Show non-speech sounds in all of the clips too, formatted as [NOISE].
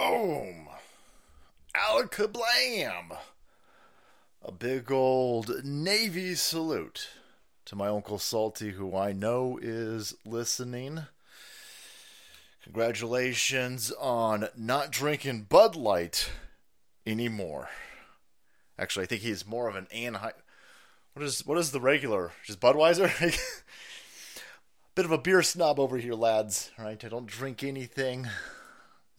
Boom! Alakablam! A big old Navy salute to my Uncle Salty, who I know is listening. Congratulations on not drinking Bud Light anymore. Actually, I think he's more of an Anheuser. What is what is the regular? Just Budweiser. [LAUGHS] Bit of a beer snob over here, lads. Right? I don't drink anything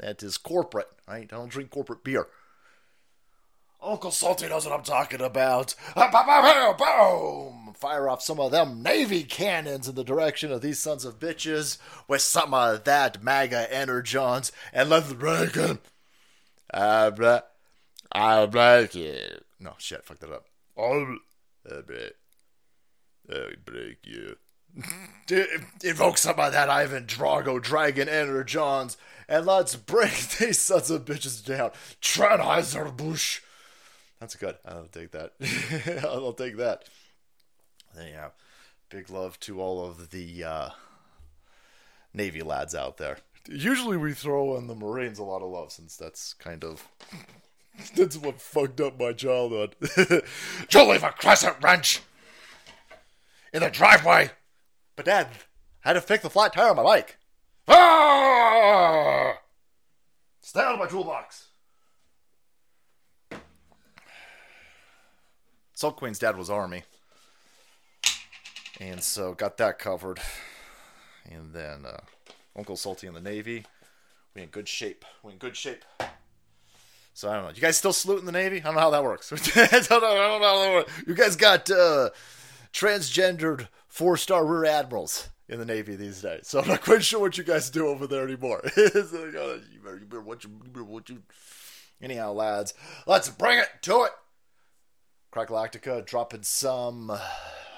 that is corporate. Right? I don't drink corporate beer. Uncle Salty knows what I'm talking about. Boom! Fire off some of them Navy cannons in the direction of these sons of bitches with some of that MAGA energons and let's break it. I break, it. No, shit, fucked that up. I'll break, I break you. Invoke some of that Ivan Drago Dragon energons and let's break [LAUGHS] these sons of bitches down. Tranheiser Bush. That's good. I'll take that. [LAUGHS] I'll take that. Yeah. Big love to all of the uh, Navy lads out there. Usually we throw in the Marines a lot of love since that's kind of [LAUGHS] that's what fucked up my childhood. you leave a crescent wrench in the driveway. But Dad, I had to fix the flat tire on my bike. Ah! Stay out of my toolbox. Salt Queen's dad was Army. And so got that covered. And then uh, Uncle Salty in the Navy. We in good shape. We in good shape. So I don't know. You guys still salute in the Navy? I don't know how that works. I, don't know, I don't know how that works. You guys got uh, transgendered four star rear admirals in the Navy these days. So I'm not quite sure what you guys do over there anymore. Anyhow, lads, let's bring it to it. Crackalactica dropping some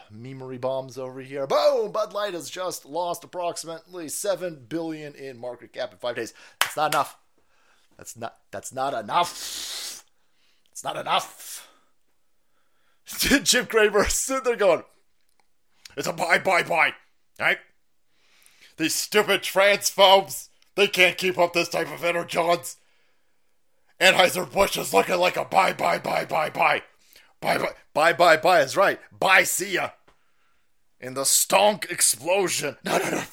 memory bombs over here. Boom! Bud Light has just lost approximately seven billion in market cap in five days. That's not enough. That's not. That's not enough. It's not enough. [LAUGHS] Jim Cramer sitting there going, "It's a bye, bye, bye. Right? These stupid transphobes. They can't keep up this type of energons. Anheuser Busch is looking like a bye, bye, bye, bye, bye. Bye, bye, bye, bye, bye is right. Bye see ya. In the stonk explosion. No no no.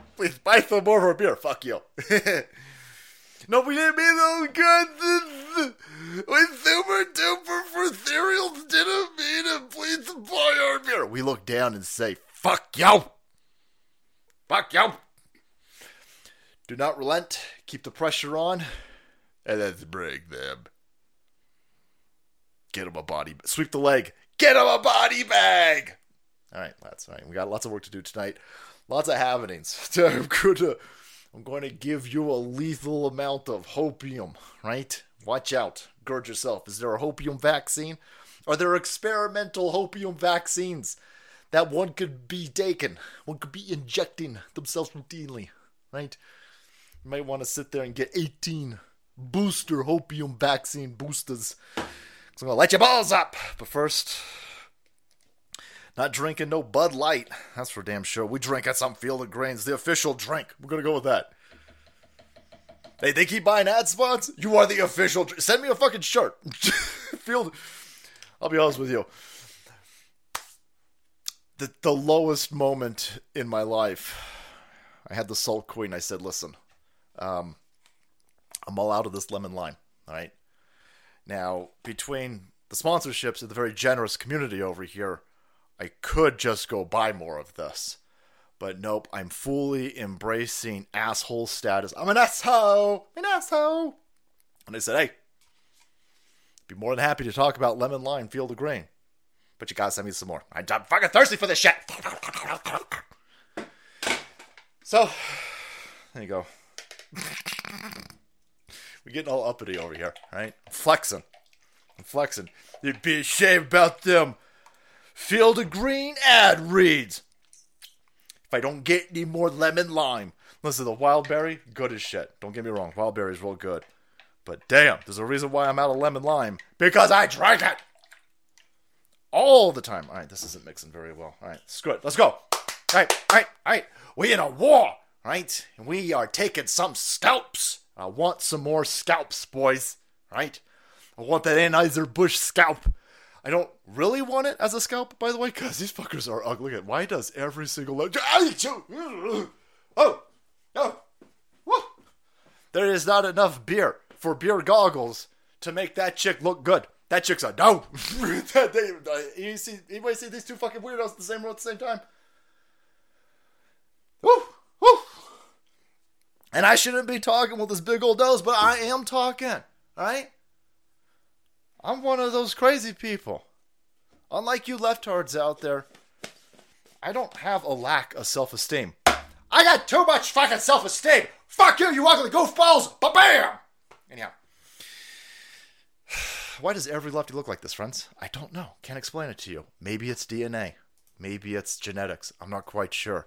[LAUGHS] Please buy some more of beer. Fuck you. [LAUGHS] no, we didn't mean those good. [LAUGHS] We super duper for cereals didn't mean it. Please buy our beer. We look down and say, fuck you. Fuck you. Do not relent. Keep the pressure on. And let's break them. Get him a body. Sweep the leg. Get him a body bag. All right, that's all right. We got lots of work to do tonight. Lots of happenings. [LAUGHS] I'm going to, I'm going to give you a lethal amount of hopium. Right? Watch out. Gird yourself. Is there a hopium vaccine? Are there experimental hopium vaccines that one could be taken? One could be injecting themselves routinely. Right? You might want to sit there and get 18 booster hopium vaccine boosters. I'm gonna light your balls up. But first, not drinking no Bud Light. That's for damn sure. We drink at some Field of Greens, the official drink. We're gonna go with that. They they keep buying ad spots. You are the official. Send me a fucking shirt. [LAUGHS] Field. I'll be honest with you. The the lowest moment in my life. I had the Salt Queen. I said, listen, um, I'm all out of this lemon lime. All right. Now, between the sponsorships and the very generous community over here, I could just go buy more of this. But nope, I'm fully embracing asshole status. I'm an asshole! An asshole! And I said, hey, be more than happy to talk about lemon lime field of grain. But you gotta send me some more. I'm fucking thirsty for this shit! So, there you go. We're getting all uppity over here, right? flexing. I'm flexing. You'd be ashamed about them Field of Green ad reads. If I don't get any more lemon lime. Listen, the wild berry, good as shit. Don't get me wrong, wild is real good. But damn, there's a reason why I'm out of lemon lime. Because I drank it! All the time. Alright, this isn't mixing very well. Alright, screw it. Let's go. Alright, alright, alright. We in a war, right? And we are taking some scalps I want some more scalps, boys. Right? I want that Anheuser-Busch scalp. I don't really want it as a scalp, by the way, because these fuckers are ugly. And why does every single le- oh oh oh there is not enough beer for beer goggles to make that chick look good. That chick's a no. [LAUGHS] they, uh, you see, anybody see these two fucking weirdos at the same row at the same time? Woo, woo. And I shouldn't be talking with this big old nose, but I am talking. All right. I'm one of those crazy people. Unlike you leftards out there, I don't have a lack of self esteem. I got too much fucking self esteem. Fuck you, you ugly goofballs. Ba bam! Anyhow. [SIGHS] Why does every lefty look like this, friends? I don't know. Can't explain it to you. Maybe it's DNA. Maybe it's genetics. I'm not quite sure.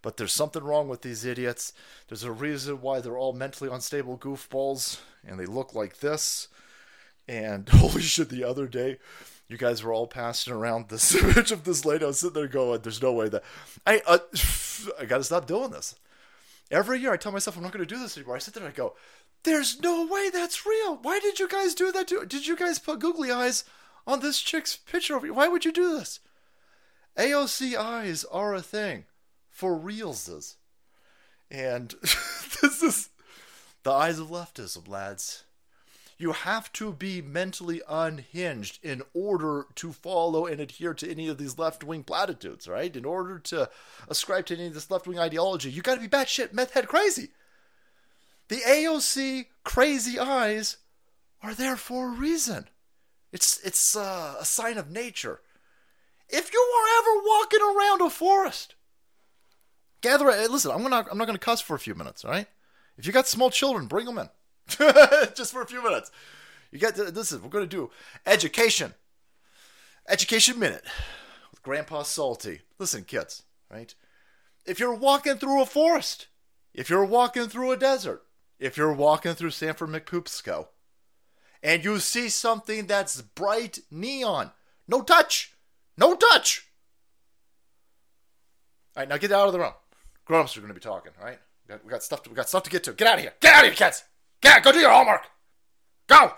But there's something wrong with these idiots. There's a reason why they're all mentally unstable goofballs and they look like this. And [LAUGHS] holy shit, the other day, you guys were all passing around this [LAUGHS] image of this lady. I was sitting there going, "There's no way that I uh, [SIGHS] I got to stop doing this." Every year, I tell myself I'm not to do this anymore. I sit there and I go, "There's no way that's real. Why did you guys do that? To, did you guys put googly eyes on this chick's picture over here? Why would you do this?" AOC eyes are a thing for realses, and [LAUGHS] this is the eyes of leftism, lads. You have to be mentally unhinged in order to follow and adhere to any of these left wing platitudes, right? In order to ascribe to any of this left wing ideology, you got to be batshit meth head crazy. The AOC crazy eyes are there for a reason. It's it's uh, a sign of nature. If you are ever walking around a forest, gather. Listen, I'm gonna I'm not gonna cuss for a few minutes. All right. If you got small children, bring them in. [LAUGHS] just for a few minutes. You get to, this is we're going to do education. Education minute with Grandpa Salty. Listen, kids, right? If you're walking through a forest, if you're walking through a desert, if you're walking through Sanford McPoopsco, and you see something that's bright neon, no touch, no touch. All right, now get out of the room. Grown-ups are going to be talking. All right, we got, we got stuff. To, we got stuff to get to. Get out of here. Get out of here, kids. Get, go do your homework. Go.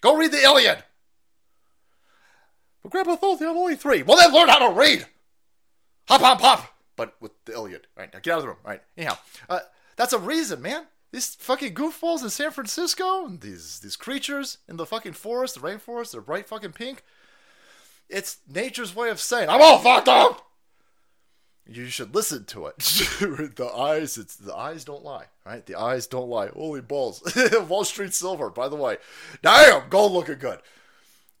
Go read the Iliad. But Grandpa told you I'm only three. Well, then learn how to read. Hop, hop, hop. But with the Iliad. All right, now get out of the room. All right, anyhow. Uh, that's a reason, man. These fucking goofballs in San Francisco, these these creatures in the fucking forest, the rainforest, they're bright fucking pink. It's nature's way of saying, I'm all fucked up! You should listen to it. [LAUGHS] the eyes, it's the eyes don't lie, right? The eyes don't lie. Holy balls! [LAUGHS] Wall Street Silver, by the way. Damn, gold looking good.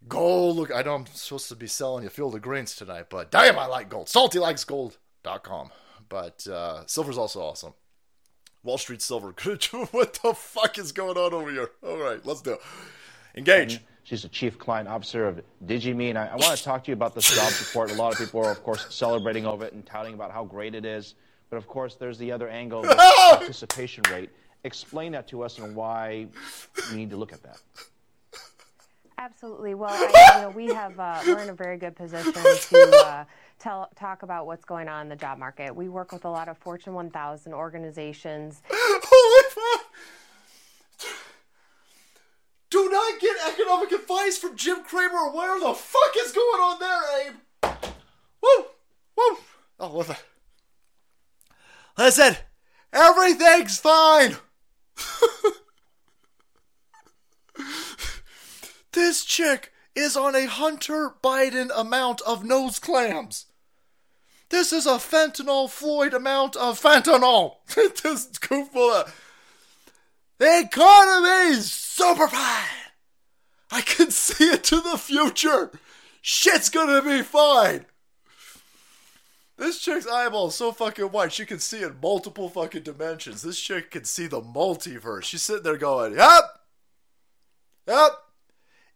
Gold look. I know I'm supposed to be selling you Field of Greens tonight, but damn, I like gold. Salty likes gold.com. But uh, silver's also awesome. Wall Street Silver. [LAUGHS] what the fuck is going on over here? All right, let's do it. Engage. She's the chief client officer of DigiMe, and I, I want to talk to you about this job support. A lot of people are, of course, celebrating over it and touting about how great it is. But of course, there's the other angle, the participation rate. Explain that to us and why we need to look at that. Absolutely. Well, I, you know, we have uh, we're in a very good position to uh, tell talk about what's going on in the job market. We work with a lot of Fortune 1000 organizations. Holy fuck! Do not get economic advice from Jim Cramer. Where the fuck is going on there, Abe? Woo! Woo! Oh, what the? Listen, everything's fine. [LAUGHS] this chick is on a Hunter Biden amount of nose clams. This is a fentanyl Floyd amount of fentanyl. [LAUGHS] this goofball. The economy's super fine. I can see it to the future. Shit's gonna be fine. This chick's eyeball is so fucking white, she can see in multiple fucking dimensions. This chick can see the multiverse. She's sitting there going, Yep. Yep.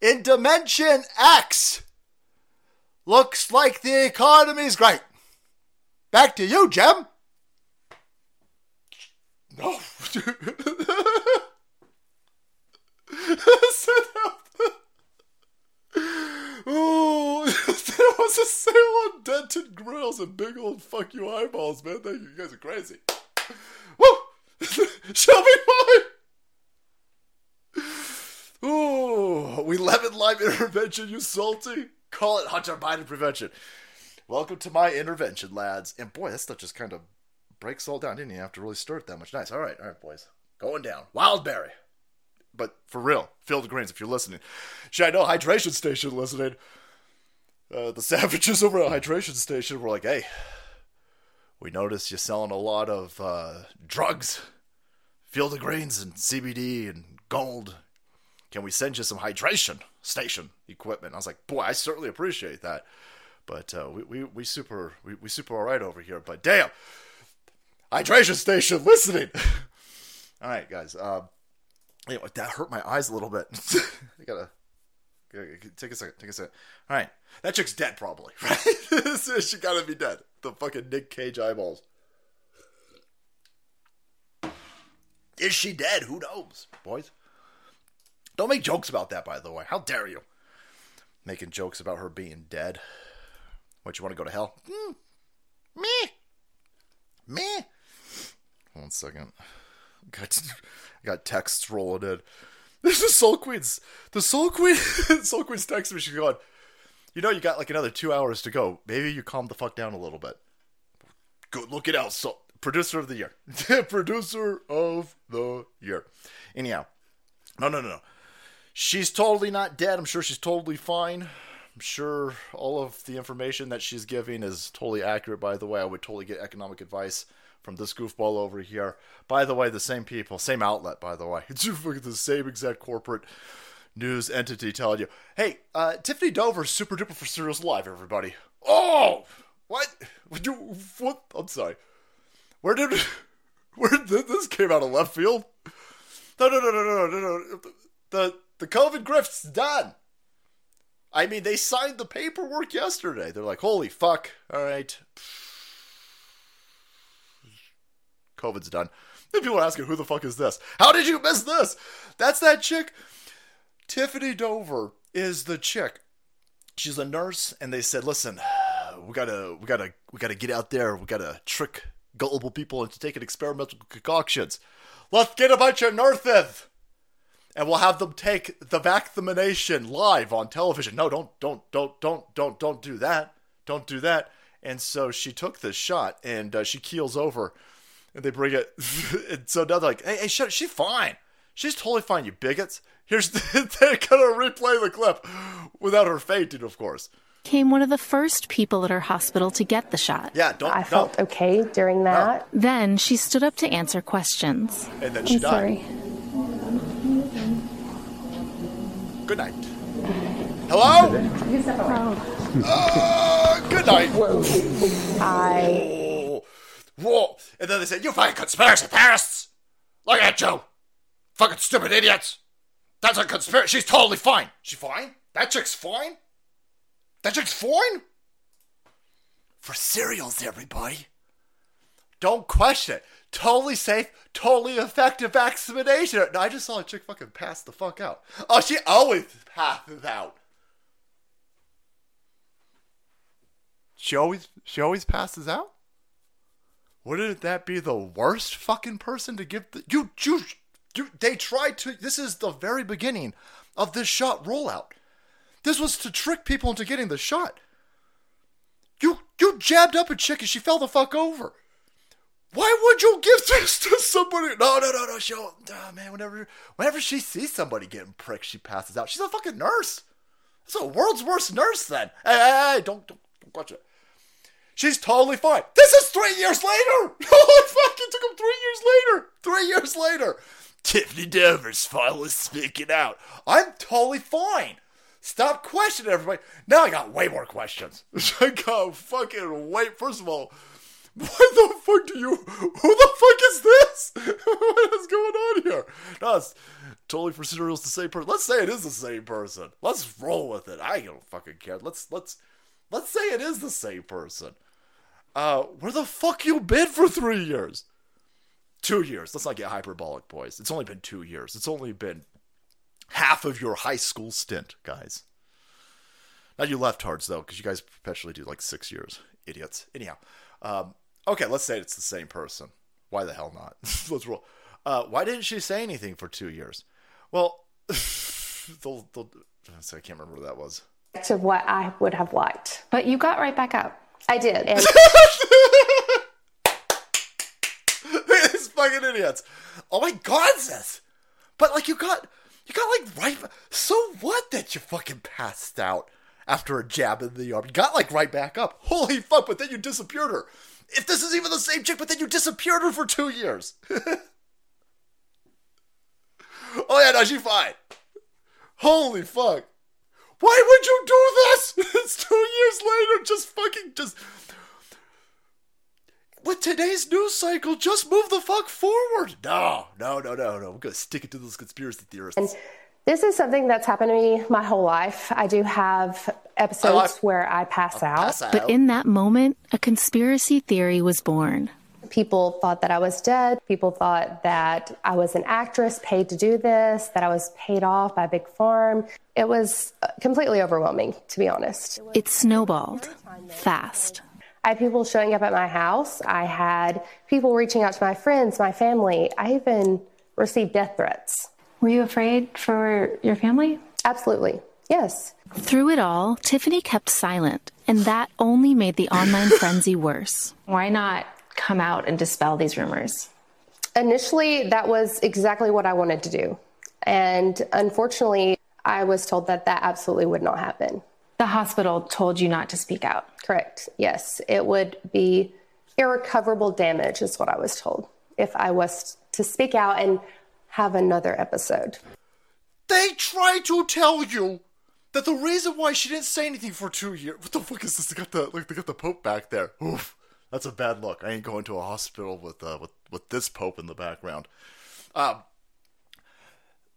In dimension X. Looks like the economy's great. Back to you, Jim. No. [LAUGHS] Ooh, [LAUGHS] that was a sale on dented grills and big old fuck you eyeballs, man. Thank you. You guys are crazy. Woo! [LAUGHS] Shelby be! Ooh, we lemon lime intervention, you salty. Call it Hunter Biden prevention. Welcome to my intervention, lads. And boy, that stuff just kind of breaks all down, didn't you? you have to really stir it that much. Nice. All right, all right, boys. Going down. Wildberry. But for real, Field of Greens, if you're listening. Should I know Hydration Station listening? Uh, the savages [LAUGHS] over at Hydration Station were like, hey, we noticed you're selling a lot of uh, drugs, Field of Greens and CBD and gold. Can we send you some hydration station equipment? I was like, boy, I certainly appreciate that. But uh, we, we, we super we, we super all right over here. But damn, hydration station listening. [LAUGHS] all right, guys. Uh, anyway, that hurt my eyes a little bit. [LAUGHS] I gotta, take a second. Take a second. All right, that chick's dead probably. [LAUGHS] Right? [LAUGHS] she gotta be dead. The fucking Nick Cage eyeballs. Is she dead? Who knows, boys? Don't make jokes about that, by the way. How dare you? Making jokes about her being dead. What, you want to go to hell? Mm. Me. Me. One second. [LAUGHS] Got, got texts rolling in. [LAUGHS] This is Salt Queen's. The Salt Queen. [LAUGHS] Salt Queen's texting me. She's going, you know, you got like another two hours to go. Maybe you calm the fuck down a little bit. Go look it out. So, producer of the year. producer of the year. Anyhow, no, no, no, no. She's totally not dead. I'm sure she's totally fine. I'm sure all of the information that she's giving is totally accurate, by the way. I would totally get economic advice from this goofball over here. By the way, the same people, same outlet, by the way. [LAUGHS] It's the same exact corporate news entity telling you, hey, uh, Tiffany Dover, super duper for Serials Live, everybody. Oh! What? You, what? I'm sorry. Where did, [LAUGHS] where did this came out of left field? No, no, no, no, no, no, no. The, the COVID grift's done. I mean, they signed the paperwork yesterday. They're like, holy fuck. All right. COVID's done. And people are asking, who the fuck is this? How did you miss this? That's that chick. Tiffany Dover is the chick. She's a nurse, and they said, listen, we gotta, we gotta, we gotta get out there. We gotta trick gullible people into taking experimental concoctions. Let's get a bunch of nurses and we'll have them take the vaccination live on television. No, don't, don't, don't, don't, don't, don't do that. Don't do that. And so she took this shot, and uh, she keels over, and they bring it. [LAUGHS] and so now they're like, "Hey, hey, shut! She's fine. She's totally fine. You bigots." Here's the, [LAUGHS] they're gonna replay the clip without her fainting, of course. Came one of the first people at her hospital to get the shot. Yeah, don't. I felt okay during that. Then she stood up to answer questions. And then she I'm died. sorry. Good night. Hello. Uh, good night. I Whoa. And then they said, You fucking conspiracy theorists! Look at you! Fucking stupid idiots! That's a conspiracy. She's totally fine. She fine? That chick's fine? That chick's fine? For cereals, everybody. Don't question it. Totally safe, totally effective vaccination. No, I just saw a chick fucking pass the fuck out. Oh, she always passes out. She always she always passes out? Wouldn't that be the worst fucking person to give the you you, you they tried to this is the very beginning of this shot rollout. This was to trick people into getting the shot. You you jabbed up a chick and she fell the fuck over. Why would you give this to somebody? No, no, no, no. She, oh, man, whenever, whenever she sees somebody getting pricked, she passes out. She's a fucking nurse. That's a world's worst nurse, then. Hey, hey, hey, don't, don't, don't watch it. She's totally fine. This is three years later. [LAUGHS] It took him three years later. Three years later. Tiffany Dover's finally speaking out. I'm totally fine. Stop questioning everybody. Now I got way more questions. [LAUGHS] I got fucking wait. First of all, what the fuck do you? Who the fuck is this? [LAUGHS] what is going on here? No, it's totally for serials the same person. Let's say it is the same person. Let's roll with it. I don't fucking care. Let's let's let's say it is the same person. Uh, where the fuck you been for three years? Two years. Let's not get hyperbolic, boys. It's only been two years. It's only been half of your high school stint, guys. Not you leftards though, because you guys perpetually do like six years, idiots. Anyhow, um, okay, let's say it's the same person. Why the hell not? [LAUGHS] let's roll. Uh, why didn't she say anything for two years? Well, they'll, they'll, So I can't remember what that was. To what I would have liked. But you got right back up. I did. And [LAUGHS] These fucking idiots. Oh my god, sis. But like you got you got like right so what that you fucking passed out after a jab in the arm. You got like right back up. Holy fuck, but then you disappeared her. If this is even the same chick, but then you disappeared her for two years. [LAUGHS] oh yeah, no, she's fine. Holy fuck. Why would you do this? [LAUGHS] it's two years later, just fucking just with today's news cycle, just move the fuck forward. No, no, no, no, no. I'm gonna stick it to those conspiracy theorists. And this is something that's happened to me my whole life. I do have episodes life- where I pass out. Pass out. But in that moment, a conspiracy theory was born. People thought that I was dead. People thought that I was an actress paid to do this, that I was paid off by Big Farm. It was uh, completely overwhelming, to be honest. It snowballed fast. I had people showing up at my house. I had people reaching out to my friends, my family. I even received death threats. Were you afraid for your family? Absolutely. Yes. Through it all, Tiffany kept silent, and that only made the online frenzy worse. Why not come out and dispel these rumors? Initially, that was exactly what I wanted to do. And unfortunately, I was told that that absolutely would not happen. The hospital told you not to speak out. Correct. Yes. It would be irrecoverable damage, is what I was told, if I was to speak out and have another episode. They try to tell you that the reason why she didn't say anything for two years. What the fuck is this? They got the like they got the Pope back there. Oof, that's a bad look. I ain't going to a hospital with uh, with with this Pope in the background. Um,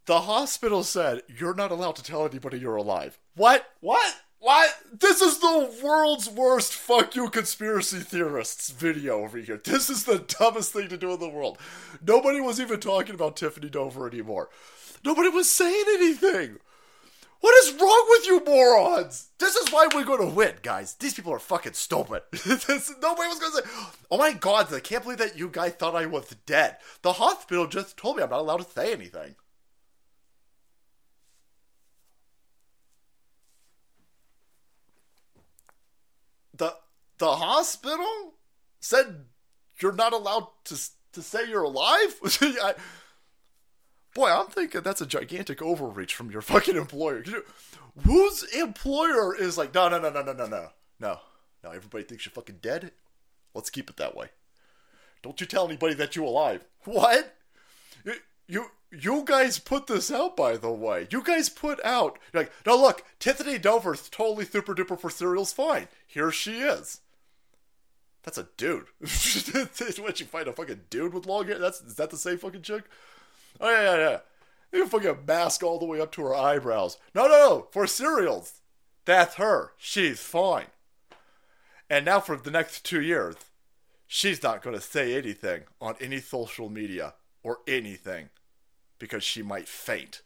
the hospital said you're not allowed to tell anybody you're alive. What? What? What? This is the world's worst fuck you conspiracy theorists video over here. This is the dumbest thing to do in the world. Nobody was even talking about Tiffany Dover anymore. Nobody was saying anything. What is wrong with you morons? This is why we're going to win, guys. These people are fucking stupid. [LAUGHS] Nobody was to say, oh my god, I can't believe that you guys thought I was dead. The hospital just told me I'm not allowed to say anything. The the hospital said you're not allowed to to say you're alive. [LAUGHS] I, Boy, I'm thinking that's a gigantic overreach from your [LAUGHS] fucking employer. You- Whose employer is like, no, no, no, no, no, no, no, no, no. Everybody thinks you're fucking dead. Let's keep it that way. Don't you tell anybody that you're alive. [LAUGHS] What? You, you, you guys put this out, by the way. You guys put out. Like, no, look, Tiffany Dover's totally super duper for cereals. Fine, here she is. That's a dude. [LAUGHS] what you find a fucking dude with long hair? That's is that the same fucking chick? Oh yeah, yeah, yeah. You fucking mask all the way up to her eyebrows. No, no, no. For cereals, that's her. She's fine. And now for the next two years, she's not going to say anything on any social media or anything because she might faint.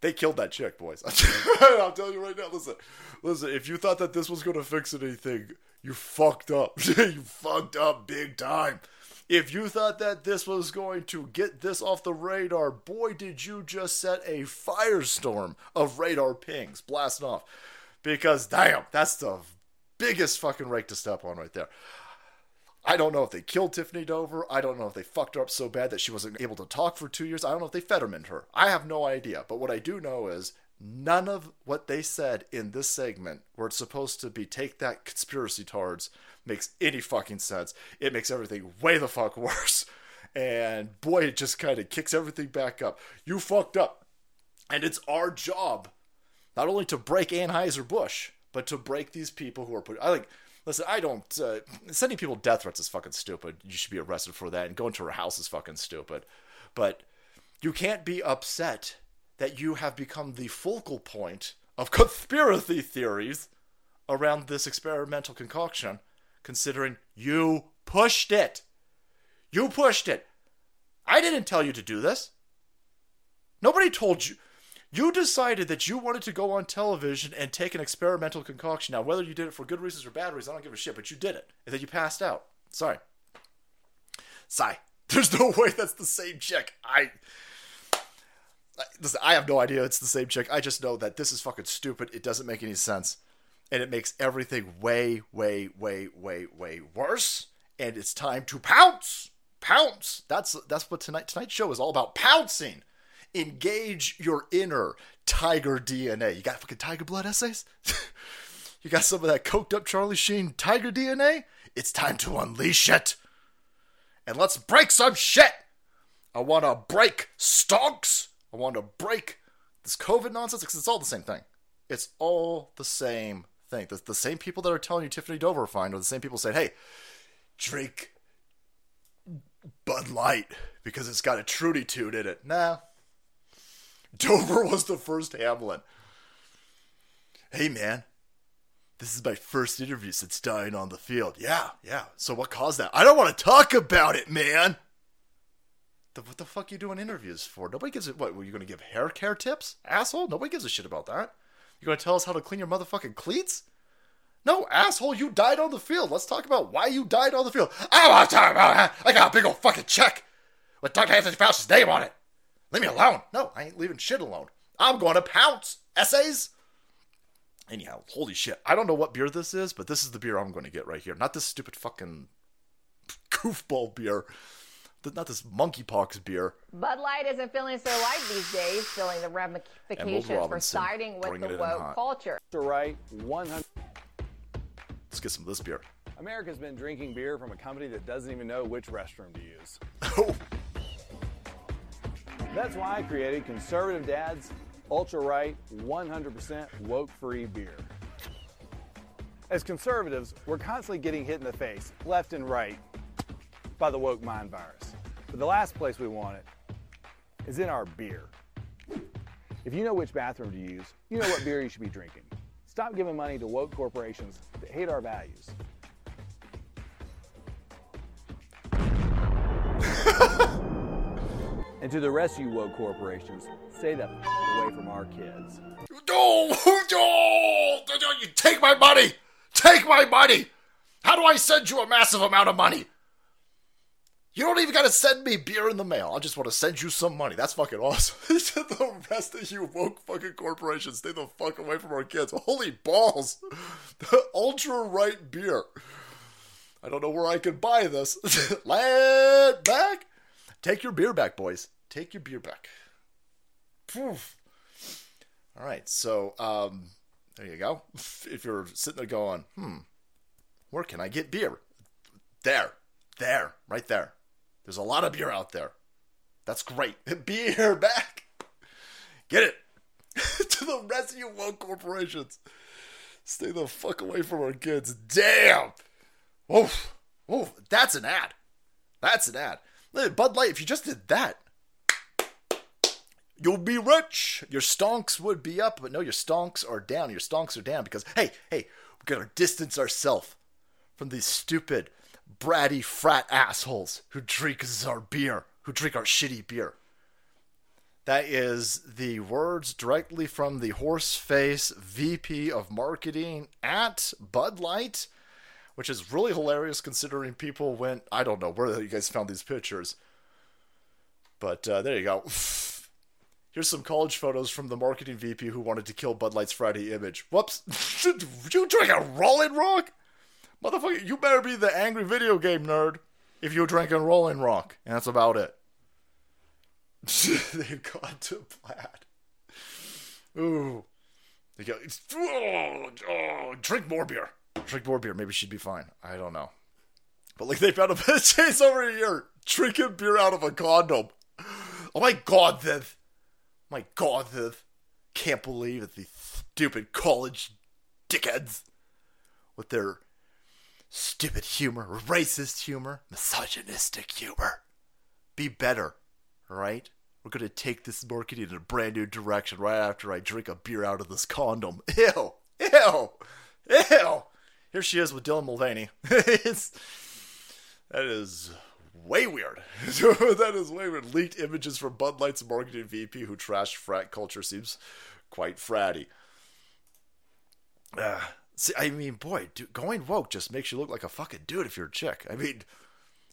They killed that chick, boys. [LAUGHS] I'll tell you right now. Listen, listen. If you thought that this was going to fix anything, you fucked up. [LAUGHS] you fucked up big time. If you thought that this was going to get this off the radar, boy, did you just set a firestorm of radar pings blasting off. Because, damn, that's the biggest fucking rake to step on right there. I don't know if they killed Tiffany Dover. I don't know if they fucked her up so bad that she wasn't able to talk for two years. I don't know if they fettermaned her. I have no idea. But what I do know is none of what they said in this segment, where it's supposed to be take that conspiracy tards, makes any fucking sense. It makes everything way the fuck worse. And boy, it just kind of kicks everything back up. You fucked up. And it's our job not only to break Anheuser-Busch, but to break these people who are put. I like. Listen, I don't. Uh, sending people death threats is fucking stupid. You should be arrested for that, and going to her house is fucking stupid. But you can't be upset that you have become the focal point of conspiracy theories around this experimental concoction, considering you pushed it. You pushed it. I didn't tell you to do this. Nobody told you. You decided that you wanted to go on television and take an experimental concoction. Now, whether you did it for good reasons or bad reasons, I don't give a shit, but you did it. And then you passed out. Sorry. Sigh. [LAUGHS] There's no way that's the same chick. I. Listen, I have no idea it's the same chick. I just know that this is fucking stupid. It doesn't make any sense. And it makes everything way, way, way, way, way worse. And it's time to pounce. Pounce. That's that's what tonight tonight's show is all about. Pouncing. Engage your inner tiger DNA. You got fucking tiger blood essays? [LAUGHS] you got some of that coked up Charlie Sheen tiger DNA? It's time to unleash it. And let's break some shit. I want to break stonks. I want to break this COVID nonsense because it's all the same thing. It's all the same thing. The, the same people that are telling you Tiffany Dover fine are the same people saying, hey, drink Bud Light because it's got a Trudy Toot in it. Nah. Dover was the first Hamlin. Hey, man. This is my first interview since dying on the field. Yeah, yeah. So what caused that? I don't want to talk about it, man. The, what the fuck are you doing interviews for? Nobody gives it. What were you going to give hair care tips, asshole? Nobody gives a shit about that. You to tell us how to clean your motherfucking cleats? No, asshole, you died on the field. Let's talk about why you died on the field. I want to talk about that. I got a big old fucking check with Doug Anthony Fauci's name on it. Leave me alone. No, I ain't leaving shit alone. I'm going to pounce. Essays? Anyhow, holy shit. I don't know what beer this is, but this is the beer I'm going to get right here. Not this stupid fucking goofball beer. Not this monkeypox beer. Bud Light isn't feeling so light these days, feeling the ramifications for siding with the woke culture. The right 100. Let's get some of this beer. America's been drinking beer from a company that doesn't even know which restroom to use. Oh, [LAUGHS] That's why I created Conservative Dad's Ultra Right 100% woke free beer. As conservatives, we're constantly getting hit in the face, left and right, by the woke mind virus. But the last place we want it is in our beer. If you know which bathroom to use, you know what beer you should be drinking. Stop giving money to woke corporations that hate our values. [LAUGHS] and to the rest of you woke corporations, stay the f- away from our kids. no, [LAUGHS] no, you take my money. Take my money. How do I send you a massive amount of money? You don't even got to send me beer in the mail. I just want to send you some money. That's fucking awesome. [LAUGHS] the rest of you woke fucking corporations, stay the fuck away from our kids. Holy balls. The ultra right beer. I don't know where I could buy this. [LAUGHS] Land back. Take your beer back, boys. Take your beer back. Poof. All right, so um, there you go. [LAUGHS] If you're sitting there going, hmm, where can I get beer? There, there, right there. There's a lot of beer out there. That's great. [LAUGHS] Beer back. Get it. [LAUGHS] to the rest of you woke corporations. Stay the fuck away from our kids. Damn. Oof. Oof. That's an ad. That's an ad. Bud Light, if you just did that, you'll be rich. Your stonks would be up, but no, your stonks are down. Your stonks are down because, hey, hey, we gotta distance ourselves from these stupid, bratty frat assholes who drink our beer, who drink our shitty beer. That is the words directly from the horseface VP of marketing at Bud Light, which is really hilarious considering people went, I don't know where you guys found these pictures. But uh, there you go. [LAUGHS] Here's some college photos from the marketing VP who wanted to kill Bud Light's Friday image. Whoops. [LAUGHS] you drink a Rolling Rock? Motherfucker, you better be the angry video game nerd if you're drinking Rolling Rock. And that's about it. [LAUGHS] They've gone to plaid. Ooh. They go, oh, oh, drink more beer. Drink more beer. Maybe she'd be fine. I don't know. But like they found a chase [LAUGHS] over here drinking beer out of a condom. Oh my god, Viv. Oh my god, Viv. Can't believe it. These stupid college dickheads with their stupid humor, racist humor, misogynistic humor. Be better, right? We're gonna take this marketing in a brand new direction right after I drink a beer out of this condom. [LAUGHS] Ew! Ew! Ew! Here she is with Dylan Mulvaney. [LAUGHS] it's, that is way weird. [LAUGHS] that is way weird. Leaked images from Bud Light's marketing VP who trashed frat culture seems quite fratty. Uh, see, I mean, boy, dude, going woke just makes you look like a fucking dude if you're a chick. I mean,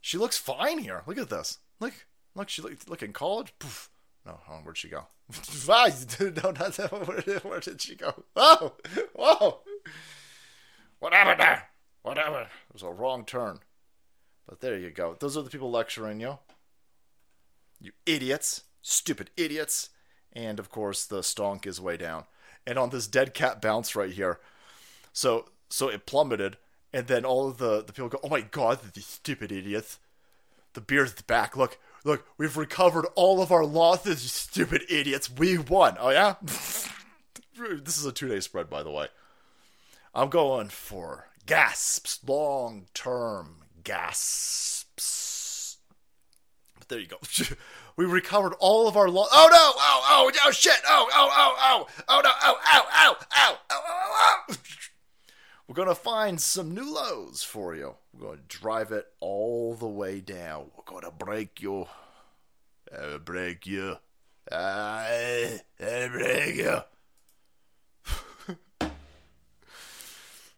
she looks fine here. Look at this. Look, look, she look, look in college. Poof. No, oh, where'd she go? no, not that. Where did, where did she go? Oh, whoa! What happened there? What happened? It was a wrong turn. But there you go. Those are the people lecturing you. You idiots. Stupid idiots. And of course, the stonk is way down. And on this dead cat bounce right here. So so it plummeted. And then all of the, the people go, oh my god, these stupid idiots. The beer's back. Look, look, we've recovered all of our losses, you stupid idiots. We won. Oh, yeah? this is a two day spread, by the way. I'm going for gasps, long term gasps. But there you go. we recovered all of our lo- Oh no! Oh, oh, oh, shit! Oh, oh, oh, oh! Oh no! Oh, ow, ow, ow! Oh, oh, oh! We're going to find some new lows for you. We're going to drive it all the way down. We're going to break you. Uh, break you. Uh, uh, break you.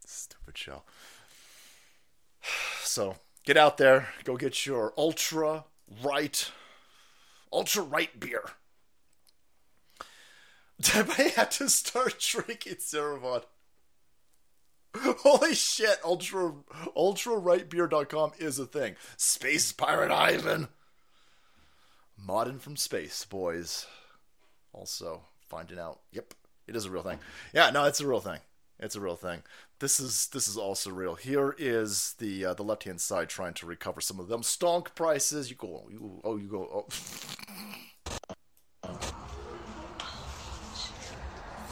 Stupid show. [SIGHS] So get out there. Go get your ultra right, ultra right beer. [LAUGHS] I have to start [LAUGHS] drinking Cerebon. [LAUGHS] Holy shit, ultra ultra rightbeer.com is a thing. Space Pirate Ivan. Modern from space, boys. Also finding out. Yep, it is a real thing. Yeah, no, it's a real thing. It's a real thing. This is this is also real. Here is the uh, the left hand side trying to recover some of them stonk prices. You go, you oh you go. Oh.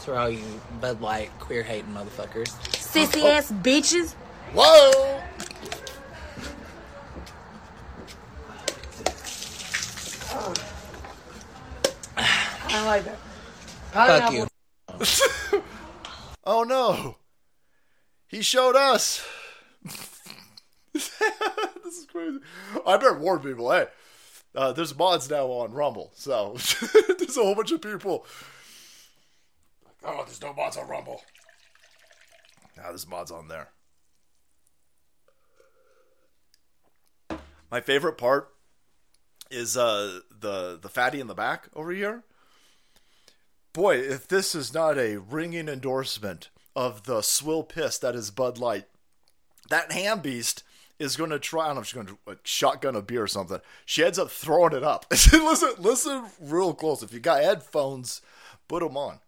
For all you Bud Light queer hating motherfuckers. Sissy ass bitches. Whoa! [SIGHS] I like that. Fuck you. [LAUGHS] oh no! He showed us. [LAUGHS] this is crazy. I better warn people. Hey, uh, there's mods now on Rumble, so [LAUGHS] there's a whole bunch of people. Oh, there's no mods on Rumble. Now there's mods on there. My favorite part is uh, the the fatty in the back over here. Boy, if this is not a ringing endorsement of the swill piss that is Bud Light, that ham beast is going to try. I don't know if she's going to uh, shotgun a beer or something. She ends up throwing it up. [LAUGHS] listen, listen real close. If you got headphones, put them on.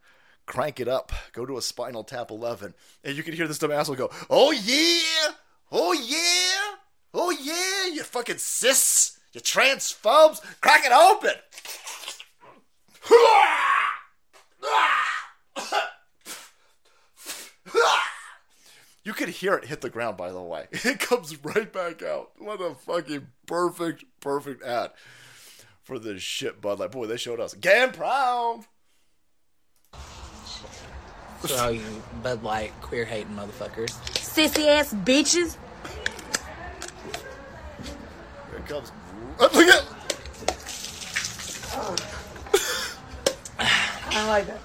Crank it up. Go to a Spinal Tap 11, and you can hear this dumb asshole go, "Oh yeah, oh yeah, oh yeah, you fucking cis, you transphobes, crack it open." You could hear it hit the ground, by the way. [LAUGHS] It comes right back out. What a fucking perfect, perfect ad for this shit Bud Light. Boy, they showed us. Game proud. For all you Bud Light queer hating motherfuckers. Sissy ass bitches. Here it comes. Oh, look at. I like that.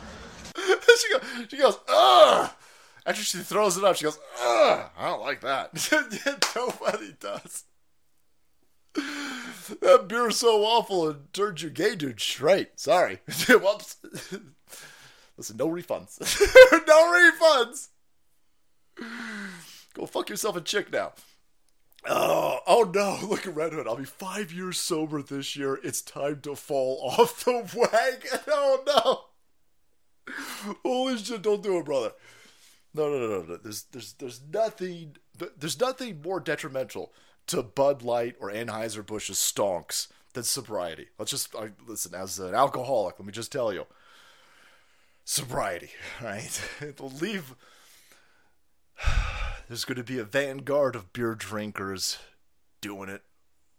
[LAUGHS] she goes. She goes. Ugh. After she throws it up, she goes. Ugh. I don't like that. [LAUGHS] Nobody does. That beer is so awful and turned you gay, dude. Straight. Sorry. [LAUGHS] Whoops. Listen, no refunds. [LAUGHS] no refunds. Go fuck yourself a chick now. Oh, oh no, [LAUGHS] look at Red Hood. I'll be five years sober this year. It's time to fall [LAUGHS] off the wagon. Oh no. Holy shit, don't do it, brother. No, no, no, no, no. There's there's there's nothing there's nothing more detrimental to Bud Light or Anheuser-Busch's stonks than sobriety. Let's just I, listen as an alcoholic, let me just tell you. Sobriety, [LAUGHS] right? [LAUGHS] It'll leave [SIGHS] there's going to be a vanguard of beer drinkers doing it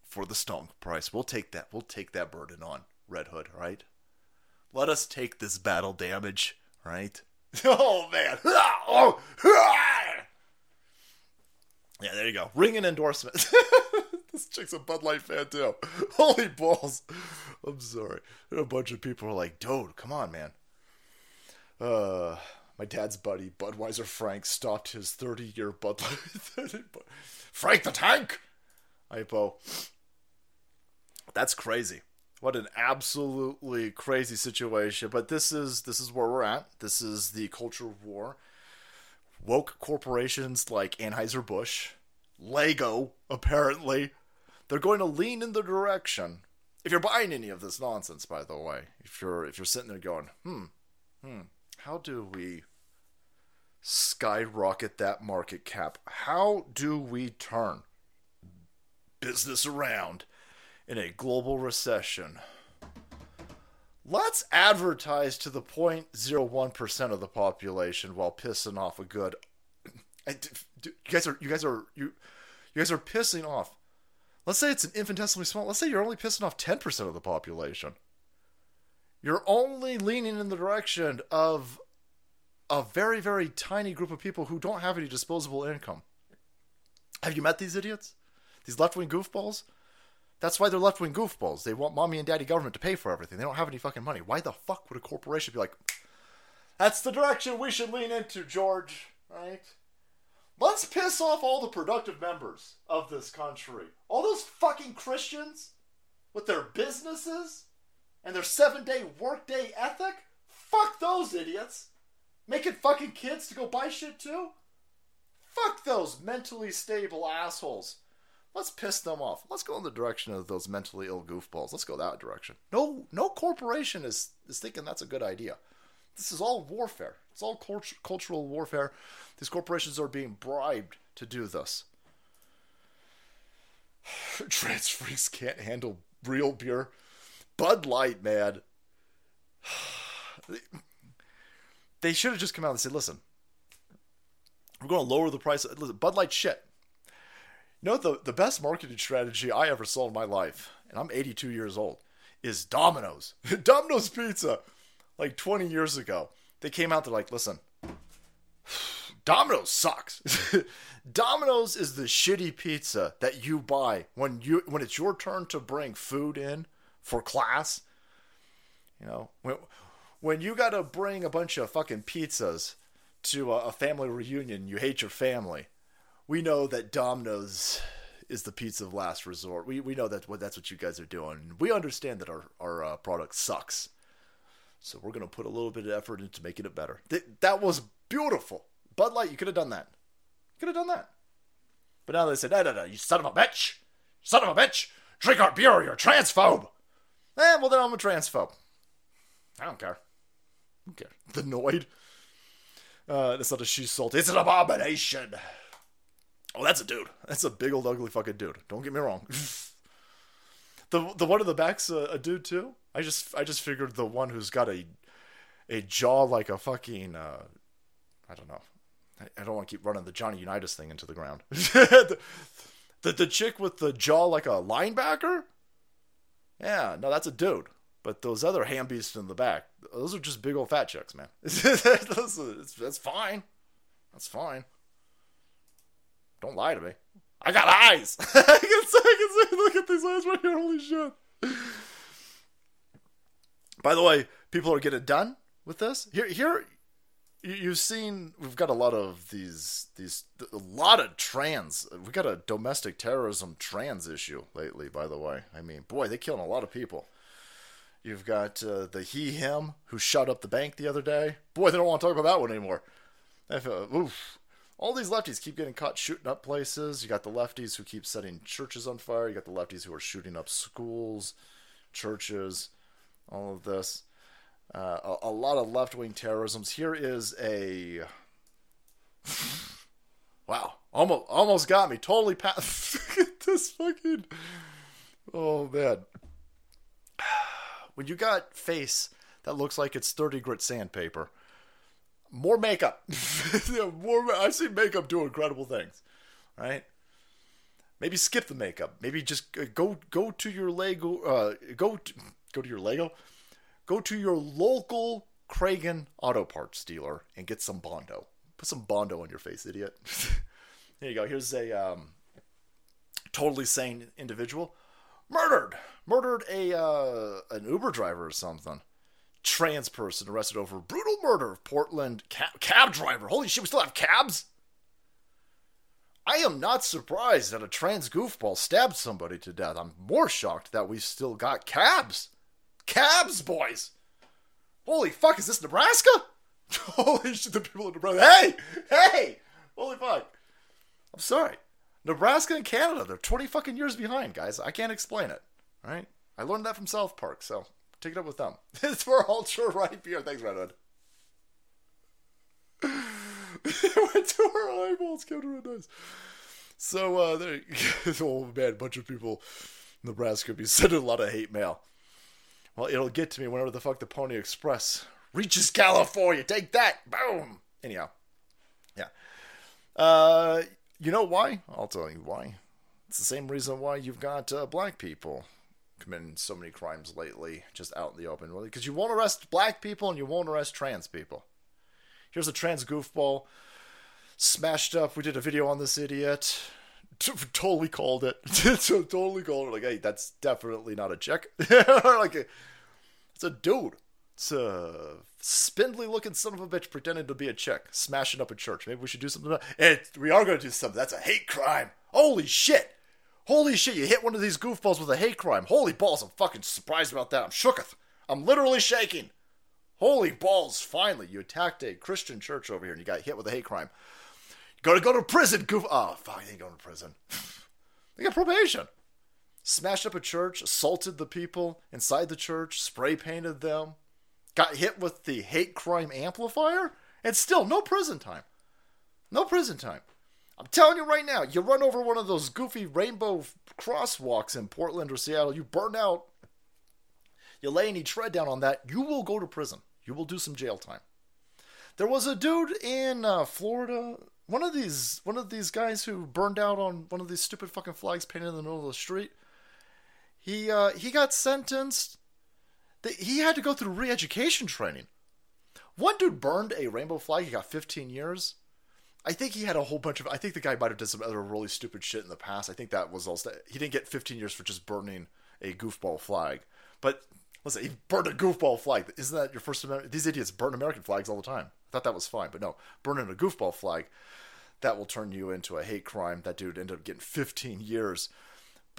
for the stonk price. We'll take that. We'll take that burden on Red Hood, right? Let us take this battle damage, right? [LAUGHS] Oh man! Oh. [SIGHS] Yeah, there you go. Ring an endorsement. this chick's a Bud Light fan too. Holy balls! I'm sorry. A bunch of people are like, "Dude, come on, man." Uh, my dad's buddy, Budweiser Frank, stopped his 30 year [LAUGHS] Bud. Frank the Tank! Hypo. That's crazy. What an absolutely crazy situation. But this is this is where we're at. This is the culture war. Woke corporations like Anheuser Busch, Lego, apparently, they're going to lean in the direction. If you're buying any of this nonsense, by the way, if you're if you're sitting there going, hmm, hmm, how do we skyrocket that market cap? How do we turn business around in a global recession? Let's advertise to the 0.01% of the population while pissing off a good. You guys are you guys are you you guys are pissing off. Let's say it's an infinitesimally small. Let's say you're only pissing off 10% of the population. You're only leaning in the direction of a very very tiny group of people who don't have any disposable income. Have you met these idiots? These left-wing goofballs? That's why they're left wing goofballs. They want mommy and daddy government to pay for everything. They don't have any fucking money. Why the fuck would a corporation be like, that's the direction we should lean into, George? Right? Let's piss off all the productive members of this country. All those fucking Christians with their businesses and their seven day workday ethic. Fuck those idiots. Making fucking kids to go buy shit too? Fuck those mentally stable assholes. Let's piss them off. Let's go in the direction of those mentally ill goofballs. Let's go that direction. No, no corporation is is thinking that's a good idea. This is all warfare. It's all cult- cultural warfare. These corporations are being bribed to do this. [SIGHS] Trans freaks can't handle real beer. Bud Light, man. [SIGHS] They should have just come out and said, "Listen, we're going to lower the price. Listen, Bud Light shit. You know the the best marketing strategy I ever saw in my life, and I'm 82 years old, is Domino's. [LAUGHS] Domino's Pizza, like 20 years ago, they came out. They're like, listen, [SIGHS] Domino's sucks. [LAUGHS] Domino's is the shitty pizza that you buy when you when it's your turn to bring food in for class. You know when when you got to bring a bunch of fucking pizzas to a, a family reunion, you hate your family we know that Domino's is the pizza of last resort. We we know that what that's what you guys are doing. We understand that our our uh, product sucks, so we're gonna put a little bit of effort into making it better. Th- that was beautiful. Bud Light, you could have done that. You could have done that. But now they said, no, no, no, you son of a bitch, son of a bitch, drink our beer or you're transphobe. Eh, well then I'm a transphobe. I don't care. I don't care. The Noid. Uh, it's not a she salt. It's an abomination. Oh, that's a dude. That's a big old ugly fucking dude. Don't get me wrong. [LAUGHS] the the one in the back's a, a, dude too. I just I just figured the one who's got a a jaw like a fucking uh, I don't know. I, I don't want to keep running the Johnny Unitas thing into the ground. [LAUGHS] the, the the chick with the jaw like a linebacker. Yeah, no, that's a dude. But those other ham beasts in the back, those are just big old fat chicks, man. [LAUGHS] that's, that's fine. That's fine. Don't lie to me. I got eyes. [LAUGHS] I can say, I can say, look at these eyes right here. Holy shit. By the way, people are getting done with this. Here, here, you've seen we've got a lot of these, these, a lot of trans. We got a domestic terrorism trans issue lately. By the way, I mean, boy, they killing a lot of people. You've got uh, the he him who shut up the bank the other day. Boy, they don't want to talk about that one anymore. oof, all these lefties keep getting caught shooting up places. You got the lefties who keep setting churches on fire. You got the lefties who are shooting up schools, churches, all of this. Uh, a, a, lot of left wing terrorisms. Here is a. wow. Almost, almost got me. Totally passed. [LAUGHS] this fucking. Oh, man. When you got face that looks like it's 30 grit sandpaper more makeup. [LAUGHS] more, I've seen makeup do incredible things, right? Maybe skip the makeup. Maybe just go go to your Lego. Uh, go to, go to your Lego. Go to your local Kragen auto parts dealer and get some Bondo. Put some Bondo on your face, idiot. [LAUGHS] Here you go. Here's a um, totally sane individual murdered. Murdered a uh, an Uber driver or something trans person arrested over brutal murder of Portland cab, cab driver. Holy shit, we still have cabs? I am not surprised that a trans goofball stabbed somebody to death. I'm more shocked that we still got cabs. Cabs, boys! Holy fuck, is this Nebraska? [LAUGHS] Holy shit, the people in Nebraska. Hey! Hey! Holy fuck. I'm sorry. Nebraska and Canada, they're 20 fucking years behind, guys. I can't explain it. All right? I learned that from South Park, so take it up with them. [LAUGHS] it's for ultra right beer. Thanks, Redwood. [LAUGHS] went to our eyeballs, Kevin Red So, uh, there, man, a bunch of people Nebraska be sending a lot of hate mail. Well, it'll get to me whenever the fuck the Pony Express reaches California. Take that! Boom! Anyhow, yeah. Uh, you know why? I'll tell you why. It's the same reason why you've got uh, black people committing so many crimes lately, just out in the open. Really. Because you won't arrest black people and you won't arrest trans people. Here's a trans goofball smashed up. We did a video on this idiot. [LAUGHS] Totally called it. [LAUGHS] totally called it. Like, hey, that's definitely not a check. [LAUGHS] like, it's a dude. It's a spindly looking son of a bitch pretending to be a chick, smashing up a church. Maybe we should do something it. We are going to do something. That's a hate crime. Holy shit. Holy shit, you hit one of these goofballs with a hate crime. Holy balls, I'm fucking surprised about that. I'm shooketh. I'm literally shaking. Holy balls, finally, you attacked a Christian church over here and you got hit with a hate crime. You gotta go to prison, goof. Oh, fuck, you ain't going to prison. [LAUGHS] they got probation. Smashed up a church, assaulted the people inside the church, spray painted them, got hit with the hate crime amplifier, and still no prison time. No prison time. I'm telling you right now, you run over one of those goofy rainbow crosswalks in Portland or Seattle, you burn out, you lay any tread down on that, you will go to prison you will do some jail time. There was a dude in uh, Florida, one of these one of these guys who burned out on one of these stupid fucking flags painted in the middle of the street. He uh, he got sentenced. He had to go through re-education training. One dude burned a rainbow flag. He got 15 years. I think he had a whole bunch of. I think the guy might have done some other really stupid shit in the past. I think that was also. He didn't get 15 years for just burning a goofball flag, but Listen, he burned a goofball flag. Isn't that your First Amendment? These idiots burn American flags all the time. I thought that was fine, but no, burning a goofball flag, that will turn you into a hate crime. That dude ended up getting 15 years.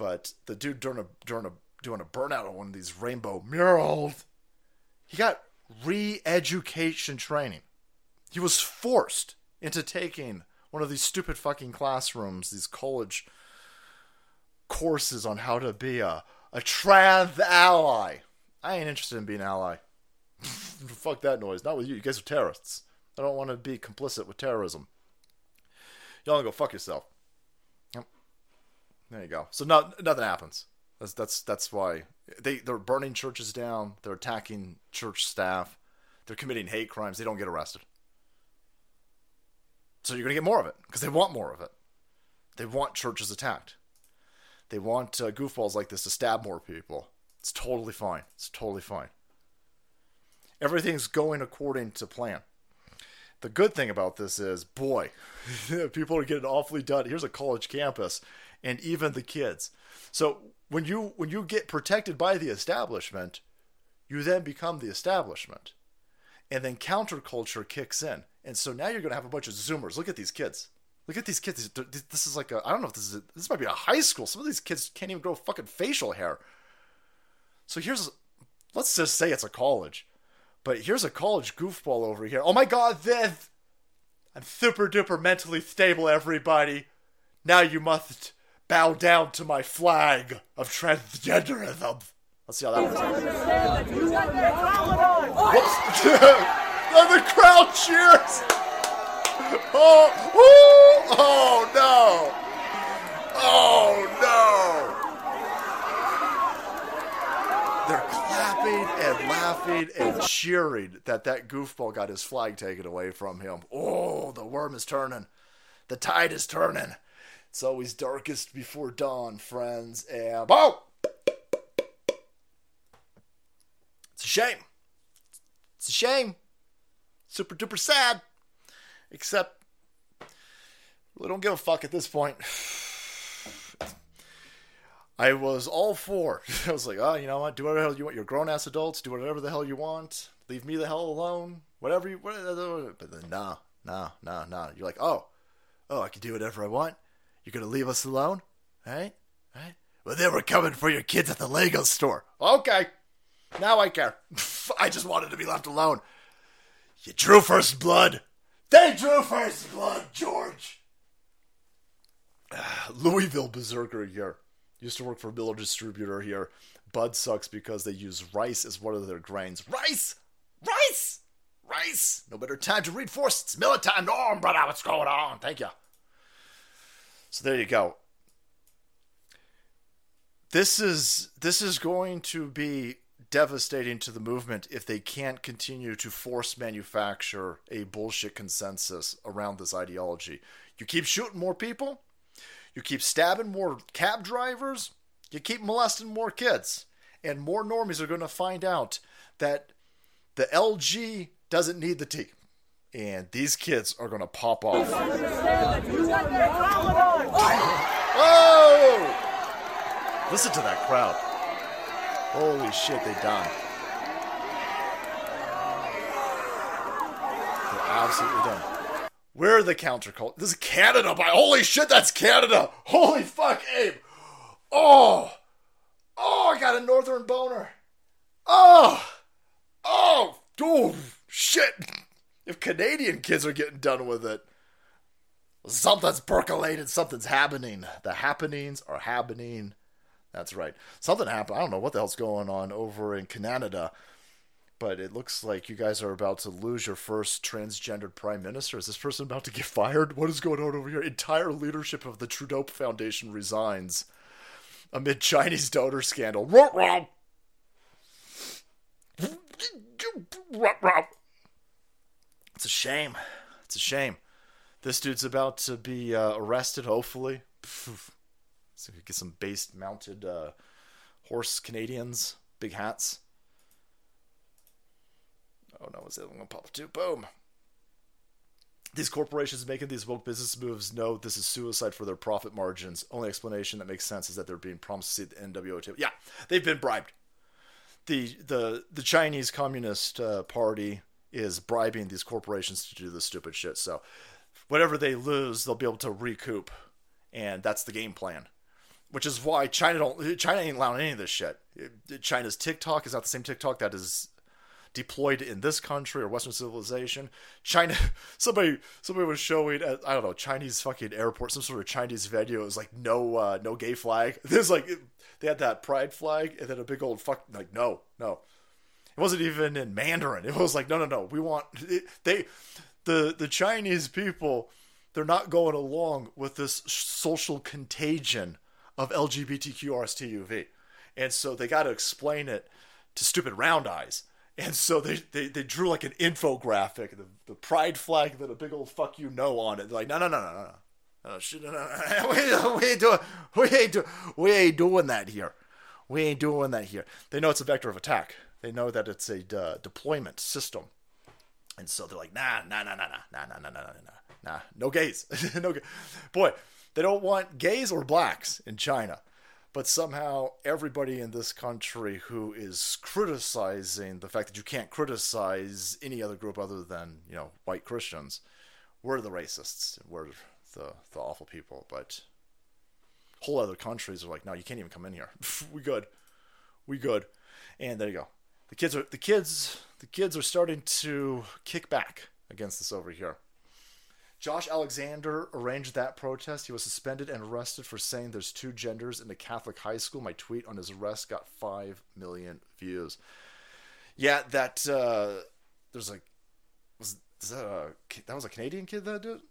But the dude during a during a doing a burnout on one of these rainbow murals, he got re-education training. He was forced into taking one of these stupid fucking classrooms, these college courses on how to be a a trans ally. I ain't interested in being an ally. [LAUGHS] Fuck that noise. Not with you. You guys are terrorists. I don't want to be complicit with terrorism. Y'all go fuck yourself. There you go. So no, nothing happens. That's that's that's why they they're burning churches down. They're attacking church staff. They're committing hate crimes. They don't get arrested. So you're gonna get more of it because they want more of it. They want churches attacked. They want uh, goofballs like this to stab more people. It's totally fine. It's totally fine. Everything's going according to plan. The good thing about this is, boy, [LAUGHS] people are getting awfully done. Here's a college campus, and even the kids. So when you when you get protected by the establishment, you then become the establishment, and then counterculture kicks in. And so now you're going to have a bunch of Zoomers. Look at these kids. Look at these kids. This is like a I don't know if this is a, this might be a high school. Some of these kids can't even grow fucking facial hair. So here's, let's just say it's a college, but here's a college goofball over here. Oh my god, this! I'm super duper mentally stable, everybody. Now you must bow down to my flag of transgenderism. Let's see how that works. [LAUGHS] And the crowd cheers. Oh, oh no. Oh no. They're and laughing and cheering that that goofball got his flag taken away from him. Oh, the worm is turning. The tide is turning. It's always darkest before dawn, friends. And oh, it's a shame. It's a shame. Super duper sad. Except, really don't give a fuck at this point. [SIGHS] I was all for. [LAUGHS] I was like, oh, you know what? Do whatever you want. You're grown ass adults. Do whatever the hell you want. Leave me the hell alone. Whatever you. Whatever, uh, uh, uh. but then, nah, nah, nah, nah. You're like, oh, oh, I can do whatever I want. You're gonna leave us alone? Right? Right? Well, then we're coming for your kids at the Lego store. Okay. Now I care. [LAUGHS] I just wanted to be left alone. You drew first blood. They drew first blood, George. [SIGHS] Louisville Berserker here. Used to work for a Miller distributor here. Bud sucks because they use rice as one of their grains. Rice! Rice! Rice! No better time to reinforce. It's Miller time. Oh, brother, what's going on? Thank you. So there you go. This is this is going to be devastating to the movement if they can't continue to force manufacture a bullshit consensus around this ideology. You keep shooting more people, you keep stabbing more cab drivers, you keep molesting more kids, and more normies are going to find out that the LG doesn't need the T. And these kids are going to pop off. Oh! Listen to that crowd. Holy shit, they done. They're absolutely done. Where are the counterculture? This is Canada by holy shit, that's Canada! Holy fuck, Abe! Oh! Oh, I got a northern boner. Oh! Oh! Oh! Shit! If Canadian kids are getting done with it, something's percolated, something's happening. The happenings are happening. That's right. Something happened. I don't know what the hell's going on over in Canada, but it looks like you guys are about to lose your first transgendered prime minister. Is this person about to get fired? What is going on over here? Entire leadership of the Trudeau Foundation resigns amid Chinese donor scandal. It's a shame. It's a shame. This dude's about to be uh, arrested, hopefully. So get some base mounted uh, horse Canadians, big hats. Oh no, is it going to pop too? Boom. These corporations making these woke business moves know this is suicide for their profit margins. Only explanation that makes sense is that they're being promised to see the NWO table. Yeah, they've been bribed. The the the Chinese Communist uh, Party is bribing these corporations to do this stupid shit. So whatever they lose, they'll be able to recoup, and that's the game plan which is why China don't China ain't allowing any of this shit. China's TikTok is not the same TikTok that is deployed in this country or Western civilization. China, [LAUGHS] somebody somebody was showing at I don't know Chinese fucking airport some sort of Chinese video. It was like no uh, no gay flag. [LAUGHS] There's like they had that pride flag and then a big old fuck like no no. It wasn't even in Mandarin. [LAUGHS] It was like no no no. We want it, they the the Chinese people. They're not going along with this social contagion of LGBTQ RSTUV. And so they got to explain it to stupid round eyes. And so they, they, they drew like an infographic, the, the pride flag, that a big old fuck you know on it. They're like, no, no, no, no, no. No, shit, no, no, we, we ain't doing, we ain't do, we ain't doing that here. We ain't doing that here. They know it's a vector of attack. They know that it's a uh, deployment system, and so they're like, nah, nah, nah, nah, nah, nah, nah, nah, nah, nah, nah, no gays, no. Boy, they don't want gays or blacks in China. But somehow everybody in this country who is criticizing the fact that you can't criticize any other group other than, you know, white Christians, we're the racists. We're the, the awful people. But whole other countries are like, no, you can't even come in here. [LAUGHS] we good. We good. And there you go. The kids are the kids the kids are starting to kick back against this over here. Josh Alexander arranged that protest. He was suspended and arrested for saying there's two genders in a Catholic high school. My tweet on his arrest got 5 million views. Yeah, that, uh, there's like, was, that a, that was a Canadian kid that did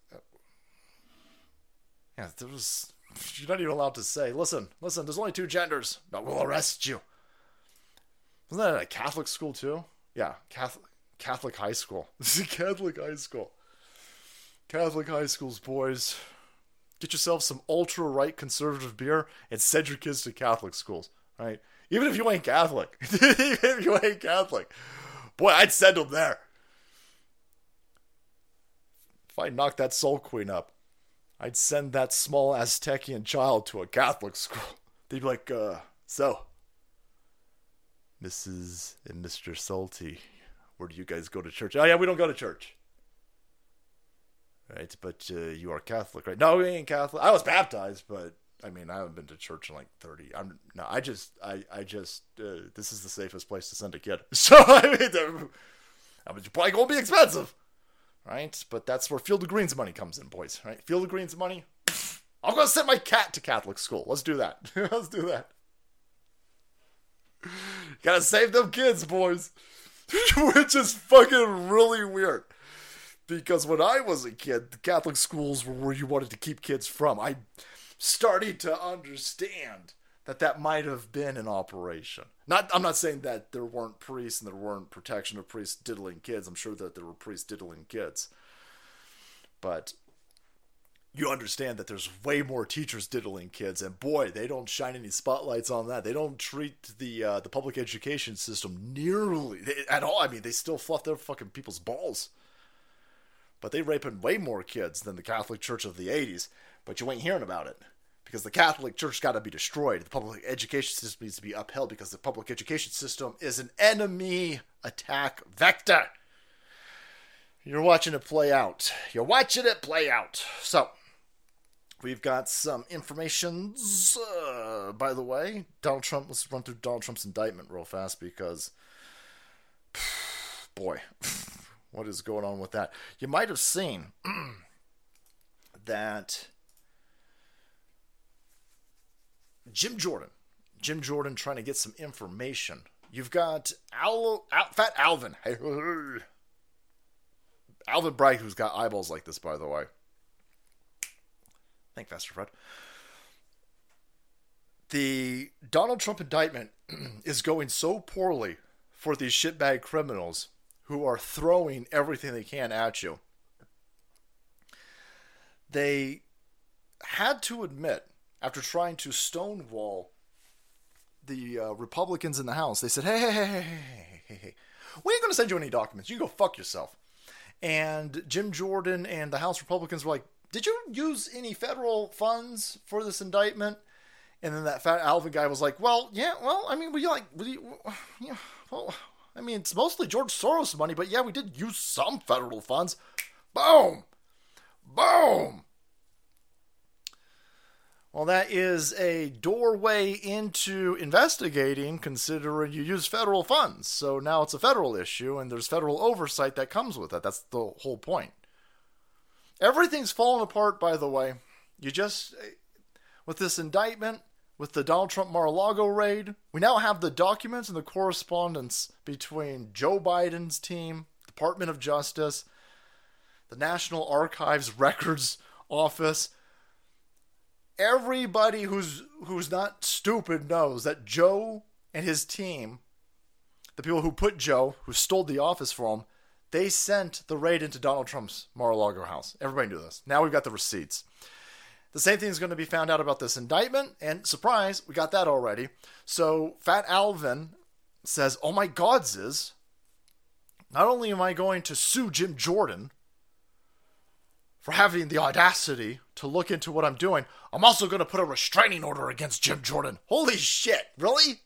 Yeah, there was, [LAUGHS] you're not even allowed to say, listen, listen, there's only two genders, but we'll arrest you. Wasn't that at a Catholic school too? Yeah, Catholic, Catholic high school. [LAUGHS] This is a Catholic high school. Catholic high schools, boys. Get yourself some ultra right conservative beer and send your kids to Catholic schools, right? Even if you ain't Catholic. [LAUGHS] Even if you ain't Catholic. Boy, I'd send them there. If I knocked that Salt Queen up, I'd send that small Aztecian child to a Catholic school. [LAUGHS] They'd be like, uh, so, Mrs. and Mr. Salty, where do you guys go to church? Oh, yeah, we don't go to church. Right? But uh, you are Catholic, right? No, we ain't Catholic. I was baptized, but I mean, I haven't been to church in like thirty. I'm no, I just, I, I just, uh, this is the safest place to send a kid. [LAUGHS] So I mean, I mean, probably gonna be expensive, right? But that's where Field of Greens money comes in, boys. Right? Field of Greens money. [SNIFFS] I'm gonna send my cat to Catholic school. Let's do that. [LAUGHS] Let's do that. Gotta save them kids, boys. [LAUGHS] Which is fucking really weird. Because when I was a kid, the Catholic schools were where you wanted to keep kids from. I started to understand that that might have been an operation. Not, I'm not saying that there weren't priests and there weren't protection of priests diddling kids. I'm sure that there were priests diddling kids. But you understand that there's way more teachers diddling kids, and boy, they don't shine any spotlights on that. They don't treat the uh, the public education system nearly at all. I mean, they still fluff their fucking people's balls, but they raping way more kids than the Catholic Church of the '80s. But you ain't hearing about it because the Catholic Church got to be destroyed. The public education system needs to be upheld because the public education system is an enemy attack vector. You're watching it play out. You're watching it play out. So, we've got some information. Uh, by the way, Donald Trump. Let's run through Donald Trump's indictment real fast because, [SIGHS] boy, [LAUGHS] what is going on with that? You might have seen [CLEARS THROAT] that Jim Jordan, Jim Jordan trying to get some information. You've got Al, Al Fat Alvin. [LAUGHS] Alvin Bragg, who's got eyeballs like this, by the way. Think faster, Fred. The Donald Trump indictment [CLEARS THROAT] is going so poorly for these shitbag criminals who are throwing everything they can at you. They had to admit, after trying to stonewall the uh, Republicans in the House, they said, hey, hey, hey, hey, hey, hey, hey, we ain't going to send you any documents. You go fuck yourself. And Jim Jordan and the House Republicans were like, Did you use any federal funds for this indictment? And then that fat Alvin guy was like, Well, yeah, well, I mean, we like, we, [SIGHS] yeah, well, I mean, it's mostly George Soros money, but yeah, we did use some federal funds. Boom! Boom! Well, that is a doorway into investigating, considering you use federal funds. So now it's a federal issue, and there's federal oversight that comes with it. That's the whole point. Everything's fallen apart, by the way. You just, eh, with this indictment, with the Donald Trump Mar a Lago raid, we now have the documents and the correspondence between Joe Biden's team, Department of Justice, the National Archives [LAUGHS] Records Office everybody who's who's not stupid knows that Joe and his team, the people who put Joe, who stole the office for him, they sent the raid into Donald Trump's Mar-a-Lago house. Everybody knew this. Now we've got the receipts. The same thing is going to be found out about this indictment, and surprise, we got that already. So Fat Alvin says, "Oh my God, Ziz! Not only am I going to sue Jim Jordan for having the audacity to look into what I'm doing, I'm also going to put a restraining order against Jim Jordan. Holy shit, really?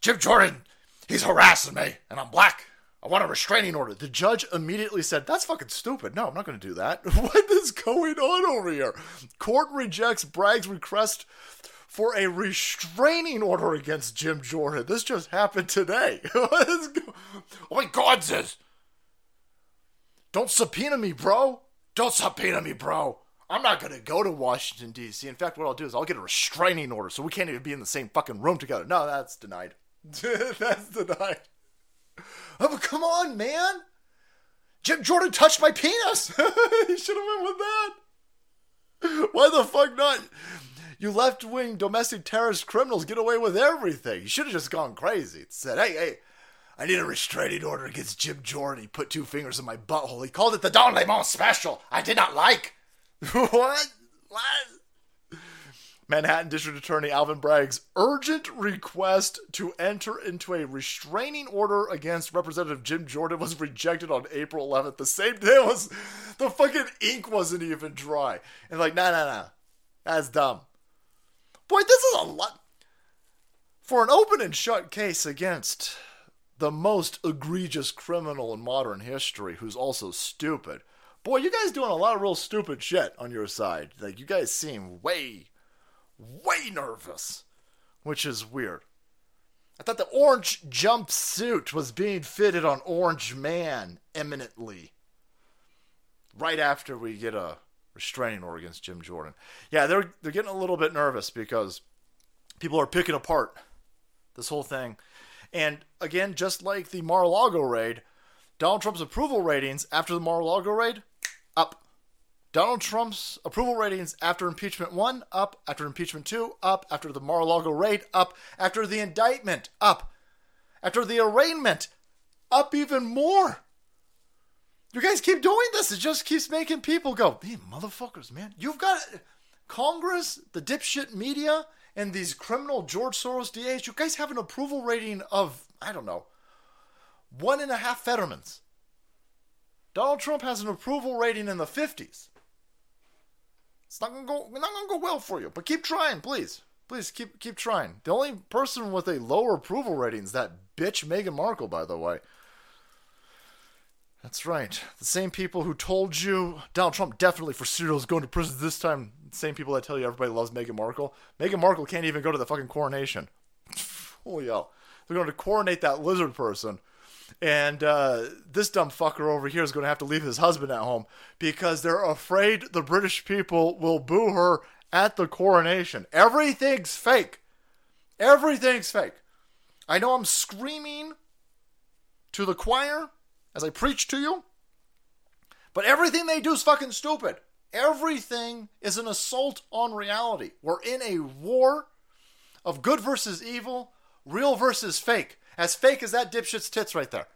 Jim Jordan, he's harassing me, and I'm black. I want a restraining order. The judge immediately said, That's fucking stupid. No, I'm not going to do that. [LAUGHS] What is going on over here? Court rejects Bragg's request for a restraining order against Jim Jordan. This just happened today. [LAUGHS] oh my God, Ziz. Don't subpoena me, bro. Don't subpoena me, bro. I'm not going to go to Washington, D.C. In fact, what I'll do is I'll get a restraining order so we can't even be in the same fucking room together. No, that's denied. [LAUGHS] that's denied. Oh, come on, man. Jim Jordan touched my penis. [LAUGHS] he should have went with that. Why the fuck not? You left wing domestic terrorist criminals get away with everything. You should have just gone crazy. Said, hey, hey, I need a restraining order against Jim Jordan. He put two fingers in my butthole. He called it the Don Lemon special. I did not like. [LAUGHS] what? What? Manhattan District Attorney Alvin Bragg's urgent request to enter into a restraining order against Representative Jim Jordan was rejected on April 11th. The same day was the fucking ink wasn't even dry. And like, nah, nah, nah. That's dumb. Boy, this is a lot. For an open and shut case against the most egregious criminal in modern history who's also stupid. Boy, you guys doing a lot of real stupid shit on your side. Like you guys seem way, way nervous, which is weird. I thought the orange jumpsuit was being fitted on Orange Man imminently. Right after we get a restraining order against Jim Jordan. Yeah, they're they're getting a little bit nervous because people are picking apart this whole thing. And again, just like the Mar-a-Lago raid, Donald Trump's approval ratings after the Mar-a-Lago raid up. Donald Trump's approval ratings after impeachment 1 up, after impeachment 2 up, after the Mar-a-Lago raid up, after the indictment up, after the arraignment up even more. You guys keep doing this. It just keeps making people go, "Hey, motherfuckers, man. You've got Congress, the dipshit media, and these criminal George Soros DAs. You guys have an approval rating of, I don't know, one and a half Fettermans. Donald Trump has an approval rating in the 50s. It's not gonna go not gonna go well for you, but keep trying, please. Please keep keep trying. The only person with a lower approval rating is that bitch Meghan Markle, by the way. That's right. The same people who told you Donald Trump definitely for pseudo is going to prison this time. Same people that tell you everybody loves Meghan Markle. Meghan Markle can't even go to the fucking coronation. [LAUGHS] Holy hell. They're going to coronate that lizard person. And uh, this dumb fucker over here is going to have to leave his husband at home because they're afraid the British people will boo her at the coronation. Everything's fake. Everything's fake. I know I'm screaming to the choir as I preach to you, but everything they do is fucking stupid. Everything is an assault on reality. We're in a war of good versus evil, real versus fake. As fake as that dipshit's tits right there.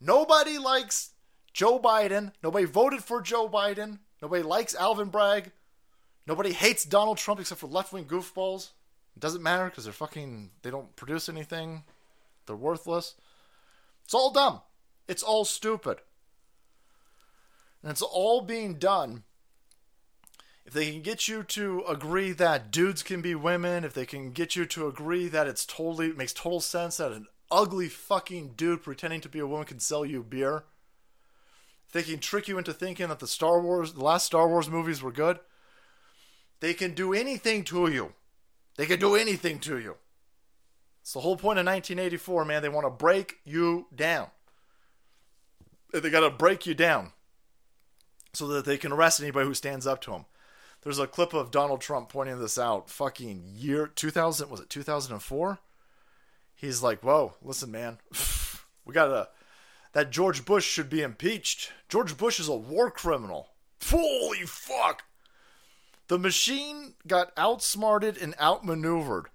Nobody likes Joe Biden. Nobody voted for Joe Biden. Nobody likes Alvin Bragg. Nobody hates Donald Trump except for left wing goofballs. It doesn't matter because they're fucking, they don't produce anything. They're worthless. It's all dumb. It's all stupid. And it's all being done if they can get you to agree that dudes can be women, if they can get you to agree that it's totally it makes total sense that an ugly fucking dude pretending to be a woman can sell you beer, if they can trick you into thinking that the Star Wars, the last Star Wars movies were good, they can do anything to you. They can do anything to you. It's the whole point of 1984, man. They want to break you down. They got to break you down so that they can arrest anybody who stands up to them. There's a clip of Donald Trump pointing this out. Fucking year 2000 was it 2004? He's like, "Whoa, listen, man, [LAUGHS] we got to that George Bush should be impeached. George Bush is a war criminal. Holy fuck!" The machine got outsmarted and outmaneuvered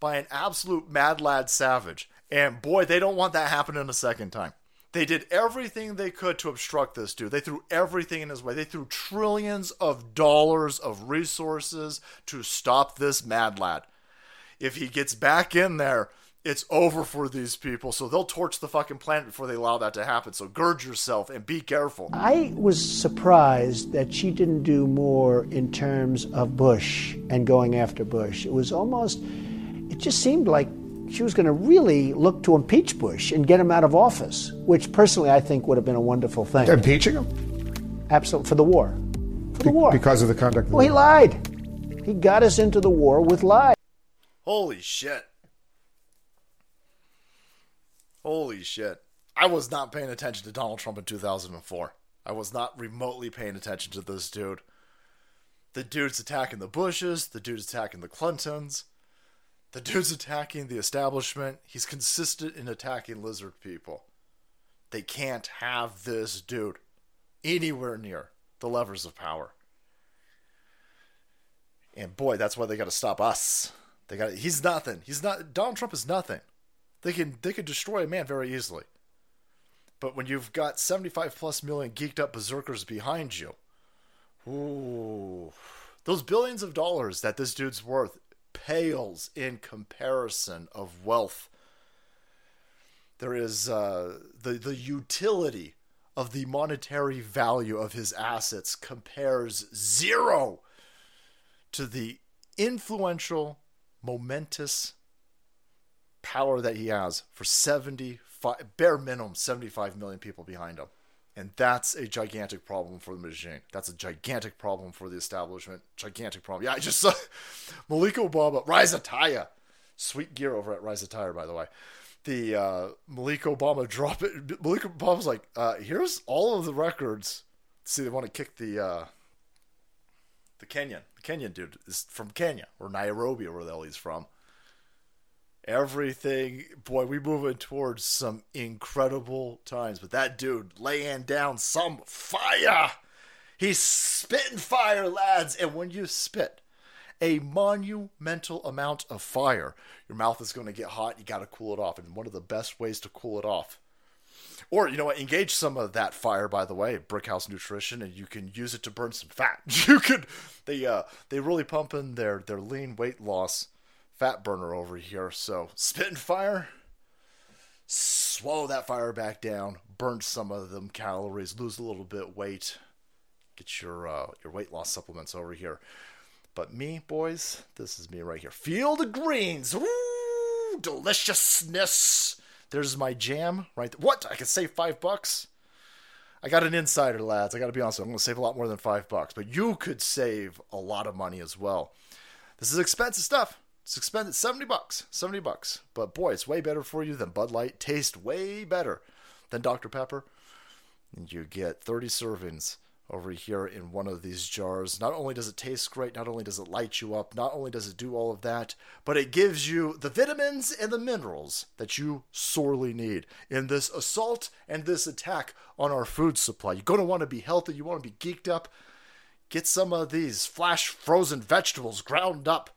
by an absolute mad lad savage, and boy, they don't want that happening a second time. They did everything they could to obstruct this dude. They threw everything in his way. They threw trillions of dollars of resources to stop this mad lad. If he gets back in there, it's over for these people. So they'll torch the fucking planet before they allow that to happen. So gird yourself and be careful. I was surprised that she didn't do more in terms of Bush and going after Bush. It was almost, it just seemed like she was going to really look to impeach Bush and get him out of office, which personally I think would have been a wonderful thing. Impeaching him? Absolutely, for the war. For the war. Because of the conduct of the Well, he war. lied. He got us into the war with lies. Holy shit. Holy shit. I was not paying attention to Donald Trump in 2004. I was not remotely paying attention to this dude. The dude's attacking the Bushes, the dude's attacking the Clintons, the dude's attacking the establishment. He's consistent in attacking lizard people. They can't have this dude anywhere near the levers of power. And boy, that's why they got to stop us. They got he's nothing. He's not Donald Trump is nothing. They can they can destroy a man very easily. But when you've got 75 plus million geeked up berserkers behind you, ooh, those billions of dollars that this dude's worth pales in comparison of wealth. There is uh, the the utility of the monetary value of his assets compares zero to the influential, momentous power that he has for 75 bare minimum 75 million people behind him And that's a gigantic problem for the machine. That's a gigantic problem for the establishment. Gigantic problem. Yeah, I just saw [LAUGHS] Malik Obama, Rise Attire. Sweet gear over at Rise Attire, by the way. The uh, Malik Obama drop it. [LAUGHS] Malik Obama's like, uh, here's all of the records. See, they want to kick the uh, the Kenyan. The Kenyan dude is from Kenya or Nairobi or where the hell he's from. Everything, boy, we moving towards some incredible times. But that dude laying down some fire. He's spitting fire, lads. And when you spit a monumental amount of fire, your mouth is going to get hot. You got to cool it off. And one of the best ways to cool it off or you know what? Engage some of that fire, by the way, Brickhouse Nutrition, and you can use it to burn some fat. [LAUGHS] You could they uh they really pump in their their lean weight loss fat burner over here. So spit and fire, swallow that fire back down, burn some of them calories, lose a little bit weight, get your uh, your weight loss supplements over here. But me, boys, this is me right here. Field of greens, Ooh, deliciousness. There's my jam right. Th- what? I could save five bucks. I got an insider, lads. I got to be honest. I'm going to save a lot more than five bucks, but you could save a lot of money as well. This is expensive stuff. Expensive, seventy bucks, seventy bucks. But boy, it's way better for you than Bud Light. Tastes way better than Dr Pepper. And you get thirty servings over here in one of these jars. Not only does it taste great, not only does it light you up, not only does it do all of that, but it gives you the vitamins and the minerals that you sorely need in this assault and this attack on our food supply. You're going to want to be healthy, you want to be geeked up. Get some of these flash frozen vegetables ground up.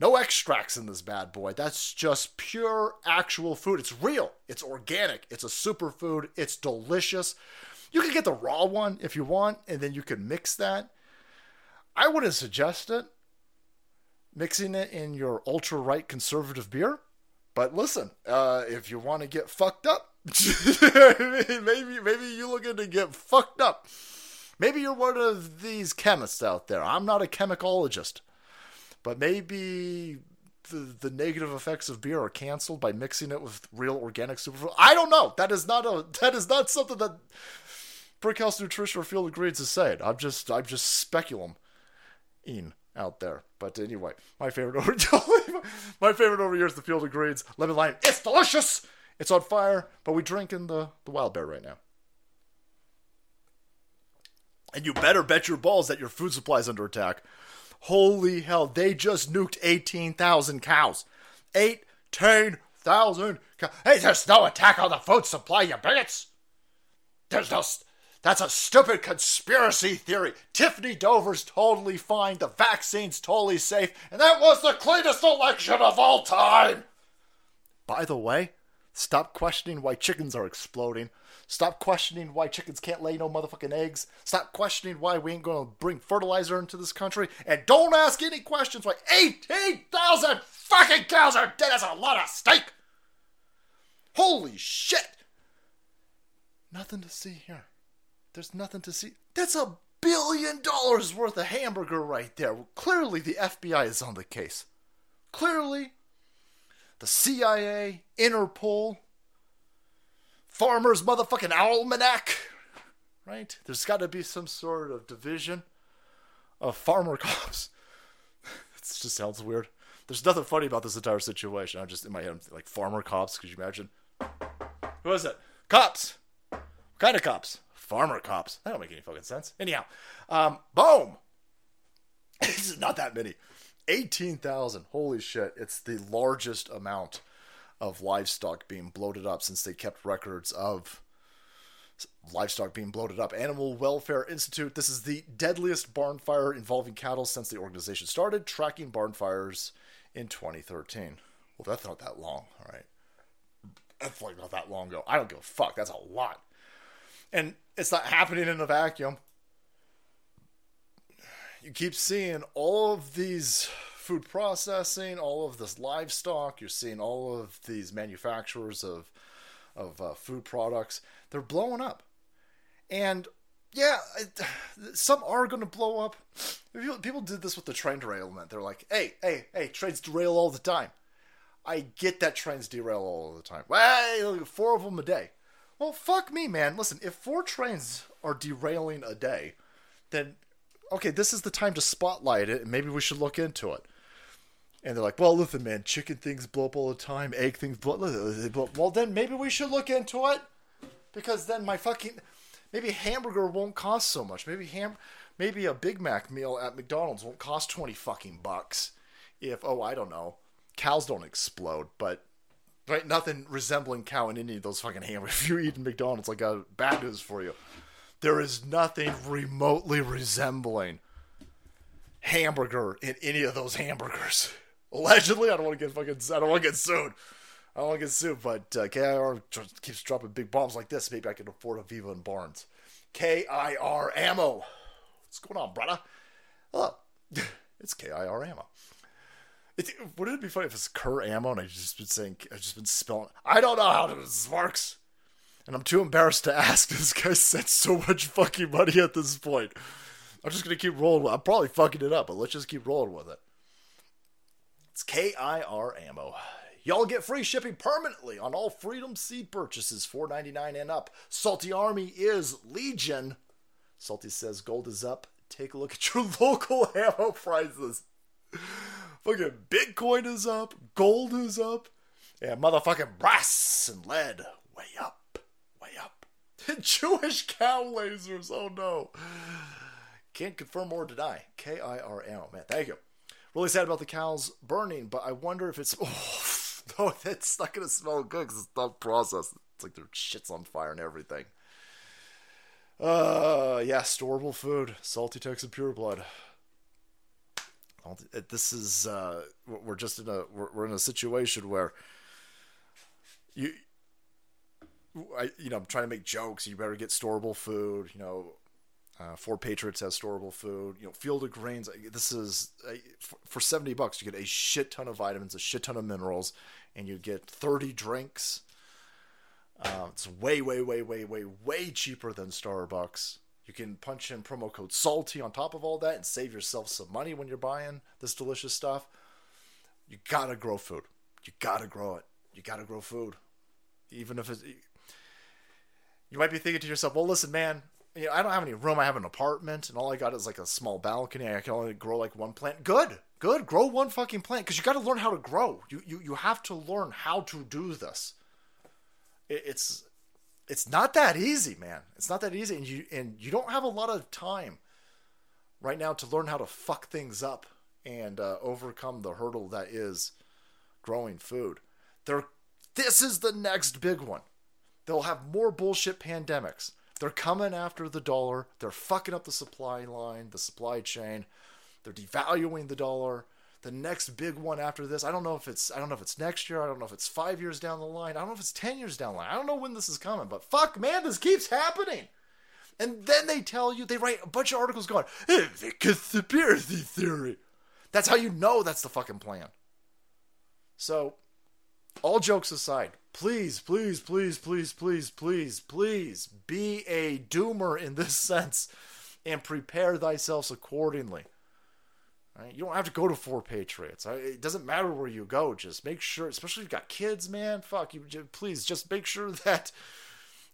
No extracts in this bad boy. That's just pure actual food. It's real. It's organic. It's a superfood. It's delicious. You can get the raw one if you want, and then you can mix that. I wouldn't suggest it, mixing it in your ultra right conservative beer. But listen, uh, if you want to get fucked up, [LAUGHS] maybe maybe you're looking to get fucked up. Maybe you're one of these chemists out there. I'm not a chemicologist, but maybe the, the negative effects of beer are canceled by mixing it with real organic superfood. I don't know. That is not a that is not something that Brickhouse Nutrition or Field of Greens saying. I'm just I'm just speculum in out there. But anyway, my favorite [LAUGHS] over my favorite over here is the Field of Greens lemon lime. It's delicious. It's on fire, but we drinking the the wild berry right now. And you better bet your balls that your food supply is under attack. Holy hell, they just nuked 18,000 cows. 18,000 cows. Hey, there's no attack on the food supply, you bigots. There's no. That's a stupid conspiracy theory. Tiffany Dover's totally fine. The vaccine's totally safe. And that was the cleanest election of all time. By the way, stop questioning why chickens are exploding. Stop questioning why chickens can't lay no motherfucking eggs. Stop questioning why we ain't gonna bring fertilizer into this country. And don't ask any questions why 18,000 fucking cows are dead. as a lot of steak. Holy shit. Nothing to see here. There's nothing to see. That's a billion dollars worth of hamburger right there. Clearly, the FBI is on the case. Clearly, the CIA, Interpol, Farmer's motherfucking almanac, right? There's got to be some sort of division of farmer [LAUGHS] cops. it just sounds weird. There's nothing funny about this entire situation. I'm just in my head, I'm like farmer cops. Could you imagine? Who is it? Cops. What kind of cops? Farmer cops. That don't make any fucking sense. Anyhow, um, boom. [LAUGHS] this is not that many. 18,000. Holy shit. It's the largest amount of livestock being bloated up since they kept records of livestock being bloated up. Animal Welfare Institute. This is the deadliest barn fire involving cattle since the organization started tracking barn fires in 2013. Well, that's not that long, all right? That's like not that long ago. I don't give a fuck. That's a lot. And it's not happening in a vacuum. You keep seeing all of these food processing, all of this livestock. You're seeing all of these manufacturers of of uh, food products. They're blowing up, and yeah, it, [SIGHS] some are going to blow up. People, people did this with the train derailment. They're like, "Hey, hey, hey, trains derail all the time." I get that trains derail all the time. Well, four of them a day. Well, fuck me, man. Listen, if four trains are derailing a day, then okay, this is the time to spotlight it, and maybe we should look into it. And they're like, well, listen, man, chicken things blow up all the time, egg things blow, blow up. Well, then maybe we should look into it because then my fucking maybe hamburger won't cost so much. Maybe ham, maybe a Big Mac meal at McDonald's won't cost twenty fucking bucks. If oh, I don't know, cows don't explode, but right, nothing resembling cow in any of those fucking hamburgers. [LAUGHS] If you eat in McDonald's, I got bad news for you. There is nothing remotely resembling hamburger in any of those hamburgers. Allegedly, I don't want to get fucking. I don't want to get sued. I don't want to get sued, but uh, KIR keeps dropping big bombs like this. Maybe I can afford a Viva and Barnes. KIR ammo. What's going on, brother? Oh, [LAUGHS] it's KIR ammo. It, wouldn't it be funny if it's Kerr ammo and I just been saying I've just been spelling I don't know how this works. And I'm too embarrassed to ask. [LAUGHS] This guy sent so much fucking money at this point. I'm just gonna keep rolling with I'm probably fucking it up, but let's just keep rolling with it. It's KIR ammo. Y'all get free shipping permanently on all Freedom Seed purchases, $4.99 and up. Salty Army is Legion. Salty says gold is up. Take a look at your [LAUGHS] local ammo prices. Fucking Bitcoin is up, gold is up, and motherfucking brass and lead way up, way up. [LAUGHS] Jewish cow lasers, oh no. Can't confirm or deny. KIR ammo, man, thank you. Really sad about the cows burning, but I wonder if it's. [LAUGHS] Oh, no, it's not going to smell good because it's not processed. It's like their shit's on fire and everything. Uh, yeah, storable food, salty Texan pure blood. This is uh, we're just in a we're, we're in a situation where you, I you know I'm trying to make jokes. You better get storable food. You know, uh, Patriots has storable food. You know, Field of Greens. This is uh, for seventy bucks. You get a shit ton of vitamins, a shit ton of minerals, and you get thirty drinks. Uh, it's way, way, way, way, way, way cheaper than Starbucks. You can punch in promo code SALTY on top of all that and save yourself some money when you're buying this delicious stuff. You gotta grow food. You gotta grow it. You gotta grow food. Even if it's. You might be thinking to yourself, well, listen, man, you know, I don't have any room. I have an apartment, and all I got is like a small balcony. I can only grow like one plant. Good, good. Grow one fucking plant because you got to learn how to grow. You, you you have to learn how to do this. It, it's it's not that easy, man. It's not that easy, and you and you don't have a lot of time right now to learn how to fuck things up and uh, overcome the hurdle that is growing food. There, this is the next big one. They'll have more bullshit pandemics. They're coming after the dollar. They're fucking up the supply line, the supply chain. They're devaluing the dollar. The next big one after this, I don't know if it's I don't know if it's next year. I don't know if it's five years down the line. I don't know if it's ten years down the line. I don't know when this is coming. But fuck, man, this keeps happening. And then they tell you they write a bunch of articles going, the conspiracy theory. That's how you know that's the fucking plan. So, all jokes aside, please, please, please, please, please, please, please be a doomer in this [LAUGHS] sense and prepare thyself accordingly. Right? You don't have to go to Four Patriots. It doesn't matter where you go. Just make sure, especially if you've got kids, man. Fuck you. Please, just make sure [LAUGHS] that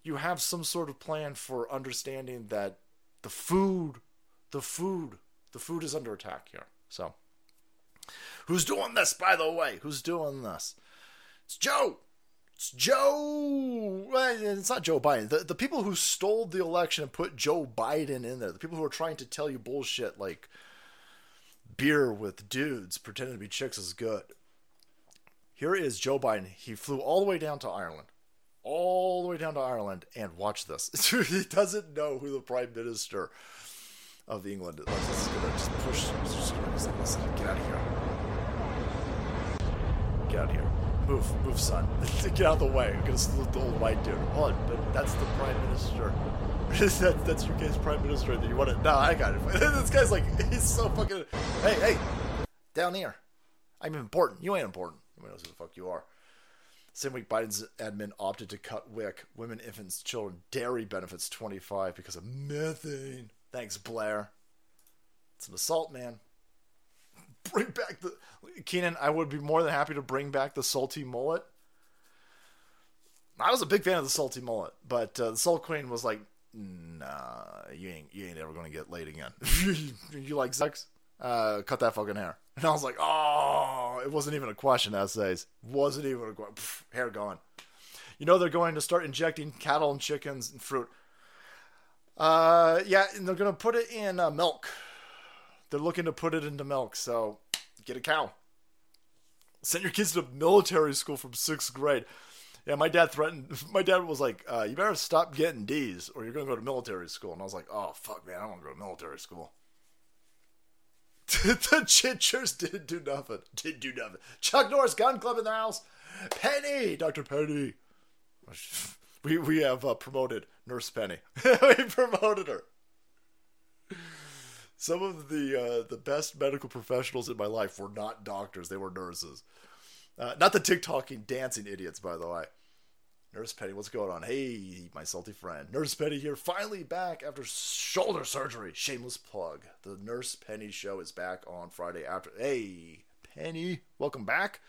you have some sort of plan for understanding that the food, the food, the food is under attack here. So, who's doing this, by the way? Who's doing this? It's Joe. It's Joe. It's not Joe Biden. The, the people who stole the election and put Joe Biden in there, the people who are trying to tell you bullshit like beer with dudes pretending to be chicks is good. Here is Joe Biden. He flew all the way down to Ireland. All the way down to Ireland and watch this. [LAUGHS] he doesn't know who the prime minister of England is. This is gonna just push. Just gonna, get out of here. Get out of here. Move, move, son. [LAUGHS] get out of the way. I'm gonna salute the old white dude. On, but that's the prime minister. [LAUGHS] that, that's UK's prime minister that you want to. No, I got it. [LAUGHS] this guy's like, he's so fucking. Hey, hey, down here. I'm important. You ain't important. Nobody knows who the fuck you are. Same week, Biden's admin opted to cut WIC, women, infants, children, dairy benefits 25 because of methane. Thanks, Blair. It's an assault, man. Bring back the. Keenan, I would be more than happy to bring back the salty mullet. I was a big fan of the salty mullet, but uh, the Salt Queen was like, nah, you ain't you ain't ever gonna get laid again. [LAUGHS] you like sex? Uh, cut that fucking hair. And I was like, oh, it wasn't even a question. Essays wasn't even a question. Hair gone. You know they're going to start injecting cattle and chickens and fruit. Uh, yeah, and they're gonna put it in uh, milk. They're looking to put it into milk. So get a cow. Send your kids to military school from sixth grade. Yeah, my dad threatened. [LAUGHS] My dad was like, uh, "You better stop getting D's, or you're gonna go to military school." And I was like, "Oh fuck, man, I don't want to go to military school." [LAUGHS] the Chinchers didn't do nothing. Didn't do nothing. Chuck Norris Gun Club in the house. Penny, Doctor Penny. [LAUGHS] We we have uh, promoted Nurse Penny. we promoted her. Some of the uh, the best medical professionals in my life were not doctors; they were nurses. Uh, not the TikToking dancing idiots, by the way. Nurse Penny, what's going on? Hey, my salty friend. Nurse Penny here, finally back after shoulder surgery. Shameless plug. The Nurse Penny show is back on Friday after. Hey, Penny, welcome back.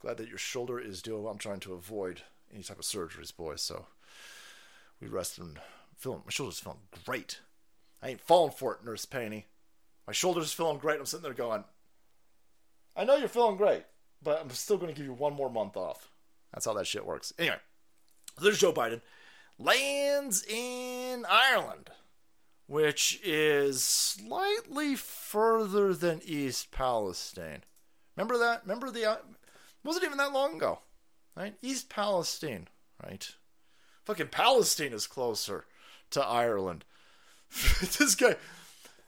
Glad that your shoulder is doing well. I'm trying to avoid any type of surgeries, boys. So we rest and feeling. My shoulder's feeling great. I ain't falling for it, Nurse Penny. My shoulder's feeling great. I'm sitting there going, I know you're feeling great, but I'm still going to give you one more month off. That's how that shit works. Anyway, there's Joe Biden. Lands in Ireland, which is slightly further than East Palestine. Remember that? Remember the. Uh, wasn't even that long ago, right? East Palestine, right? Fucking Palestine is closer to Ireland. [LAUGHS] this guy,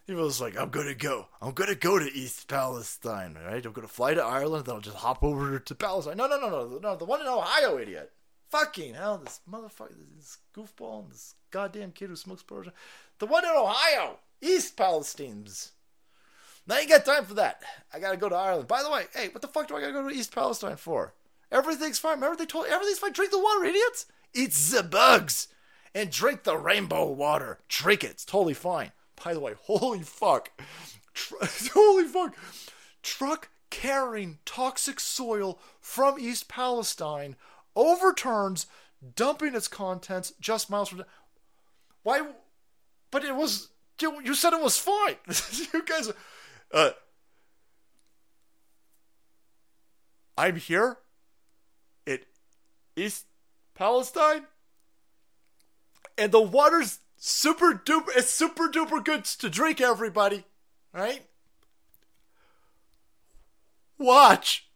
he was like, I'm gonna go. I'm gonna go to East Palestine, right? I'm gonna fly to Ireland, then I'll just hop over to Palestine. No, no, no, no, no, the one in Ohio, idiot. Fucking hell, this motherfucker, this goofball, this goddamn kid who smokes Persian. The one in Ohio, East Palestine's. Now you got time for that. I gotta go to Ireland. By the way, hey, what the fuck do I gotta go to East Palestine for? Everything's fine. Remember they told everything's fine. Drink the water, idiots. Eat the bugs and drink the rainbow water. Drink it. It's totally fine. By the way, holy fuck. Tr- [LAUGHS] holy fuck. Truck carrying toxic soil from East Palestine overturns, dumping its contents just miles from. Why? But it was. You, you said it was fine. [LAUGHS] you guys. Uh, I'm here. It East Palestine and the water's super duper it's super duper good to drink everybody right? Watch.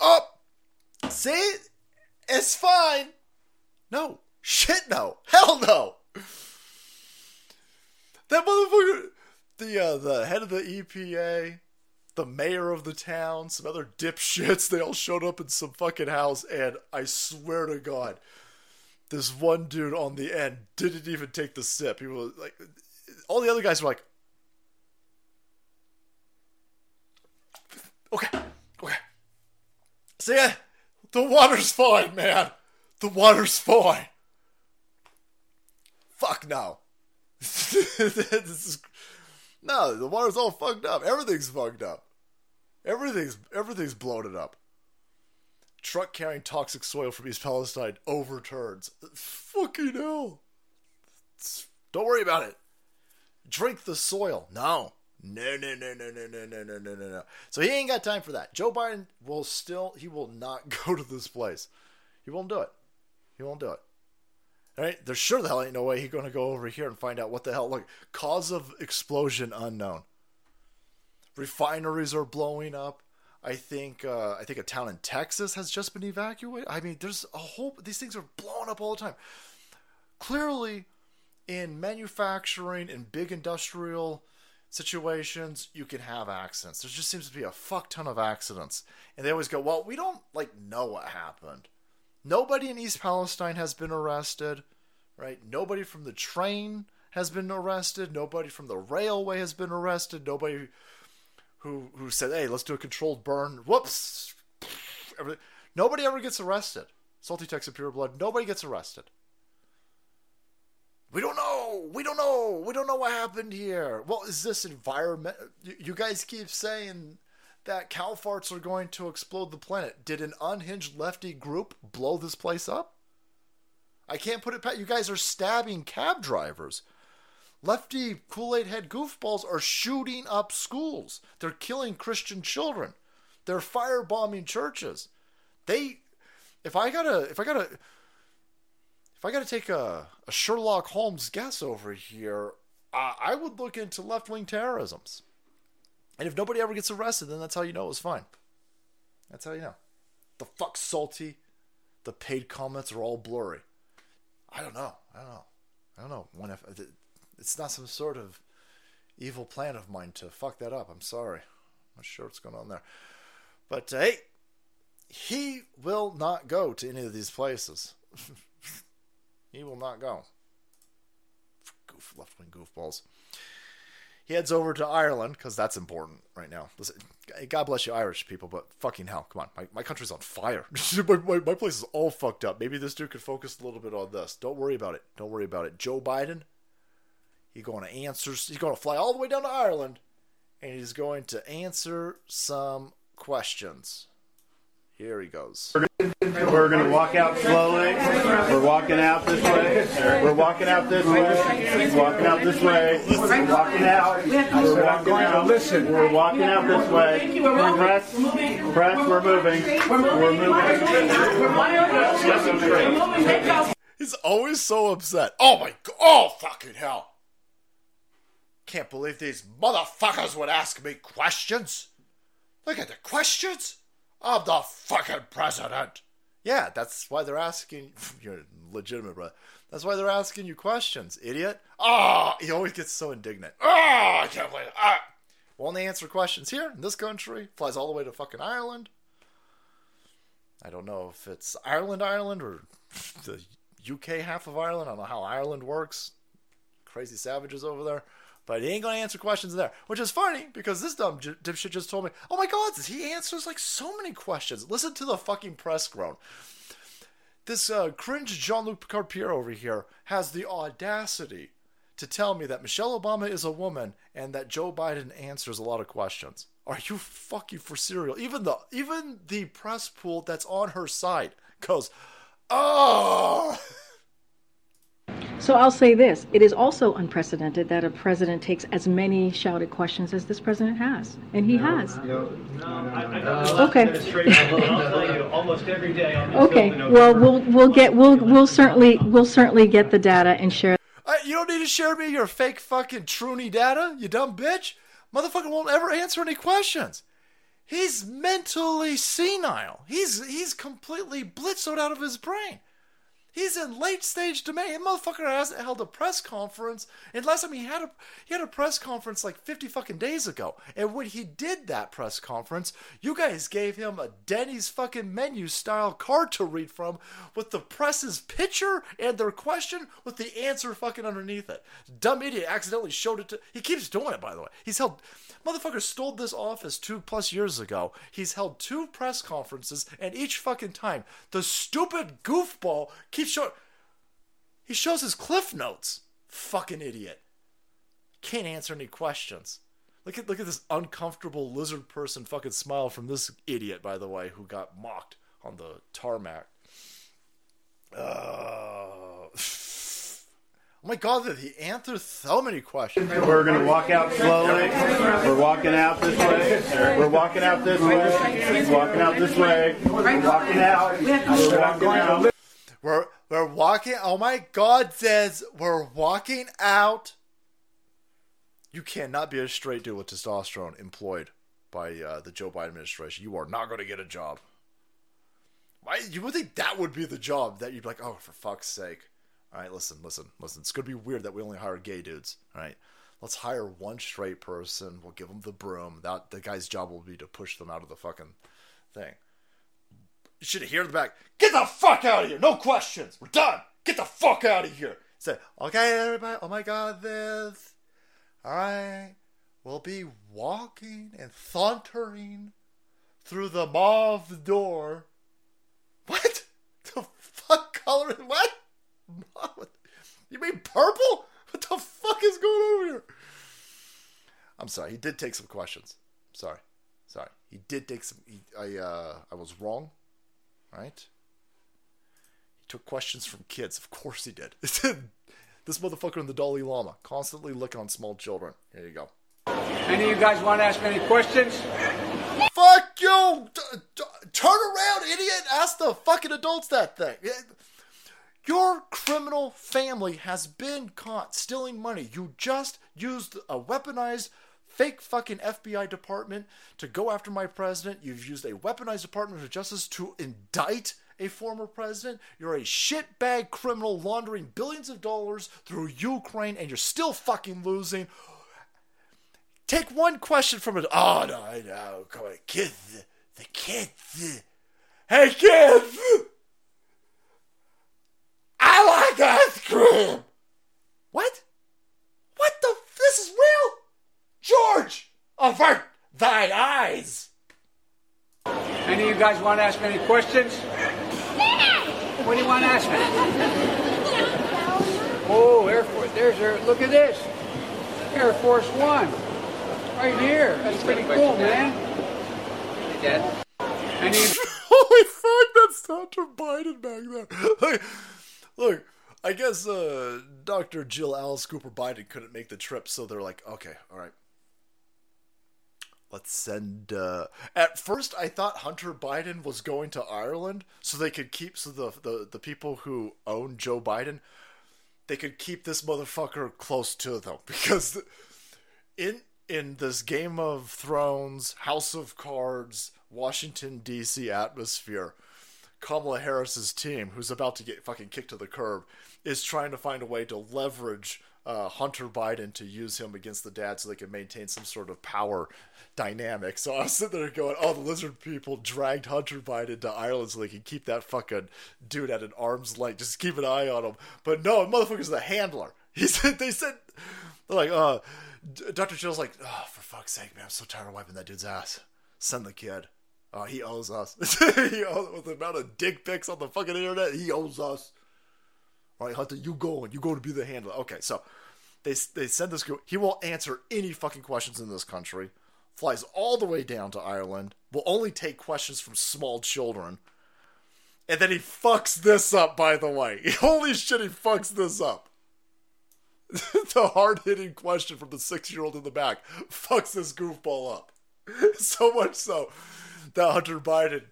Oh see? It's fine. No. Shit no. Hell no. That motherfucker the uh, the head of the EPA the mayor of the town, some other dipshits. They all showed up in some fucking house, and I swear to God, this one dude on the end didn't even take the sip. He was like, all the other guys were like, okay, okay. Yeah, the water's fine, man. The water's fine. Fuck no. [LAUGHS] this is no, the water's all fucked up. Everything's fucked up. Everything's everything's bloated up. Truck carrying toxic soil from East Palestine overturns. Fucking hell. Don't worry about it. Drink the soil. No. No, no, no, no, no, no, no, no, no, no, no. So he ain't got time for that. Joe Biden will still, he will not [LAUGHS] go to this place. He won't do it. He won't do it. All right? There's sure the hell ain't no way he's going to go over here and find out what the hell. Look, cause of explosion unknown refineries are blowing up. I think uh, I think a town in Texas has just been evacuated. I mean, there's a whole these things are blowing up all the time. Clearly, in manufacturing and big industrial situations, you can have accidents. There just seems to be a fuck ton of accidents, and they always go, "Well, we don't like know what happened." Nobody in East Palestine has been arrested, right? Nobody from the train has been arrested. Nobody from the railway has been arrested. Nobody who who said, "Hey, let's do a controlled burn." Whoops! Nobody ever gets arrested. Salty Texas Pure Blood. Nobody gets arrested. We don't know. We don't know. We don't know what happened here. Well, is this environment? You guys keep saying that cow farts are going to explode the planet. Did an unhinged lefty group blow this place up? I can't put it past you guys are stabbing cab drivers. Lefty Kool Aid head goofballs are shooting up schools. They're killing Christian children. They're firebombing churches. They, if I gotta, if I gotta, if I gotta take a, a Sherlock Holmes guess over here, I would look into left wing terrorisms. And if nobody ever gets arrested, then that's how you know it was fine. That's how you know. The fuck salty. The paid comments are all blurry. I don't know. I don't know. I don't know. When if it's not some sort of evil plan of mine to fuck that up. I'm sorry. I'm not sure what's going on there. But uh, hey, he will not go to any of these places. [LAUGHS] he will not go. Goof, left wing goofballs. He heads over to Ireland because that's important right now. Listen, God bless you, Irish people, but fucking hell, come on, my, my country's on fire. [LAUGHS] my, my, my place is all fucked up. Maybe this dude could focus a little bit on this. Don't worry about it. Don't worry about it. Joe Biden, he's going to answer. He's going to fly all the way down to Ireland, and he's going to answer some questions. Here he goes. We're going to walk out slowly. We're walking out this way. We're walking out this way. Walking out this way. We're walking out. We're walking out. Listen. We're walking out this way. Press. Press. We're moving. We're moving. He's always so upset. Oh my god. Oh fucking hell. Can't believe these motherfuckers would ask me questions. Look at the questions of the fucking president. Yeah, that's why they're asking. [LAUGHS] You're legitimate, bro. That's why they're asking you questions, idiot. Oh, he always gets so indignant. Oh, I can't believe. Ah, won't they answer questions here in this country. Flies all the way to fucking Ireland. I don't know if it's Ireland, Ireland, or [LAUGHS] the UK half of Ireland. I don't know how Ireland works. Crazy savages over there. But he ain't gonna answer questions there, which is funny because this dumb j- dipshit just told me, "Oh my god, he answers like so many questions." Listen to the fucking press groan. This uh, cringe Jean-Luc Picard over here has the audacity to tell me that Michelle Obama is a woman and that Joe Biden answers a lot of questions. Are you fucking for serial? Even the even the press pool that's on her side goes, "Oh." [LAUGHS] So I'll say this it is also unprecedented that a president takes as many shouted questions as this president has. And he has. Okay. almost every day Okay. Well, we'll we'll get we'll we'll certainly we'll certainly get the data and share Uh, you don't need to share me your fake fucking Truny data, you dumb bitch. Motherfucker won't ever answer any questions. He's mentally senile. He's he's completely blitzoed out of his brain. He's in late stage dementia. Motherfucker hasn't held a press conference, and last time he had a he had a press conference like fifty fucking days ago. And when he did that press conference, you guys gave him a Denny's fucking menu style card to read from with the press's picture and their question with the answer fucking underneath it. Dumb idiot accidentally showed it to. He keeps doing it by the way. He's held. Motherfucker stole this office two plus years ago. He's held two press conferences, and each fucking time, the stupid goofball keeps showing. He shows his cliff notes. Fucking idiot. Can't answer any questions. Look at look at this uncomfortable lizard person fucking smile from this idiot, by the way, who got mocked on the tarmac. Uh, oh my god, he answer so many questions? We're going to walk out slowly. We're walking out this way. We're walking out this way. Walking out this way. We're walking out. We're walking out. We're we're walking. Oh my God, says we're walking out. You cannot be a straight dude with testosterone employed by uh, the Joe Biden administration. You are not going to get a job. Why? You would think that would be the job that you'd be like, oh, for fuck's sake. All right, listen, listen, listen. It's to be weird that we only hire gay dudes. All right, let's hire one straight person. We'll give them the broom. That the guy's job will be to push them out of the fucking thing. You should hear the back. Get the fuck out of here. No questions. We're done. Get the fuck out of here. Say, okay, everybody. Oh my God, this. All right. We'll be walking and sauntering through the mauve door. What? [LAUGHS] The fuck color? What? [LAUGHS] You mean purple? What the fuck is going on here? I'm sorry. He did take some questions. Sorry. Sorry, he did take some. He, I uh, I was wrong, right? He took questions from kids. Of course he did. [LAUGHS] this motherfucker in the Dalai Lama, constantly looking on small children. Here you go. Any of you guys want to ask any questions? Fuck you! D- d- turn around, idiot! Ask the fucking adults that thing. Your criminal family has been caught stealing money. You just used a weaponized fake fucking FBI department to go after my president. You've used a weaponized Department of Justice to indict a former president. You're a shitbag criminal laundering billions of dollars through Ukraine and you're still fucking losing. Take one question from it. Oh, no, know. Come on, kids. The kids. Hey, kids! I like ice cream! What? What the? This is real? George! Avert thy eyes! Any of you guys want to ask me any questions? What do you want to ask me? Oh, Air Force. There's Air. Look at this. Air Force One. Right here. That's pretty cool, man. Dad? [LAUGHS] Any. Holy fuck, that's Hunter Biden back there. Look, look I guess uh, Dr. Jill Alice Cooper Biden couldn't make the trip, so they're like, okay, all right. Let's send. Uh... At first, I thought Hunter Biden was going to Ireland so they could keep so the the, the people who own Joe Biden, they could keep this motherfucker close to them [LAUGHS] because in in this Game of Thrones, House of Cards, Washington D.C. atmosphere, Kamala Harris's team, who's about to get fucking kicked to the curb, is trying to find a way to leverage uh, Hunter Biden to use him against the dad so they can maintain some sort of power dynamic. So I was sitting there going, oh, the lizard people dragged Hunter Biden to Ireland so they can keep that fucking dude at an arm's length. Just keep an eye on him. But no, motherfucker's the handler. [LAUGHS] He said, they said, they're like, uh, Dr. Jill's like, oh, for fuck's sake, man, I'm so tired of wiping that dude's ass. Send the kid. Oh, he owes us. [LAUGHS] he owes, with the amount of dick pics on the fucking internet, he owes us. All right, Hunter, you go and you go to be the handler. Okay, so they they send this. He will answer any fucking questions in this country. Flies all the way down to Ireland. Will only take questions from small children. And then he fucks this up. By the way, [LAUGHS] holy shit, he fucks this up. [LAUGHS] the hard hitting question from the six year old in the back fucks this goofball up. So much so that Hunter Biden,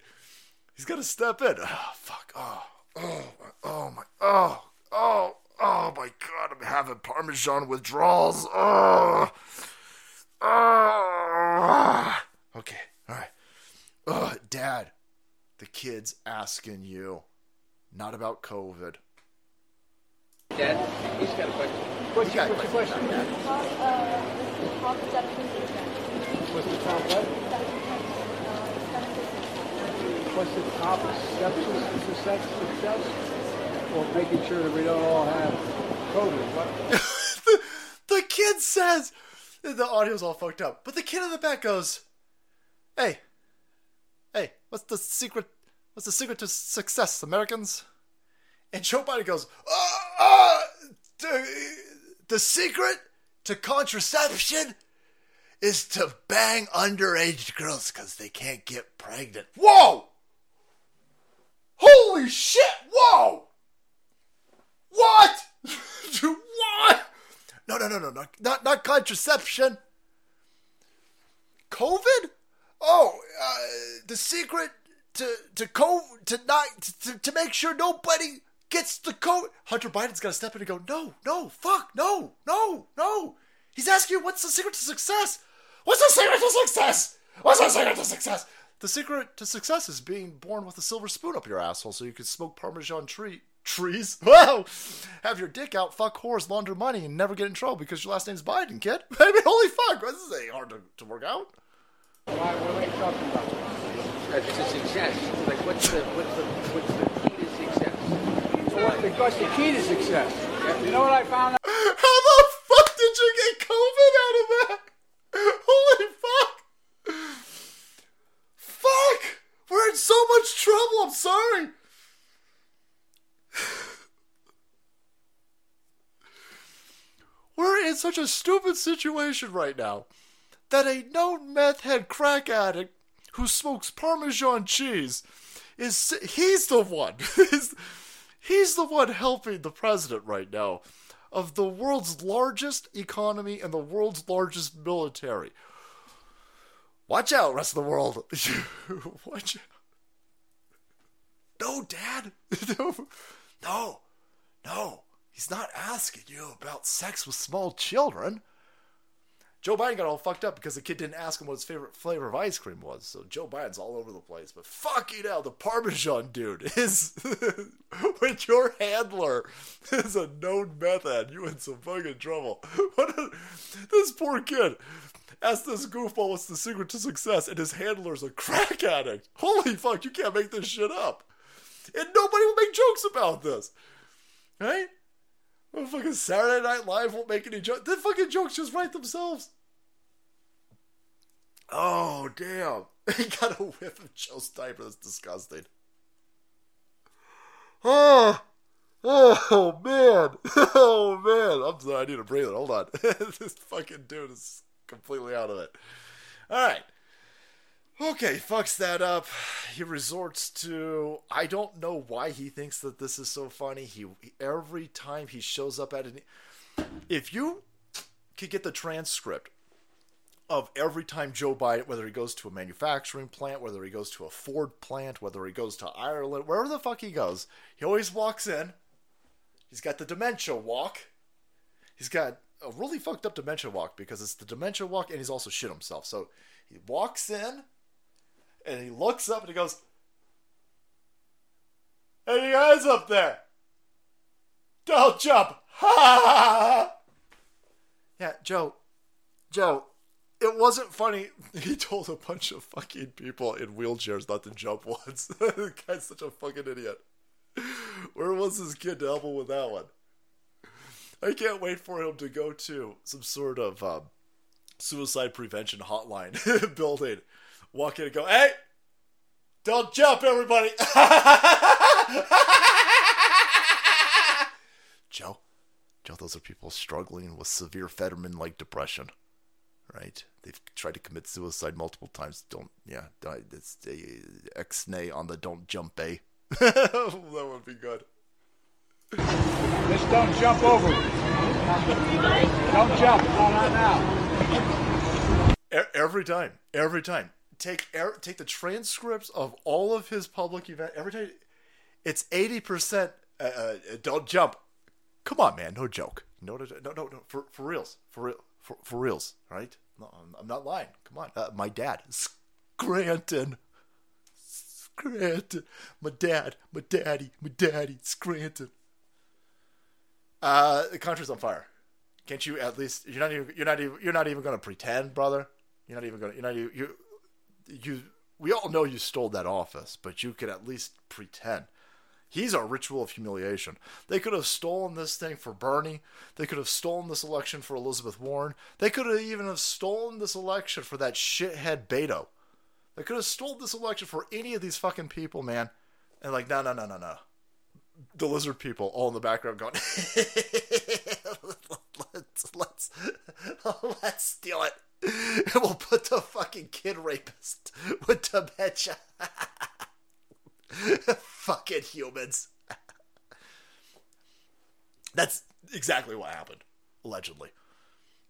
he's got to step in. Oh, fuck. Oh, oh, my, oh, my, oh, oh, oh, my God. I'm having Parmesan withdrawals. Oh, oh. Okay, all right. Oh, Dad, the kid's asking you, not about COVID. Dad, he's got a question. What's, your, what's your question? What's the top what? What's the top of success, success? Or making sure that we don't all have COVID? What? [LAUGHS] the kid says, the audio's all fucked up, but the kid in the back goes, "Hey, hey, what's the secret? What's the secret to success, Americans?" And Joe Biden goes, uh, uh, the, the secret to contraception is to bang underage girls because they can't get pregnant. Whoa! Holy shit! Whoa! What? [LAUGHS] what? No, no, no, no, not not, not contraception. COVID? Oh, uh, the secret to to co to not to, to make sure nobody gets the COVID. Hunter Biden's got to step in and go, no, no, fuck, no, no, no. He's asking you, what's the secret to success? What's the secret to success? What's the secret to success? The secret to success is being born with a silver spoon up your asshole so you can smoke Parmesan tree trees. [LAUGHS] Wow! Have your dick out, fuck whores, launder money, and never get in trouble because your last name's Biden, kid. [LAUGHS] I mean, holy fuck, this ain't hard to, to work out. Why, what are you talking about? That's to success. Like, what's the, what's the, what's the key to success? So what, because the key to success. You know what I found out? [LAUGHS] How the fuck did you get COVID out of that? Holy fuck! Fuck! We're in so much trouble, I'm sorry. We're in such a stupid situation right now that a known meth head crack addict who smokes Parmesan cheese is he's the one. [LAUGHS] he's, he's the one helping the president right now of the world's largest economy and the world's largest military. Watch out, rest of the world. [LAUGHS] Watch out. No, Dad. [LAUGHS] no, no. He's not asking you about sex with small children. Joe Biden got all fucked up because the kid didn't ask him what his favorite flavor of ice cream was. So Joe Biden's all over the place. But fucking hell, the Parmesan dude is [LAUGHS] when your handler [LAUGHS] is a known meth head, you in some fucking trouble. What a, this poor kid asked this goofball what's the secret to success, and his handler's a crack addict. Holy fuck, you can't make this shit up. [LAUGHS] And nobody will make jokes about this. Right? Fucking Saturday Night Live won't make any jokes. The fucking jokes just write themselves. Oh, damn. [LAUGHS] He got a whiff of Joe's diaper. That's disgusting. Oh, oh, man. [LAUGHS] Oh, man. I'm sorry. I need a breather. Hold on. this fucking dude is completely out of it. All right. Okay, fucks that up. He resorts to. I don't know why he thinks that this is so funny. He every time he shows up at an. If you could get the transcript of every time Joe Biden, whether he goes to a manufacturing plant, whether he goes to a Ford plant, whether he goes to Ireland, wherever the fuck he goes, he always walks in. He's got the dementia walk. He's got a really fucked up dementia walk because it's the dementia walk and he's also shit himself. So he walks in and he looks up and he goes, Hey, guys up there? Don't jump. Ha! [LAUGHS] yeah, Joe. Joe, it wasn't funny. [LAUGHS] He told a bunch of fucking people in wheelchairs not to jump once. [LAUGHS] the guy's such a fucking idiot. Where was this kid to help him with that one? I can't wait for him to go to some sort of um, suicide prevention hotline building. Walk in and go, hey, don't jump, everybody. Joe, Joe, those are people struggling with severe Fetterman like depression right? They've tried to commit suicide multiple times. Don't, yeah, it's a X-nay on the don't jump eh? a. [LAUGHS] that would be good. Just don't jump over. Don't jump. Not now. Every time, every time. Take er, take the transcripts of all of his public event. Every time, it's eighty percent. Uh, uh, don't jump. Come on, man. No joke. No, no, no, no. For for reals. For real for, for reals, right? No, I'm, not lying. Come on, uh, my dad, Scranton, Scranton, my dad, my daddy, my daddy, Scranton. Uh, the country's on fire. Can't you at least? You're not even. You're not even. You're not even going to pretend, brother. You're not even going to. You're not. You. You. You. We all know you stole that office, but you could at least pretend. He's our ritual of humiliation. They could have stolen this thing for Bernie. They could have stolen this election for Elizabeth Warren. They could have even have stolen this election for that shithead Beto. They could have stolen this election for any of these fucking people, man. And like, no, no, no, no, no. The lizard people all in the background going, [LAUGHS] let's let's [LAUGHS] let's steal it. [LAUGHS] And we'll put the fucking kid rapist with dementia. [LAUGHS] Fucking humans. That's exactly what happened, allegedly.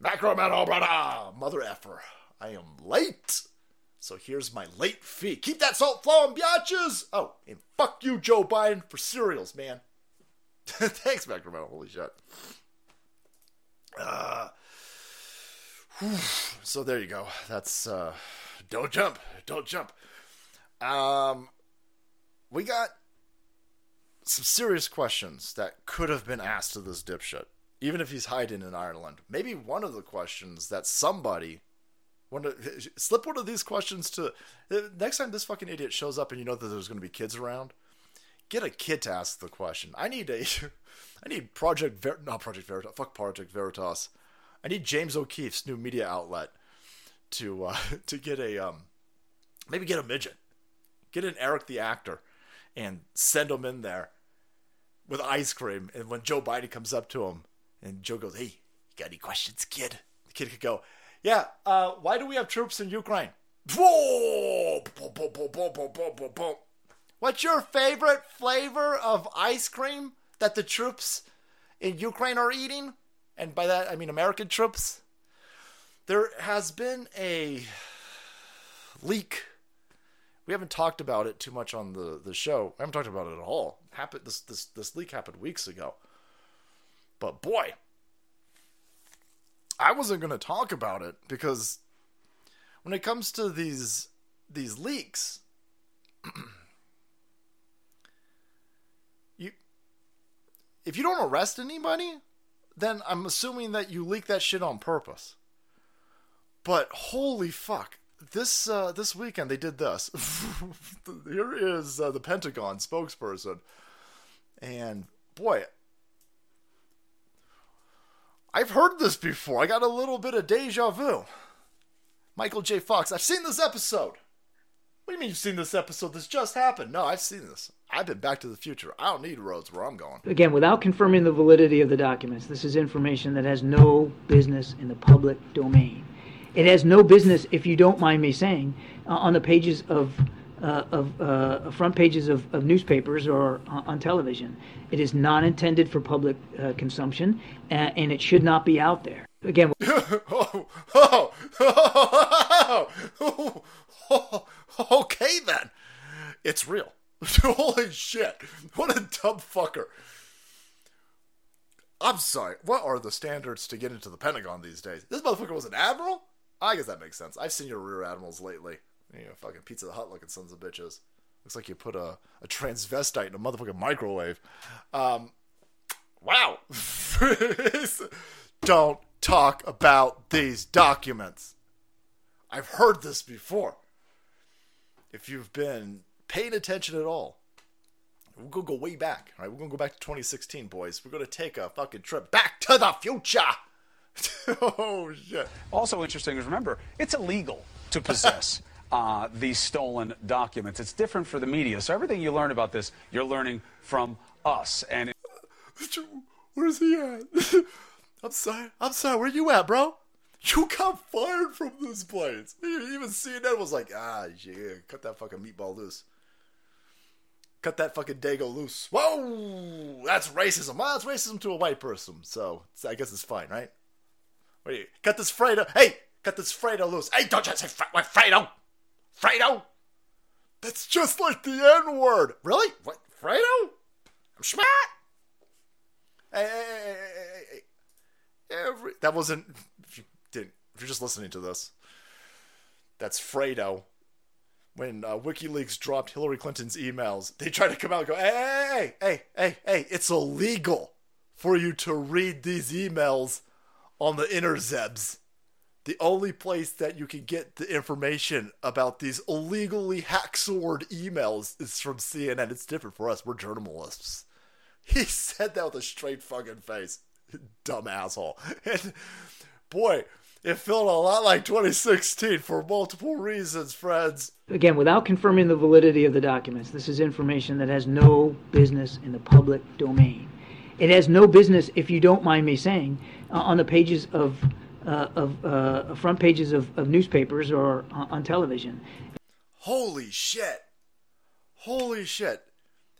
Macrometal, brother! Mother effer. I am late. So here's my late fee. Keep that salt flowing, biatches! Oh, and fuck you, Joe Biden, for cereals, man. [LAUGHS] Thanks, Macrometal. Holy shit. Uh, so there you go. That's, uh, don't jump. Don't jump. Um, we got some serious questions that could have been asked to this dipshit, even if he's hiding in Ireland. Maybe one of the questions that somebody of, slip one of these questions to next time this fucking idiot shows up and you know that there's going to be kids around. Get a kid to ask the question. I need a, [LAUGHS] I need Project Ver, not Project Veritas. Fuck Project Veritas. I need James O'Keefe's new media outlet to uh, [LAUGHS] to get a um, maybe get a midget, get an Eric the actor and send him in there with ice cream. And when Joe Biden comes up to him and Joe goes, Hey, you got any questions, kid? The kid could go, Yeah. Uh, why do we have troops in Ukraine? Whoa! What's your favorite flavor of ice cream that the troops in Ukraine are eating? And by that, I mean American troops. There has been a leak. We haven't talked about it too much on the, the show. I haven't talked about it at all. Happened this this this leak happened weeks ago. But boy, I wasn't going to talk about it because when it comes to these these leaks, [CLEARS THROAT] you if you don't arrest anybody, then I'm assuming that you leak that shit on purpose. But holy fuck, this uh, this weekend they did this. [LAUGHS] Here is uh, the Pentagon spokesperson, and boy, I've heard this before. I got a little bit of deja vu. Michael J. Fox, I've seen this episode. What do you mean you've seen this episode? This just happened. No, I've seen this. I've been back to the future. I don't need roads where I'm going. Again, without confirming the validity of the documents, this is information that has no business in the public domain. It has no business, if you don't mind me saying, uh, on the pages of uh, of uh, front pages of, of newspapers or on, on television. It is not intended for public uh, consumption, and it should not be out there. Again. [LAUGHS] [LAUGHS] oh, oh, oh, [LAUGHS] okay then, it's real. [LAUGHS] Holy shit! What a dumb fucker. I'm sorry. What are the standards to get into the Pentagon these days? This motherfucker was an admiral. I guess that makes sense. I've seen your rear admirals lately. You know, fucking Pizza Hut looking sons of bitches. Looks like you put a, a transvestite in a motherfucking microwave. Um, wow. [LAUGHS] Don't talk about these documents. I've heard this before. If you've been paying attention at all, we're gonna go way back. All right, we're gonna go back to 2016, boys. We're gonna take a fucking trip back to the future. [LAUGHS] oh shit! Also interesting is remember it's illegal to possess [LAUGHS] uh, these stolen documents. It's different for the media. So everything you learn about this, you're learning from us. And where's he at? [LAUGHS] I'm sorry. I'm sorry. Where are you at, bro? You got fired from this place. Even CNN was like, ah, yeah, cut that fucking meatball loose. Cut that fucking Dago loose. Whoa, that's racism. Well, that's racism to a white person. So I guess it's fine, right? Wait, cut this Fredo. Hey, cut this Fredo loose. Hey, don't you say Fredo. Fredo? That's just like the N word. Really? What? Fredo? I'm Schmat? Hey, hey, hey, hey, hey, Every that wasn't. If you're just listening to this, that's Fredo. When uh, WikiLeaks dropped Hillary Clinton's emails, they tried to come out and go, "Hey, hey, hey, hey, hey! It's illegal for you to read these emails on the interzebs." the only place that you can get the information about these illegally hacksored emails is from CNN. It's different for us. We're journalists. [LAUGHS] He said that with a straight fucking face. [LAUGHS] Dumb asshole. [LAUGHS] And boy, it felt a lot like 2016 for multiple reasons, friends. Again, without confirming the validity of the documents, this is information that has no business in the public domain. It has no business, if you don't mind me saying, uh, on the pages of uh, of uh, front pages of, of newspapers or on, on television. Holy shit! Holy shit!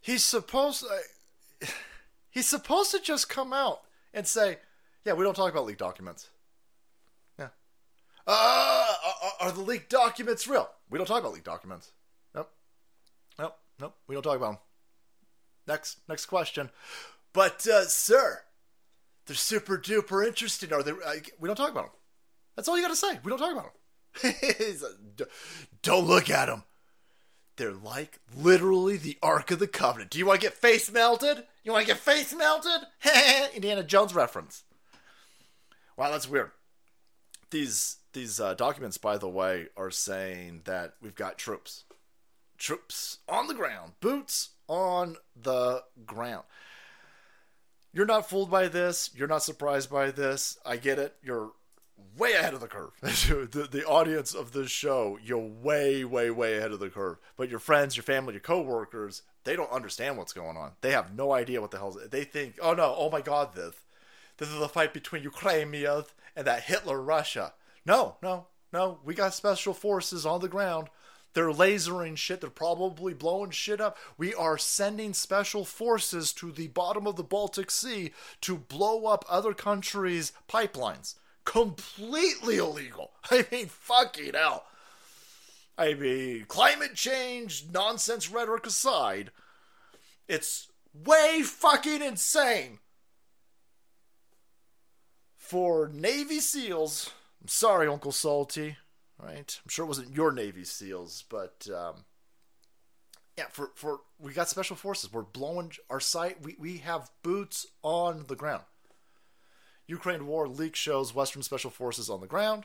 He's supposed uh, [SIGHS] he's supposed to just come out and say, "Yeah, we don't talk about leaked documents." Uh, are, are the leaked documents real? We don't talk about leaked documents. Nope. Nope. Nope. We don't talk about them. Next. Next question. But, uh, sir, they're super duper interesting. Are they? we don't talk about them. That's all you got to say. We don't talk about them. [LAUGHS] don't look at them. They're like literally the Ark of the Covenant. Do you want to get face melted? You want to get face melted? [LAUGHS] Indiana Jones reference. Wow, that's weird. These these uh, documents, by the way, are saying that we've got troops, troops on the ground, boots on the ground. You're not fooled by this. You're not surprised by this. I get it. You're way ahead of the curve. [LAUGHS] the, the audience of this show, you're way, way, way ahead of the curve. But your friends, your family, your coworkers, they don't understand what's going on. They have no idea what the hell. They think, oh no, oh my God, this, this is a fight between Ukraine and that Hitler Russia. No, no, no. We got special forces on the ground. They're lasering shit. They're probably blowing shit up. We are sending special forces to the bottom of the Baltic Sea to blow up other countries' pipelines. Completely illegal. [LAUGHS] I mean, fucking hell. I mean, climate change, nonsense rhetoric aside, it's way fucking insane for Navy SEALs. I'm sorry, Uncle Salty. Right? I'm sure it wasn't your Navy SEALs, but um, yeah, for for we got special forces. We're blowing our site. We we have boots on the ground. Ukraine war leak shows Western special forces on the ground.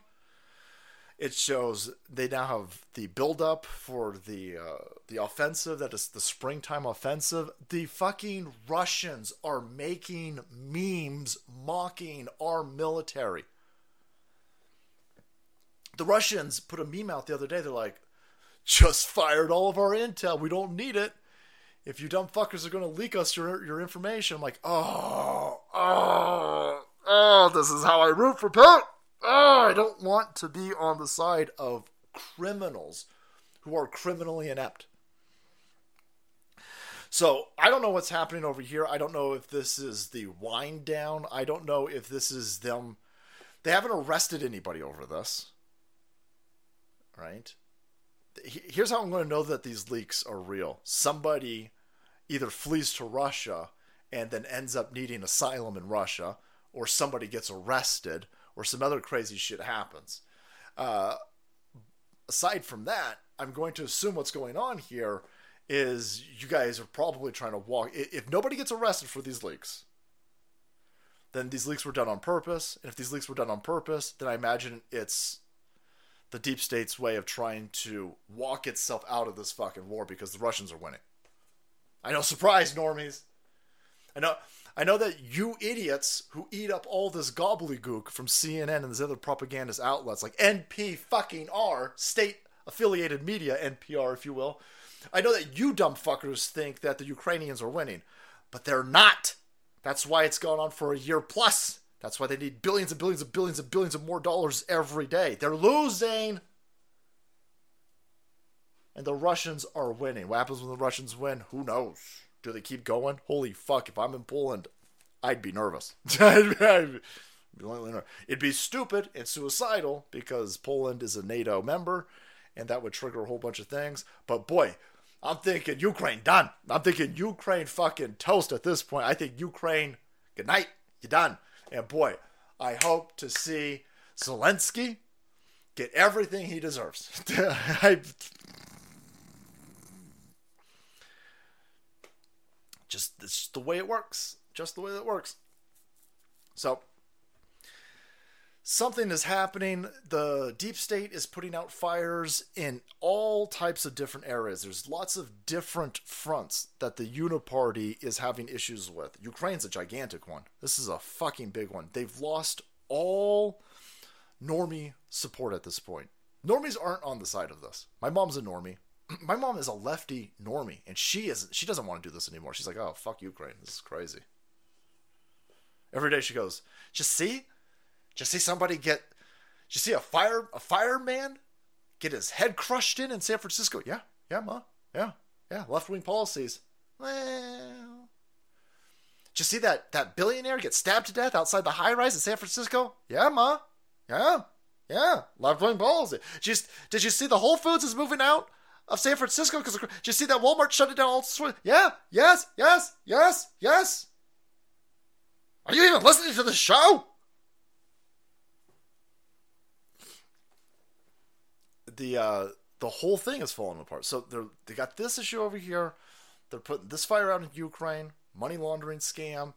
It shows they now have the buildup for the uh, the offensive that is the springtime offensive. The fucking Russians are making memes mocking our military. The Russians put a meme out the other day. They're like, "Just fired all of our intel. We don't need it. If you dumb fuckers are going to leak us your your information." I'm like, "Oh, oh, oh! This is how I root for Putin." oh, I don't want to be on the side of criminals who are criminally inept. So I don't know what's happening over here. I don't know if this is the wind down. I don't know if this is them. They haven't arrested anybody over this. Right? Here's how I'm going to know that these leaks are real. Somebody either flees to Russia and then ends up needing asylum in Russia, or somebody gets arrested, or some other crazy shit happens. Uh, aside from that, I'm going to assume what's going on here is you guys are probably trying to walk. If nobody gets arrested for these leaks, then these leaks were done on purpose. And if these leaks were done on purpose, then I imagine it's the deep state's way of trying to walk itself out of this fucking war because the Russians are winning. I know, surprise, normies. I know. I know that you idiots who eat up all this gobbledygook from CNN and these other propagandist outlets like NP fucking R, state affiliated media, NPR, if you will. I know that you dumb fuckers think that the Ukrainians are winning, but they're not. That's why it's gone on for a year plus. That's why they need billions and billions and billions and billions of more dollars every day. They're losing. And the Russians are winning. What happens when the Russians win? Who knows? Do they keep going? Holy fuck! If I'm in Poland, I'd be nervous. [LAUGHS] It'd be stupid and suicidal because Poland is a NATO member, and that would trigger a whole bunch of things. But boy, I'm thinking Ukraine done. I'm thinking Ukraine fucking toast at this point. I think Ukraine, good night, you done. And boy, I hope to see Zelensky get everything he deserves. [LAUGHS] I, just it's just the way it works. Just the way that works. So something is happening. The deep state is putting out fires in all types of different areas. There's lots of different fronts that the Uniparty is having issues with. Ukraine's a gigantic one. This is a fucking big one. They've lost all normie support at this point. Normies aren't on the side of this. My mom's a normie [CLEARS THROAT] my mom is a lefty normie, and she is she doesn't want to do this anymore. She's like, oh fuck Ukraine, this is crazy. Every day she goes, just see, just see somebody get, just see a fire a fireman get his head crushed in in San Francisco. Yeah, yeah, ma, yeah, yeah, left wing policies. Well, did you see that that billionaire get stabbed to death outside the high rise in San Francisco? Yeah, ma, yeah, yeah, left wing policy. Just did you see the Whole Foods is moving out? of San Francisco because did you see that Walmart shut it down all the Yeah, yes, yes, yes, yes. Are you even listening to the show? The uh the whole thing is falling apart. So they they got this issue over here. They're putting this fire out in Ukraine, money laundering scam.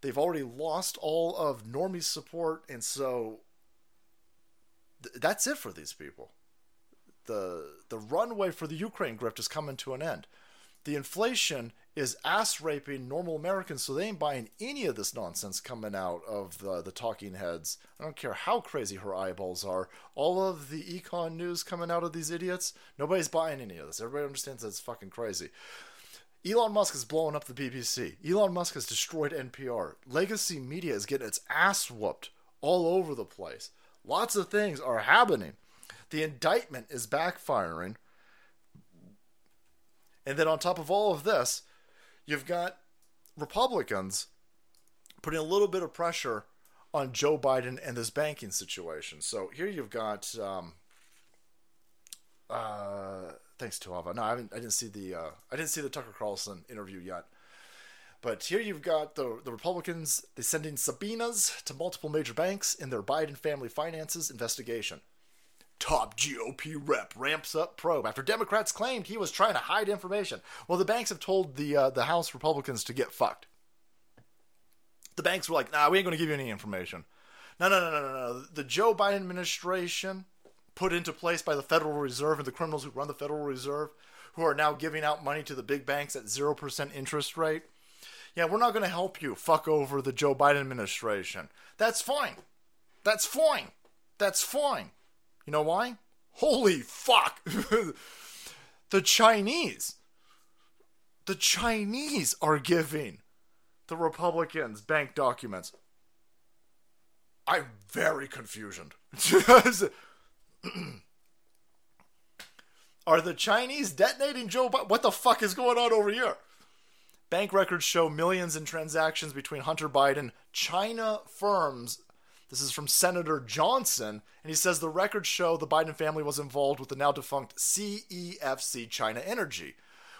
They've already lost all of Normie's support, and so th- that's it for these people the the runway for the Ukraine grift is coming to an end. The inflation is ass raping normal Americans, so they ain't buying any of this nonsense coming out of the, the talking heads. I don't care how crazy her eyeballs are. All of the econ news coming out of these idiots, nobody's buying any of this. Everybody understands that it's fucking crazy. Elon Musk is blowing up the BBC. Elon Musk has destroyed NPR. Legacy media is getting its ass whooped all over the place. Lots of things are happening. The indictment is backfiring. And then on top of all of this, you've got Republicans putting a little bit of pressure on Joe Biden and this banking situation. So here you've got, um, uh, thanks to Ava. No, I haven't. I didn't see the. Uh, I didn't see the Tucker Carlson interview yet. But here you've got the the Republicans. They sending subpoenas to multiple major banks in their Biden family finances investigation. Top GOP rep ramps up probe after Democrats claimed he was trying to hide information. Well, the banks have told the uh, the House Republicans to get fucked. The banks were like, "Nah, we ain't going to give you any information." No, no, no, no, no, no. The Joe Biden administration, put into place by the Federal Reserve and the criminals who run the Federal Reserve, who are now giving out money to the big banks at zero percent interest rate. Yeah, we're not going to help you fuck over the Joe Biden administration. That's fine. That's fine. That's fine. You know why? Holy fuck. [LAUGHS] the Chinese. The Chinese are giving the Republicans bank documents. I'm very confused. [CLEARS THROAT] are the Chinese detonating Joe Biden? What the fuck is going on over here? Bank records show millions in transactions between Hunter Biden, China firms. This is from Senator Johnson, and he says the records show the Biden family was involved with the now defunct CEFC China Energy,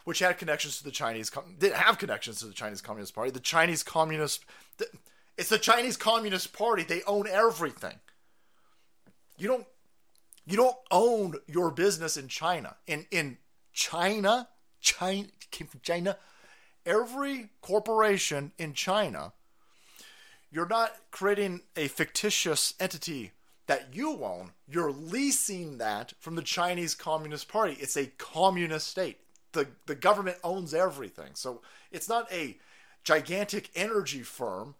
which had connections to the Chinese, didn't have connections to the Chinese Communist Party. The Chinese Communist, it's the Chinese Communist Party. They own everything. You don't, you don't own your business in China. In in China, China came from China every corporation in China, you're not creating a fictitious entity that you own. You're leasing that from the Chinese Communist Party. It's a communist state. The, the government owns everything. So it's not a gigantic energy firm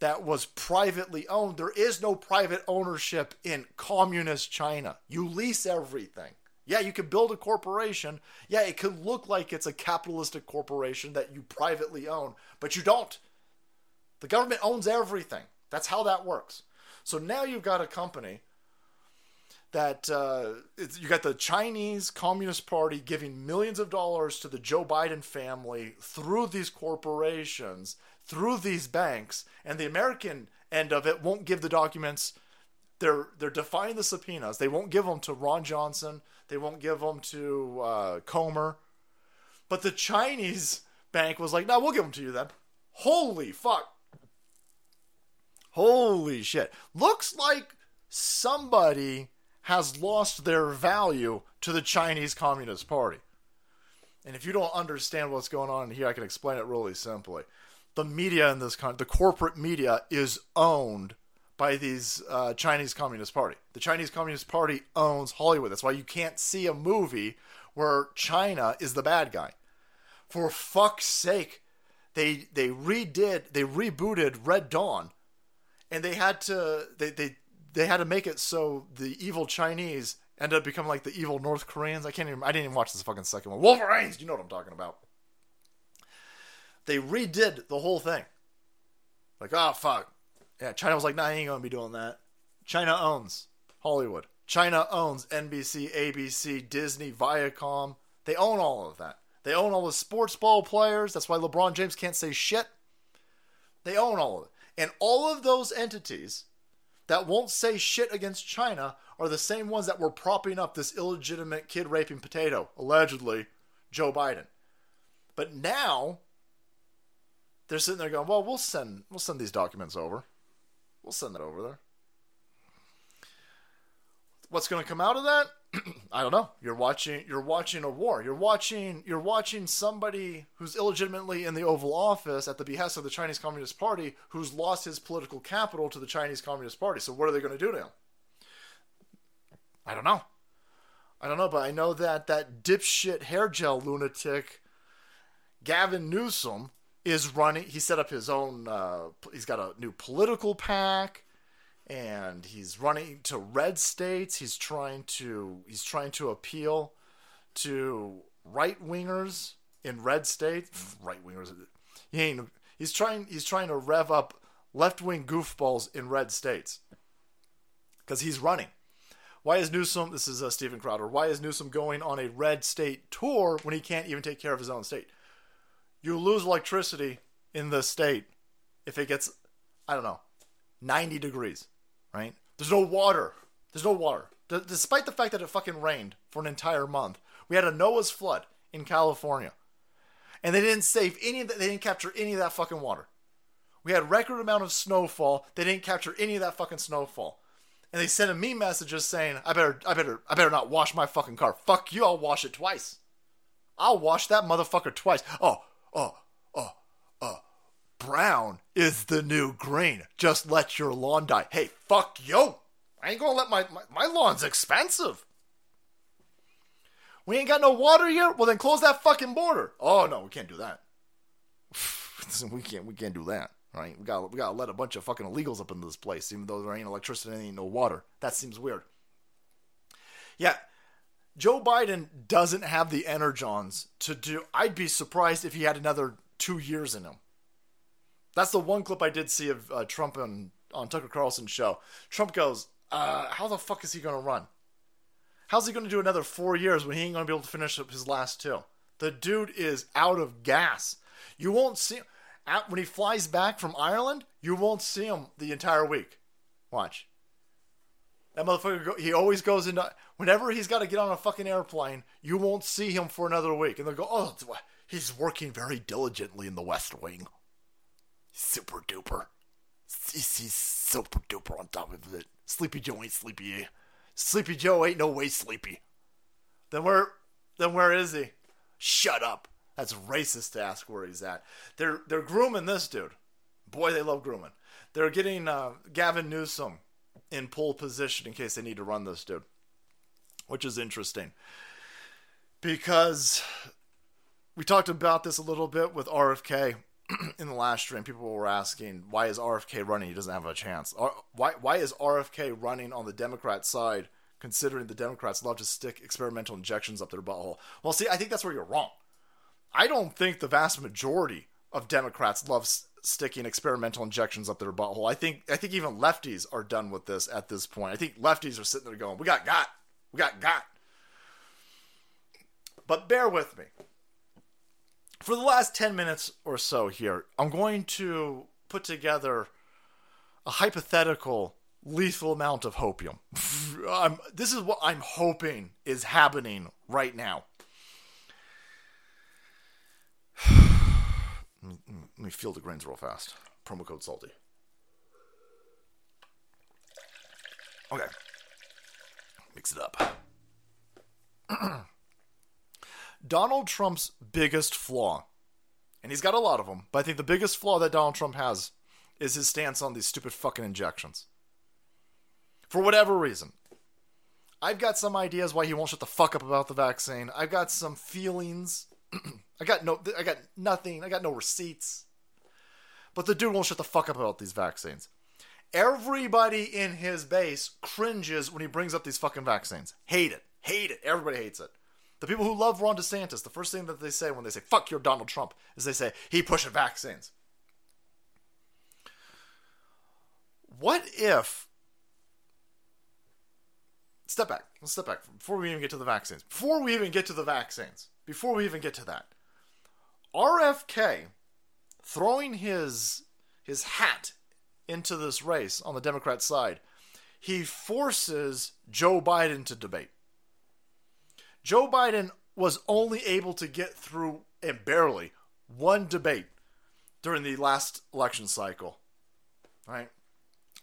that was privately owned. There is no private ownership in communist China. You lease everything. Yeah, you could build a corporation. Yeah, it could look like it's a capitalistic corporation that you privately own, but you don't. The government owns everything. That's how that works. So now you've got a company that uh, you got the Chinese Communist Party giving millions of dollars to the Joe Biden family through these corporations, through these banks, and the American end of it won't give the documents. They're they're defying the subpoenas. They won't give them to Ron Johnson. They won't give them to uh, Comer. But the Chinese bank was like, no, we'll give them to you then. Holy fuck. Holy shit. Looks like somebody has lost their value to the Chinese Communist Party. And if you don't understand what's going on here, I can explain it really simply. The media in this country, the corporate media, is owned by these uh, Chinese Communist Party. The Chinese Communist Party owns Hollywood. That's why you can't see a movie where China is the bad guy. For fuck's sake, they they redid, they rebooted Red Dawn, and they had to they they they had to make it so the evil Chinese ended up becoming like the evil North Koreans. I can't even I didn't even watch this fucking second one. Wolverines, you know what I'm talking about. They redid the whole thing. Like, oh fuck, yeah, China was like, nah, I ain't gonna be doing that. China owns Hollywood. China owns NBC, ABC, Disney, Viacom. They own all of that. They own all the sports ball players. That's why LeBron James can't say shit. They own all of it. And all of those entities that won't say shit against China are the same ones that were propping up this illegitimate kid raping potato, allegedly, Joe Biden. But now they're sitting there going, "Well, we'll send we'll send these documents over. We'll send that over there." What's going to come out of that? [CLEARS THROAT] I don't know. You're watching you're watching a war. You're watching you're watching somebody who's illegitimately in the Oval Office at the behest of the Chinese Communist Party who's lost his political capital to the Chinese Communist Party. So what are they going to do to him? I don't know. I don't know, but I know that that dipshit hair gel lunatic Gavin Newsom is running. He set up his own. Uh, he's got a new political PAC, and he's running to red states. He's trying to. He's trying to appeal to right wingers in red states. Right wingers. He ain't. He's trying. He's trying to rev up left wing goofballs in red states. because he's running. Why is Newsom, this is uh, Steven Crowder, why is Newsom going on a red state tour when he can't even take care of his own state? You lose electricity in the state if it gets, I don't know, 90 degrees, right? There's no water. There's no water. D- despite the fact that it fucking rained for an entire month, we had a Noah's flood in California. And they didn't save any of that, they didn't capture any of that fucking water. We had record amount of snowfall. They didn't capture any of that fucking snowfall. And they sent me messages saying, I better I better I better not wash my fucking car. Fuck you, I'll wash it twice. I'll wash that motherfucker twice. Oh, oh. Brown is the new green. Just let your lawn die. Hey, fuck you. I ain't gonna let my, my, my lawn's expensive. We ain't got no water here? Well then close that fucking border. Oh no, we can't do that. [LAUGHS] we can't we can't do that. Right? We got we gotta let a bunch of fucking illegals up into this place, even though there ain't electricity and ain't no water. That seems weird. Yeah. Joe Biden doesn't have the energons to do I'd be surprised if he had another two years in him. That's the one clip I did see of uh, Trump on, on Tucker Carlson's show. Trump goes, uh, how the fuck is he going to run? How's he going to do another four years when he ain't going to be able to finish up his last two? The dude is out of gas. You won't see him. When he flies back from Ireland, you won't see him the entire week. Watch. That motherfucker, he always goes into. Whenever he's got to get on a fucking airplane, you won't see him for another week. And they'll go, oh, he's working very diligently in the West Wing. Super duper. He's, super duper on top of it. Sleepy Joe ain't sleepy. Sleepy Joe ain't no way sleepy. Then where then where is he? Shut up. That's racist to ask where he's at. They're they're grooming this dude. Boy, they love grooming. They're getting uh, Gavin Newsom in pole position in case they need to run this dude, which is interesting because we talked about this a little bit with RFK [CLEARS THROAT] in the last stream, people were asking why is RFK running? He doesn't have a chance. Why why is RFK running on the Democrat side? Considering the Democrats love to stick experimental injections up their butthole. Well, see, I think that's where you're wrong. I don't think the vast majority of Democrats love s- sticking experimental injections up their butthole. I think I think even lefties are done with this at this point. I think lefties are sitting there going, "We got got, we got got." But bear with me for the last 10 minutes or so here, I'm going to put together a hypothetical lethal amount of hopium. [LAUGHS] this is what I'm hoping is happening right now. [SIGHS] let, me, Field of Greens real fast. Promo code salty. Okay. Mix it up. [CLEARS THROAT] Donald Trump's biggest flaw, and he's got a lot of them, but I think the biggest flaw that Donald Trump has is his stance on these stupid fucking injections. For whatever reason. I've got some ideas why he won't shut the fuck up about the vaccine. I've got some feelings. [CLEARS THROAT] I got no I got nothing. I got no receipts. But the dude won't shut the fuck up about these vaccines. Everybody in his base cringes when he brings up these fucking vaccines. Hate it. Hate it. Everybody hates it. The people who love Ron DeSantis, the first thing that they say when they say, fuck your Donald Trump, is they say, he pushed vaccines. What if. Step back. Let's step back before we even get to the vaccines. Before we even get to the vaccines, before we even get to that, RFK throwing his his hat into this race on the Democrat side, he forces Joe Biden to debate. Joe Biden was only able to get through, and barely, one debate during the last election cycle. Right?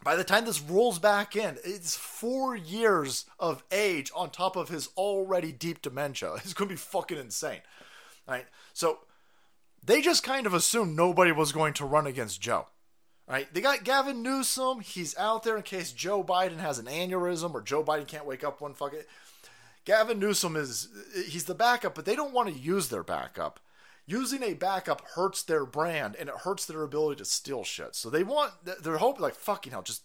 By the time this rolls back in, it's four years of age on top of his already deep dementia. [LAUGHS] It's going to be fucking insane. Right? So they just kind of assumed nobody was going to run against Joe. Right? They got Gavin Newsom. He's out there in case Joe Biden has an aneurysm or Joe Biden can't wake up one fucking. Gavin Newsom is he's the backup, but they don't want to use their backup. Using a backup hurts their brand and it hurts their ability to steal shit. So they want they're hoping like fucking hell, just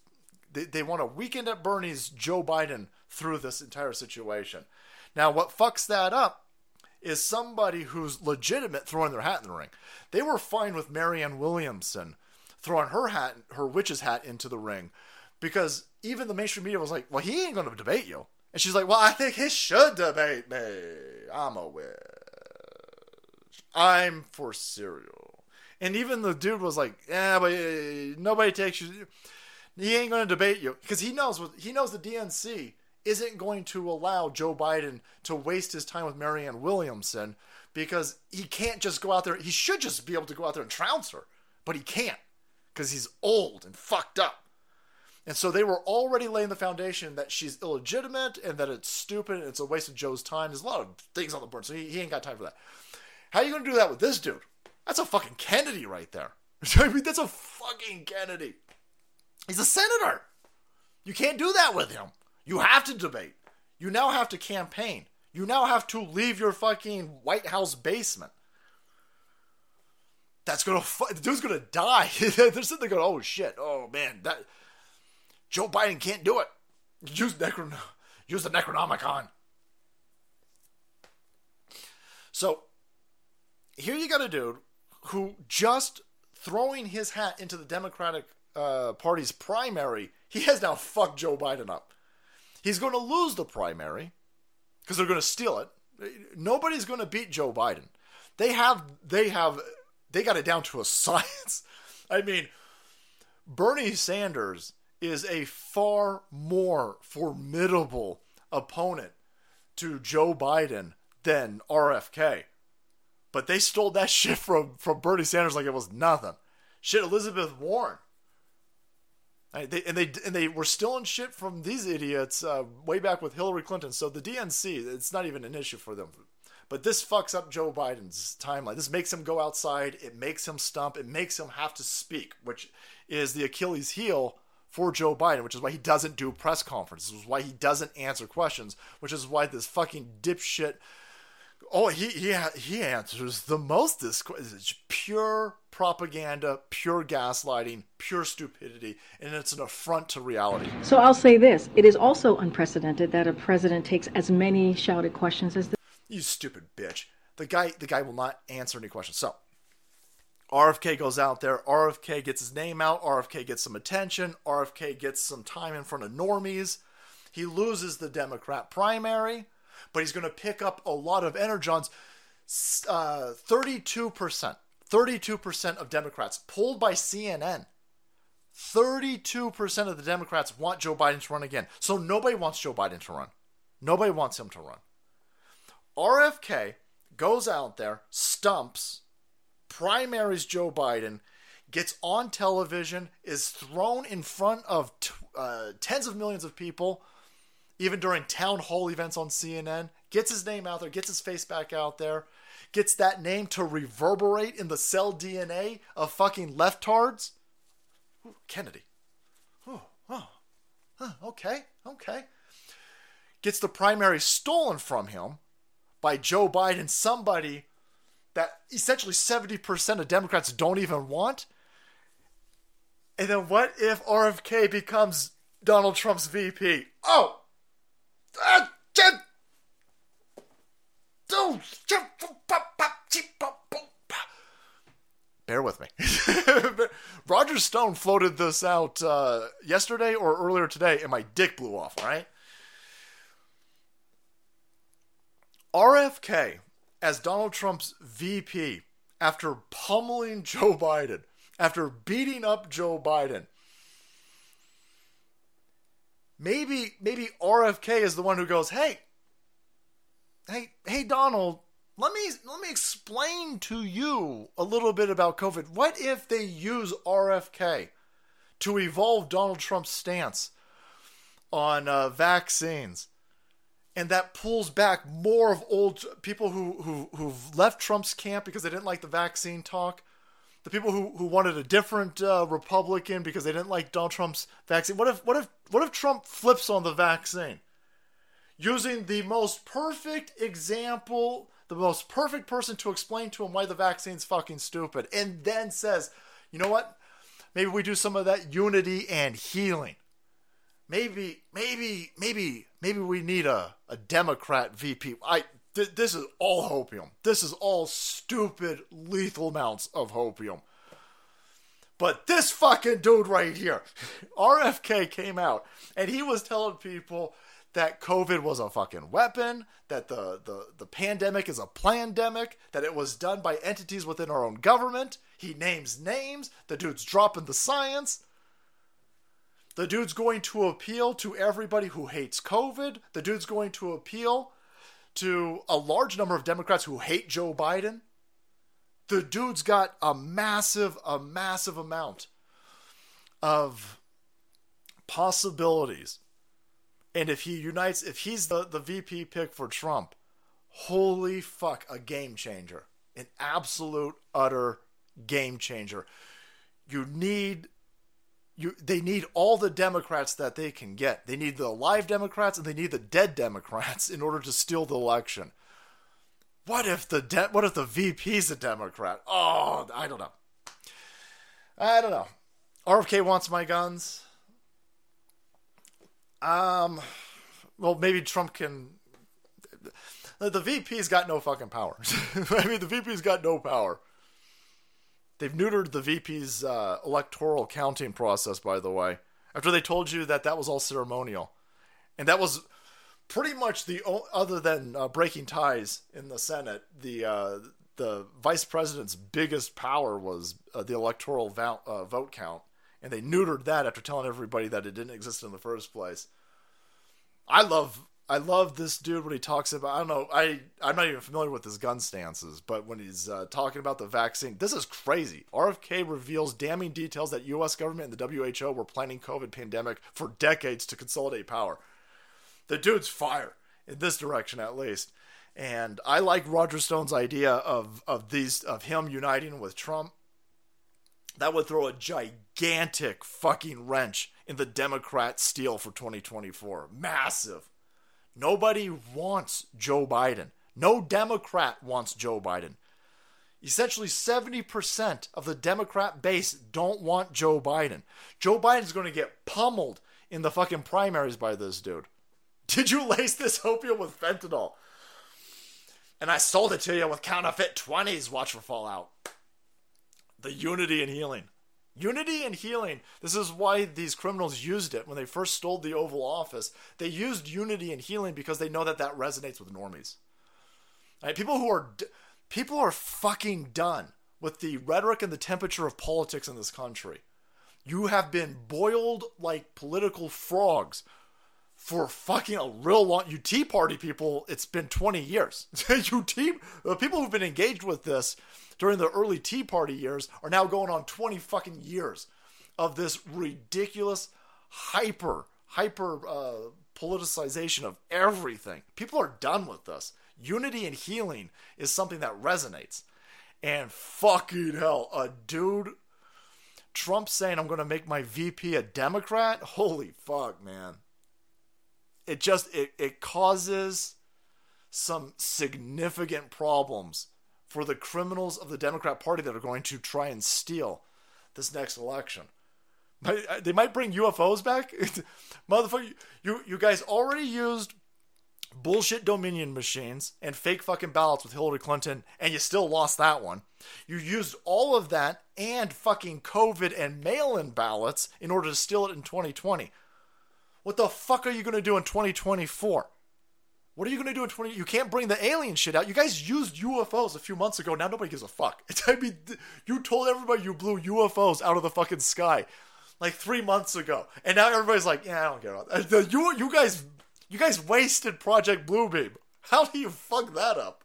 they, they want to weekend at Bernie's Joe Biden through this entire situation. Now what fucks that up is somebody who's legitimate throwing their hat in the ring. They were fine with Marianne Williamson throwing her hat her witch's hat into the ring because even the mainstream media was like, "Well, he ain't going to debate you," and she's like, "Well, I think he should debate me. I'm a witch. I'm for cereal." And even the dude was like, "Yeah, but uh, nobody takes you. He ain't going to debate you because he knows what he knows. The DNC isn't going to allow Joe Biden to waste his time with Marianne Williamson because he can't just go out there. He should just be able to go out there and trounce her, but he can't because he's old and fucked up. And so they were already laying the foundation that she's illegitimate and that it's stupid and it's a waste of Joe's time. There's a lot of things on the board, so he, he ain't got time for that. How are you going to do that with this dude? That's a fucking Kennedy right there. [LAUGHS] I mean, that's a fucking Kennedy. He's a senator. You can't do that with him. You have to debate. You now have to campaign. You now have to leave your fucking White House basement. That's gonna fu- the dude's gonna die. [LAUGHS] They're sitting there going, "Oh shit! Oh man, that Joe Biden can't do it. Use Necron, [LAUGHS] use the Necronomicon." So here you got a dude who just throwing his hat into the Democratic uh, Party's primary, he has now fucked Joe Biden up. He's going to lose the primary because they're going to steal it. Nobody's going to beat Joe Biden. They have they have they got it down to a [LAUGHS] science. I mean, Bernie Sanders is a far more formidable opponent to Joe Biden than RFK. But they stole that [LAUGHS] shit from from Bernie Sanders like it was nothing. Shit, Elizabeth Warren. And they, and they and they were stealing shit from these idiots uh, way back with Hillary Clinton. So the DNC, it's not even an issue for them. But this fucks up Joe Biden's timeline. This makes him go outside. It makes him stump. It makes him have to speak, which is the Achilles heel for Joe Biden, which is why he doesn't do press conferences, which is why he doesn't answer questions, which is why this fucking dipshit. Oh, he he he answers the most. This pure propaganda, pure gaslighting, pure stupidity, and it's an affront to reality. So I'll say this: it is also unprecedented that a president takes as many shouted questions as the. You stupid bitch. The guy the guy will not answer any questions. So RFK goes out there. RFK gets his name out. RFK gets some attention. RFK gets some time in front of normies. He loses the Democrat primary, but he's going to pick up a lot of energons. Uh, 32%. 32% of Democrats polled by CNN. 32% of the Democrats want Joe Biden to run again. So nobody wants Joe Biden to run. Nobody wants him to run. RFK goes out there, stumps, primaries Joe Biden, gets on television, is thrown in front of t- uh, tens of millions of people, even during town hall events on CNN, gets his name out there, gets his face back out there, gets that name to reverberate in the cell DNA of fucking leftards. Ooh, Kennedy. Oh, oh, huh, okay, okay. Gets the primary stolen from him by Joe Biden, somebody that essentially 70% of Democrats don't even want. And then what if RFK becomes Donald Trump's VP? Oh! Uh, Bear with me. [LAUGHS] Roger Stone floated this out uh, yesterday or earlier today, and my dick blew off, right? RFK as Donald Trump's VP after pummeling Joe Biden, after beating up Joe Biden. Maybe maybe RFK is the one who goes, "Hey, hey, hey Donald, let me let me explain to you a little bit about COVID. What if they use RFK to evolve Donald Trump's stance on uh, vaccines?" And that pulls back more of old people who, who who've left Trump's camp because they didn't like the vaccine talk, the people who, who wanted a different uh, Republican because they didn't like Donald Trump's vaccine. What if what if what if Trump flips on the vaccine, using the most perfect example, the most perfect person to explain to him why the vaccine's fucking stupid, and then says, you know what? Maybe we do some of that unity and healing maybe maybe maybe maybe we need a, a democrat vp i th- this is all hopium this is all stupid lethal amounts of hopium But this fucking dude right here, [LAUGHS] RFK came out and he was telling people that COVID was a fucking weapon, that the, the, the pandemic is a pandemic, that it was done by entities within our own government. He names names. The dude's dropping the science. The dude's going to appeal to everybody who hates COVID. The dude's going to appeal to a large number of Democrats who hate Joe Biden. The dude's got a massive, a massive amount of possibilities. And if he unites, if he's the, the VP pick for Trump, holy fuck, a game changer. An absolute, utter game changer. You need you they need all the Democrats that they can get. They need the live Democrats and they need the dead Democrats [LAUGHS] in order to steal the election. What if the de- what if the VP's a Democrat? Oh, I don't know. I don't know. RFK wants my guns. Um, well, maybe Trump can. The VP's got no fucking power. [LAUGHS] I mean, the VP's got no power. They've neutered the VP's uh, electoral counting process, by the way, after they told you that that was all ceremonial, and that was pretty much the o- other than uh, breaking ties in the Senate, the uh, the vice president's biggest power was uh, the electoral vo- uh, vote count, and they neutered that after telling everybody that it didn't exist in the first place. I love I love this dude when he talks about I don't know I I'm not even familiar with his gun stances, but when he's uh, talking about the vaccine, this is crazy. RFK reveals damning details that U.S. government and the WHO were planning COVID pandemic for decades to consolidate power. The dude's fire in this direction at least, and I like Roger Stone's idea of of these of him uniting with Trump. That would throw a gigantic fucking wrench in the Democrat steal for 2024. Massive. Nobody wants Joe Biden. No Democrat wants Joe Biden. Essentially, 70% of the Democrat base don't want Joe Biden. Joe Biden's going to get pummeled in the fucking primaries by this dude. [LAUGHS] Did you lace this opium with fentanyl? And I sold it to you with counterfeit 20s. Watch for Fallout. The unity and healing. Unity and healing. This is why these criminals used it when they first stole the Oval Office. They used unity and healing because they know that that resonates with normies. Right? People who are people are fucking done with the rhetoric and the temperature of politics in this country. You have been boiled like political frogs for fucking a real long. You Tea Party people, it's been 20 years. [LAUGHS] you Tea, people who've been engaged with this during the early Tea Party years are now going on 20 fucking years of this ridiculous hyper, hyper uh, politicization of everything. People are done with this. Unity and healing is something that resonates. And fucking hell, a dude, Trump saying I'm going to make my VP a Democrat? [LAUGHS] Holy fuck, man. It just, it, it causes some significant problems for the criminals of the Democrat Party that are going to try and steal this next election. Uh, they might bring UFOs back. [LAUGHS] Motherfucker, you, you guys already used bullshit Dominion machines and fake fucking ballots with Hillary Clinton, and you still lost that one. You used all of that and fucking COVID and mail in ballots in order to steal it in 2020. What the fuck are you going to do in 2024? What are you going to do in 20? You can't bring the alien shit out. You guys used UFOs a few months ago. Now nobody gives a fuck. [LAUGHS] I mean, you told everybody you blew UFOs out of the fucking sky like three months ago, and now everybody's like, "Yeah, I don't care about that." [LAUGHS] You, you guys, you guys wasted Project Bluebeam. [LAUGHS] How do you fuck that up?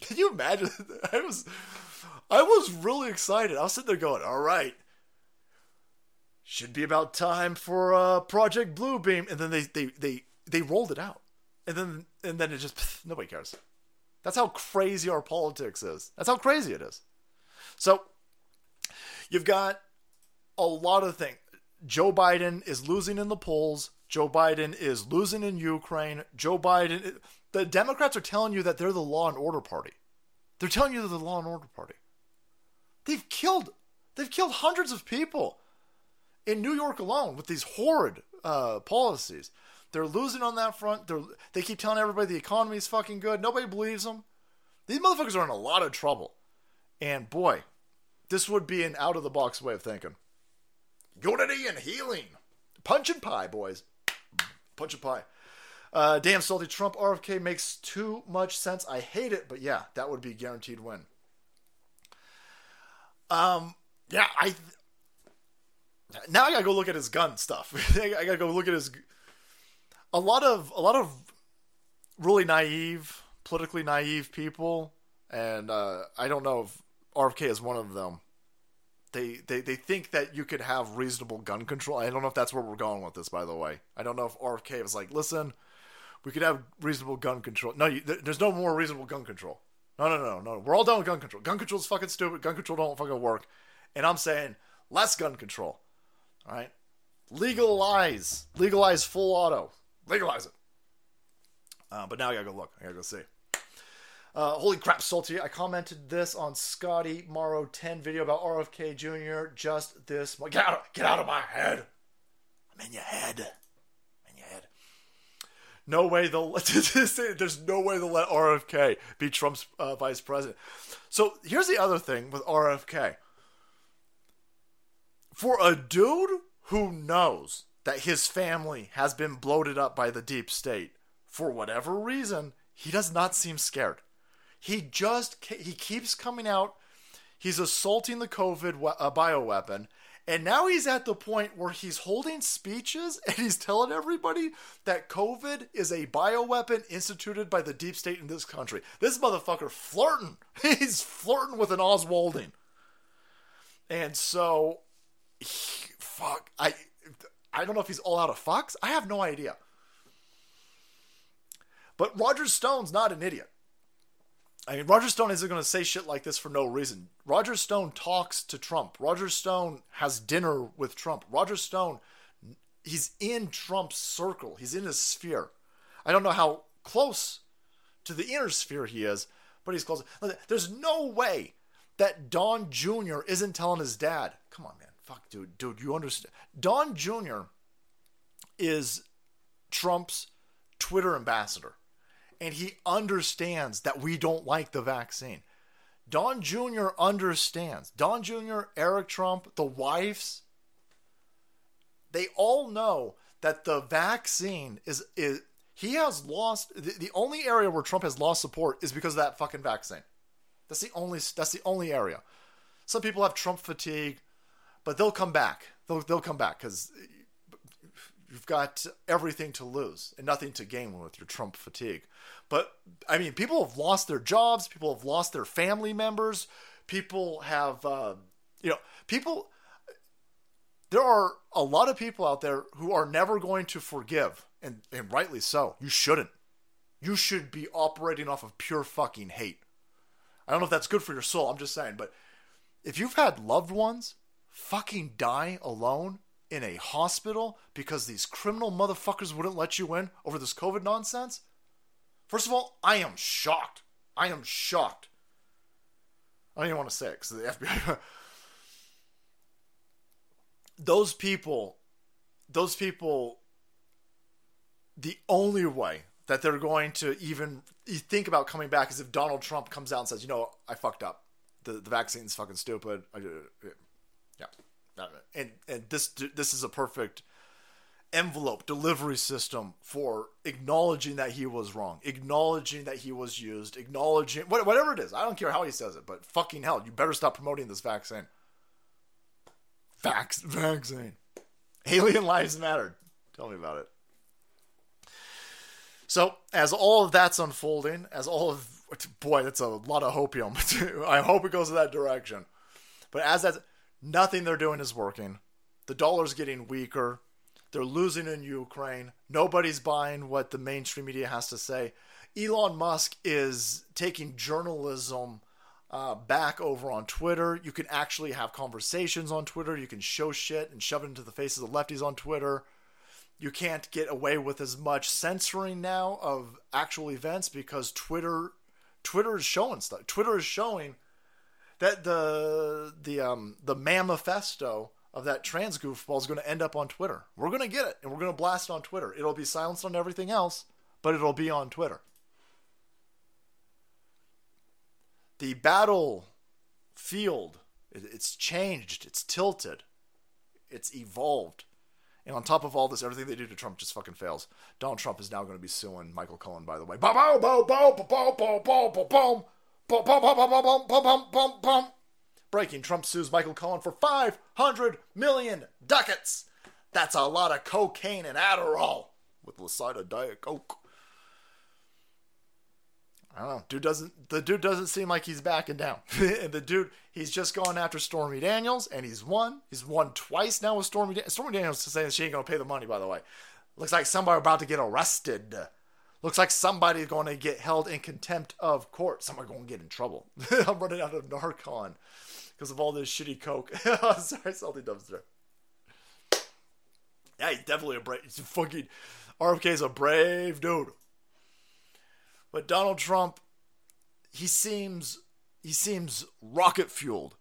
Can you imagine? I was, I was really excited. I was sitting there going, "All right." Should be about time for uh, Project Bluebeam, and then they, they they they rolled it out, and then and then it just pff, [LAUGHS] nobody cares. That's how crazy our politics is. That's how crazy it is. So you've got a lot of things. Joe Biden is losing in the polls. Joe Biden is losing in Ukraine. Joe Biden. The Democrats are telling you that they're the law and order party. They're telling you they're the law and order party. They've killed. They've killed hundreds of people in New York alone with these horrid uh, policies. They're losing on that front. They're, they keep telling everybody the economy is fucking good. Nobody believes them. These motherfuckers are in a lot of trouble. And boy, this would be an out of the box way of thinking. Unity and healing. Punch and pie, boys. Punch and pie. Uh, damn salty Trump RFK makes too much sense. I hate it, but yeah, that would be guaranteed win. Um, yeah, I now I gotta go look at his gun stuff. [LAUGHS] I gotta go look at his. A lot of a lot of really naive, politically naive people, and uh, I don't know if RFK is one of them. They, they they think that you could have reasonable gun control. I don't know if that's where we're going with this. By the way, I don't know if RFK was like, listen, we could have reasonable gun control. No, you, there's no more reasonable gun control. No, no, no, no. We're all done with gun control. Gun control is fucking stupid. Gun control don't fucking work. And I'm saying less gun control. All right, legalize, legalize full auto, legalize it. Uh, but now I gotta go look. I gotta go see. Uh, holy crap, Salty. I commented this on Scotty Mar10 video about RFK Jr. just this. Get out, of, get out of my head. I'm in your head. In your head. No way they'll. [LAUGHS] There's no way they'll let RFK be Trump's uh, vice president. So here's the other thing with RFK. For a dude who knows that his family has been bloated up by the deep state, for whatever reason, he does not seem scared. He just he keeps coming out. He's assaulting the COVID uh, bioweapon, and now he's at the point where he's holding speeches [LAUGHS] and he's telling everybody that COVID is a bioweapon instituted by the deep state in this country. This motherfucker flirting. [LAUGHS] He's flirting with an Oswalding. And so, he, fuck, I, I don't know if he's all out of fucks. I have no idea. But Roger Stone's not an idiot. I mean, Roger Stone isn't going to say shit like this for no reason. Roger Stone talks to Trump. Roger Stone has dinner with Trump. Roger Stone, he's in Trump's circle. He's in his sphere. I don't know how close to the inner sphere he is, but he's close. There's no way that Don Jr. isn't telling his dad, come on, man, fuck, dude, dude, you understand. Don Jr. is Trump's Twitter ambassador and he understands that we don't like the vaccine. Don Jr. understands. Don Jr., Eric Trump, the wives, they all know that the vaccine is is he has lost the, the only area where Trump has lost support is because of that fucking vaccine. That's the only that's the only area. Some people have Trump fatigue, but they'll come back. They'll they'll come back cuz you've got everything to lose and nothing to gain with your Trump fatigue. But I mean, people have lost their jobs, people have lost their family members, people have, uh, you know, people. There are a lot of people out there who are never going to forgive, and, and rightly so. You shouldn't. You should be operating off of pure fucking hate. I don't know if that's good for your soul. I'm just saying, but if you've had loved ones fucking die alone in a hospital because these criminal motherfuckers wouldn't let you in over this COVID nonsense? First of all, I am shocked. I am shocked. I don't even want to say it because the FBI. [LAUGHS] those people, those people, the only way that they're going to even think about coming back is if Donald Trump comes out and says, you know, I fucked up. The, the vaccine's fucking stupid. I, uh, yeah and and this this is a perfect envelope delivery system for acknowledging that he was wrong, acknowledging that he was used, acknowledging whatever it is. I don't care how he says it, but fucking hell, you better stop promoting this vaccine. Vax vaccine. Alien lives matter. Tell me about it. So, as all of that's unfolding, as all of boy, that's a lot of hopium. [LAUGHS] I hope it goes in that direction. But as that's Nothing they're doing is working. The dollar's getting weaker. They're losing in Ukraine. Nobody's buying what the mainstream media has to say. Elon Musk is taking journalism uh, back over on Twitter. You can actually have conversations on Twitter. You can show shit and shove it into the faces of lefties on Twitter. You can't get away with as much censoring now of actual events because Twitter Twitter is showing stuff. Twitter is showing that the the um the manifesto of that trans goofball is going to end up on Twitter. We're going to get it and we're going to blast it on Twitter. It'll be silenced on everything else, but it'll be on Twitter. The battle field it's changed. It's tilted. It's evolved. And on top of all this, everything they do to Trump just fucking fails. Donald Trump is now going to be suing Michael Cohen, by the way. Boom, boom, boom, boom, boom, boom, boom, boom, boom. Breaking Trump sues Michael Cohen for 500 million ducats. That's a lot of cocaine and Adderall with a side of Diet Coke. I don't know. Dude doesn't the dude doesn't seem like he's backing down. [LAUGHS] and the dude he's just going after Stormy Daniels and he's won. He's won twice now with Stormy Daniels. Stormy Daniels is saying she ain't gonna pay the money, by the way. Looks like somebody about to get arrested. Looks like somebody's going to get held in contempt of court. Somebody going to get in trouble. [LAUGHS] I'm running out of Narcan because of all this shitty coke. [LAUGHS] Sorry, salty dumpster. Yeah, he's definitely a brave. He's a fucking RFK's a brave dude. But Donald Trump, he seems he seems rocket fueled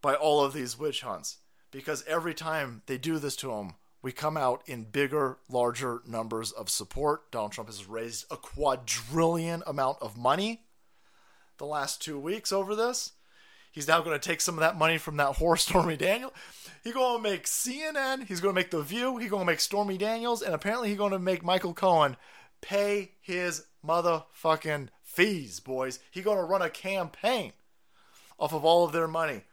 by all of these witch hunts because every time they do this to him, we come out in bigger, larger numbers of support. Donald Trump has raised a quadrillion amount of money the last two weeks over this. He's now going to take some of that money from that whore [LAUGHS] Stormy Daniel. He's going to make CNN. He's going to make The View. He's going to make Stormy Daniels. And apparently he's going to make Michael Cohen pay his motherfucking fees, boys. He's going to run a campaign off of all of their money.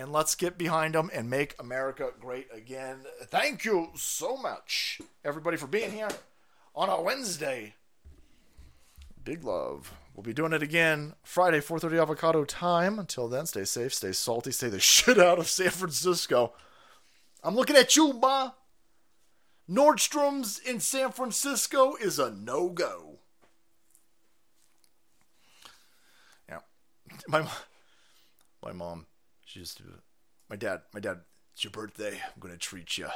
And let's get behind them and make America great again. Thank you so much, everybody, for being here on a Wednesday. Big love. We'll be doing it again Friday, 4:30 avocado time. Until then, stay safe, stay salty, stay the [LAUGHS] shit out of San Francisco. I'm looking at you, ma. Nordstrom's in San Francisco is a no-go. Yeah. [LAUGHS] My my mom, she to my dad, my dad, it's your birthday. I'm to treat you.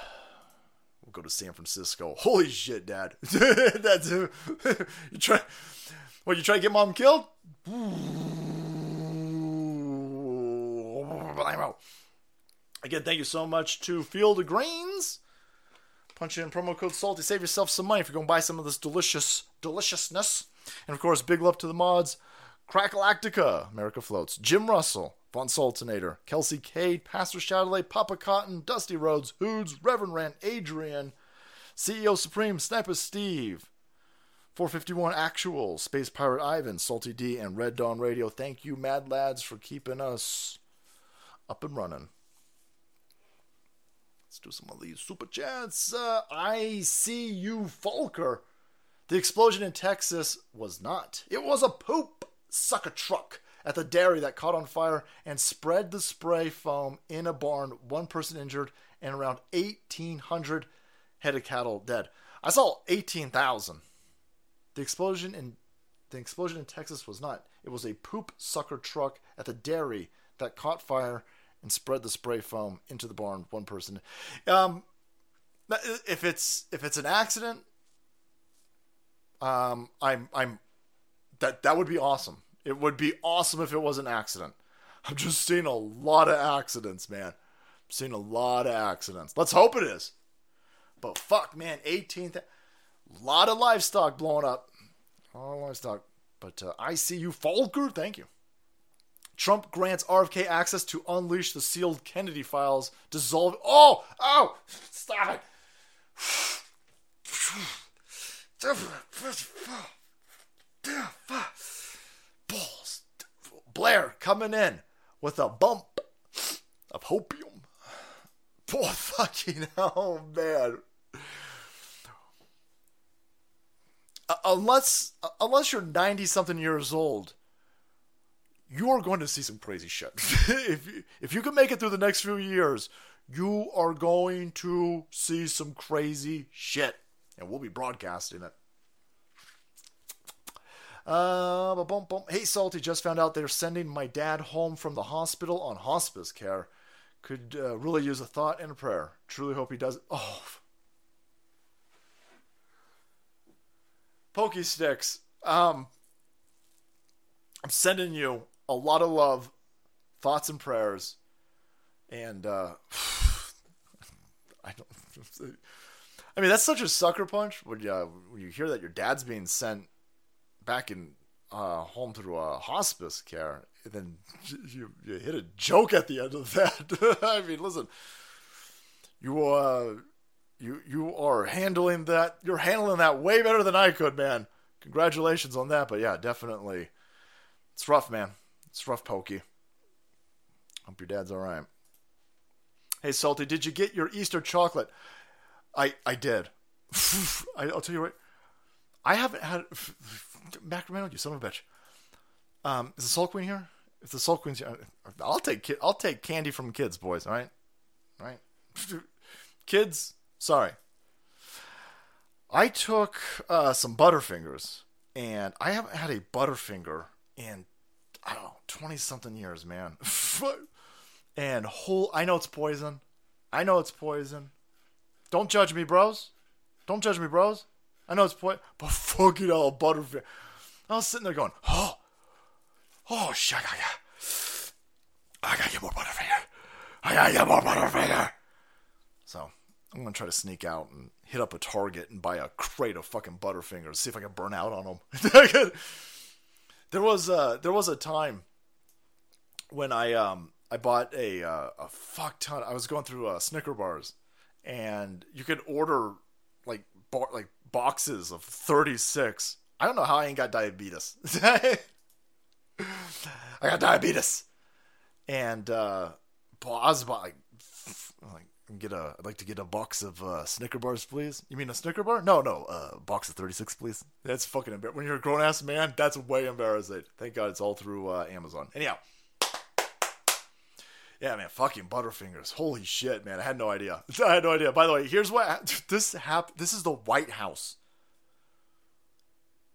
We'll go to San Francisco. Holy shit, Dad. [LAUGHS] That's [LAUGHS] you try. What you try to get mom killed? Again, thank you so much to Field of Greens. Punch in promo code Salty. Save yourself some money if you're going to buy some of this delicious deliciousness. And of course, big love to the mods. Crackalactica, America Floats, Jim Russell, Von Sultanator, Kelsey Cade, Pastor Shadowley, Papa Cotton, Dusty Rhodes, Hoods, Reverend Rand, Adrian, CEO Supreme, Sniper Steve, 451 Actual, Space Pirate Ivan, Salty D, and Red Dawn Radio. Thank you, Mad Lads, for keeping us up and running. Let's do some of these super chats. Uh, I see you, Falker. The explosion in Texas was not. It was a poop sucker truck at the dairy that caught on fire and spread the spray foam in a barn. One person injured and around 1,800 head of cattle dead. I saw 18,000. The explosion in the explosion in Texas was not. It was a poop sucker truck at the dairy that caught fire and spread the spray foam into the barn. One person. Um, if it's if it's an accident, um, I'm I'm that that would be awesome. It would be awesome if it was an accident. I'm just seeing a lot of accidents, man. I'm seeing a lot of accidents. Let's hope it is. But fuck, man, 18th. A lot of livestock blowing up. A lot of livestock. But uh, I see you, Falker. Thank you. Trump grants RFK access to unleash the sealed Kennedy files. Dissolve. Oh! Oh! Stop it! [SIGHS] Blair coming in with a bump of hopium. Poor fucking [LAUGHS] hell, man. Uh, unless uh, unless you're 90 something years old, you are going to see some crazy shit. [LAUGHS] if you, if you can make it through the next few years, you are going to see some crazy shit, and we'll be broadcasting it. Uh. Hey, Salty, just found out they're sending my dad home from the hospital on hospice care. Could uh, really use a thought and a prayer. Truly hope he does. Oh. Pokey Sticks. Um, I'm sending you a lot of love, thoughts and prayers, and uh, [SIGHS] I don't. [LAUGHS] I mean, that's such a sucker punch when you, when you hear that your dad's being sent back in uh, home through uh, hospice care, then [LAUGHS] you, you hit a joke at the end of that. [LAUGHS] I mean, listen, you uh, you you are handling that. You're handling that way better than I could, man. Congratulations on that. But yeah, definitely, it's rough, man. It's rough, pokey. Hope your dad's all right. Hey, Salty, did you get your Easter chocolate? I I did. [LAUGHS] I, will tell you what. I haven't had Macromano, you son of a bitch. Um, is the Salt Queen here? If the Salt Queen's here, I'll take I'll take candy from kids, boys. All right, all right. [LAUGHS] kids, sorry. I took uh, some Butterfingers, and I haven't had a Butterfinger in I don't know twenty something years, man. [LAUGHS] and whole, I know it's poison. I know it's poison. Don't judge me, bros. Don't judge me, bros. I know it's poison, but fuck fucking hell, Butterfinger. I was sitting there going, oh, oh, shit, I got, I gotta get more Butterfinger. I gotta get more Butterfinger. So I'm gonna try to sneak out and hit up a Target and buy a crate of fucking Butterfingers. To see if I can burn out on them. [LAUGHS] there was uh, there was a time when I um I bought a uh, a fuck ton. I was going through uh, Snicker bars, and you could order like bar, like boxes of 36 I don't know how I ain't got diabetes. [LAUGHS] I got diabetes. And uh I was about like get a I'd like to get a box of uh Snicker bars, please. You mean a Snicker bar? No, no, uh box of 36, please. That's fucking embarrassing. When you're a grown ass man, that's way embarrassing. Thank God it's all through uh, Amazon. Anyhow. Yeah, man, fucking Butterfingers. Holy shit, man. I had no idea. [LAUGHS] I had no idea. By the way, here's what [LAUGHS] this hap- this is the White House.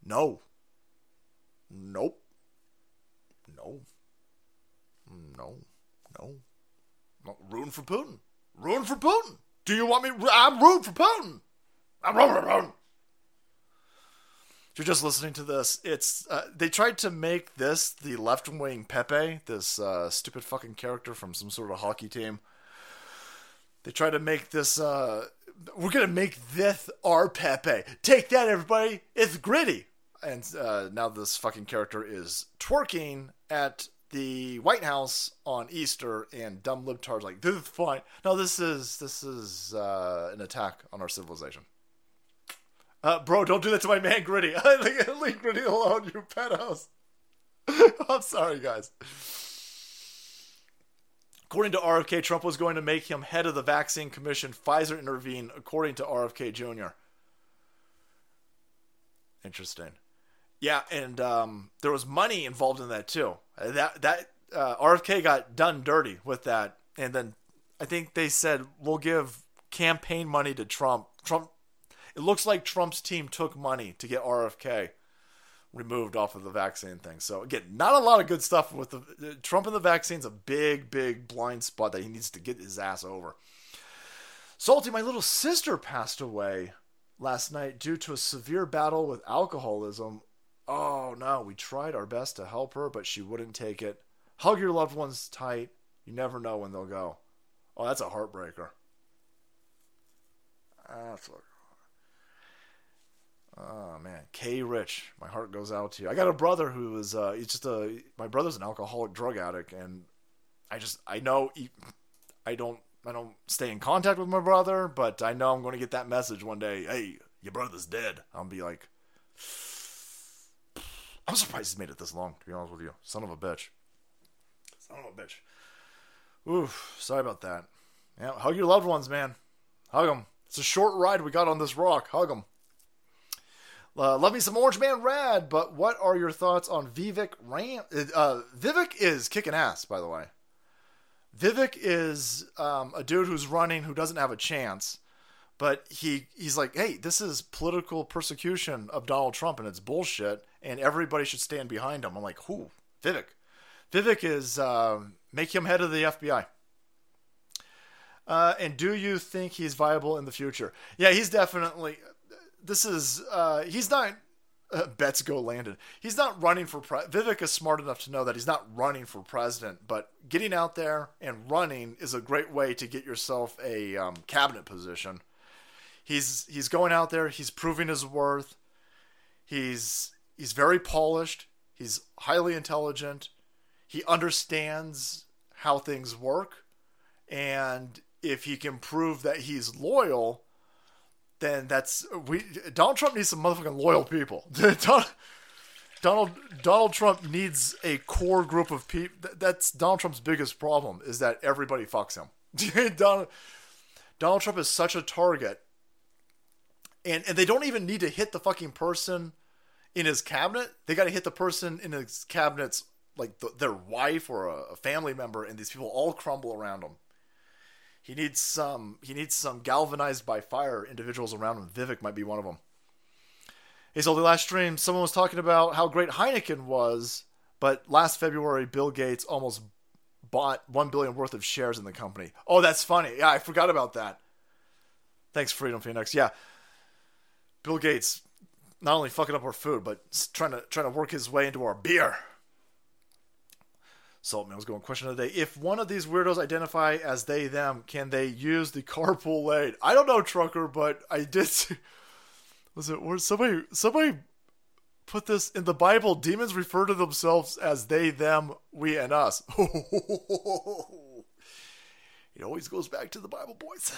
No. Nope. No. No. No. no. Rooting for Putin. Rooting for Putin. Do you want me? I'm rooting for Putin. I'm rooting for Putin. You're just listening to this, it's uh, they tried to make this the left wing Pepe, this uh, stupid fucking character from some sort of hockey team. They tried to make this. Uh, we're gonna make this our Pepe. Take that, everybody. It's gritty and uh, now this fucking character is twerking at the White House on Easter, and dumb libtards like this is fine. No, this is this is uh, an attack on our civilization. Uh, bro, don't do that to my man Gritty. [LAUGHS] Leave Gritty alone, you pedos. [LAUGHS] I'm sorry, guys. According to RFK, Trump was going to make him head of the vaccine commission. Pfizer intervened, according to RFK Jr. Interesting. Yeah, and um, there was money involved in that too. That that uh, RFK got done dirty with that, and then I think they said we'll give campaign money to Trump. Trump. It looks like Trump's team took money to get RFK removed off of the vaccine thing. So again, not a lot of good stuff with the Trump and the vaccine's a big, big blind spot that he needs to get his ass over. Salty, my little sister passed away last night due to a severe battle with alcoholism Oh no, we tried our best to help her, but she wouldn't take it. Hug your loved ones tight. You never know when they'll go. Oh, that's a heartbreaker. That's what. Oh man, K Rich, my heart goes out to you. I got a brother who is uh, he's just a my brother's an alcoholic drug addict, and I just I know he, I don't I don't stay in contact with my brother, but I know I'm going to get that message one day. Hey, your brother's dead. I'll be like, I'm surprised he's made it this long, to be honest with you. Son of a bitch. Son of a bitch. Oof, sorry about that. Yeah, hug your loved ones, man. Hug them. It's a short ride we got on this rock. Hug them. Uh, love me some Orange Man Rad, but what are your thoughts on Vivek Ram? Uh, Vivek is kicking ass, by the way. Vivek is um, a dude who's running who doesn't have a chance but he he's like, hey, this is political persecution of Donald Trump and it's bullshit, and everybody should stand behind him. I'm like, who? Vivek. Vivek is uh, make him head of the FBI. Uh, and do you think he's viable in the future? Yeah, he's definitely. This is uh, he's not. Uh, [LAUGHS] bets go landed. He's not running for pre- Vivek is smart enough to know that he's not running for president, but getting out there and running is a great way to get yourself a um, cabinet position he's he's going out there. He's proving his worth. He's he's very polished. He's highly intelligent. He understands how things work. And if he can prove that he's loyal, then that's we Donald Trump needs some motherfucking loyal people. [LAUGHS] Donald, Donald Trump needs a core group of people. That's Donald Trump's biggest problem is that everybody fucks him. [LAUGHS] Donald Donald Trump is such a target, and and they don't even need to hit the fucking person in his cabinet. They got to hit the person in his cabinet's like the, their wife or a, a family member, and these people all crumble around him. He needs some. He needs some galvanized by fire individuals around him. Vivek might be one of them. Hey, so the last stream, someone was talking about how great Heineken was, but last February, Bill Gates almost bought one billion worth of shares in the company. Oh, that's funny. Yeah, I forgot about that. Thanks, Freedom Phoenix. Yeah, Bill Gates not only fucking up our food, but trying to trying to work his way into our beer. Saltman's going question of the day. If one of these weirdos identify as they them, can they use the carpool lane? I don't know, trucker, but I did. See, [LAUGHS] was it where somebody somebody put this in the Bible? Demons refer to themselves as they, them, we, and us. [LAUGHS] it always goes back to the Bible, boys.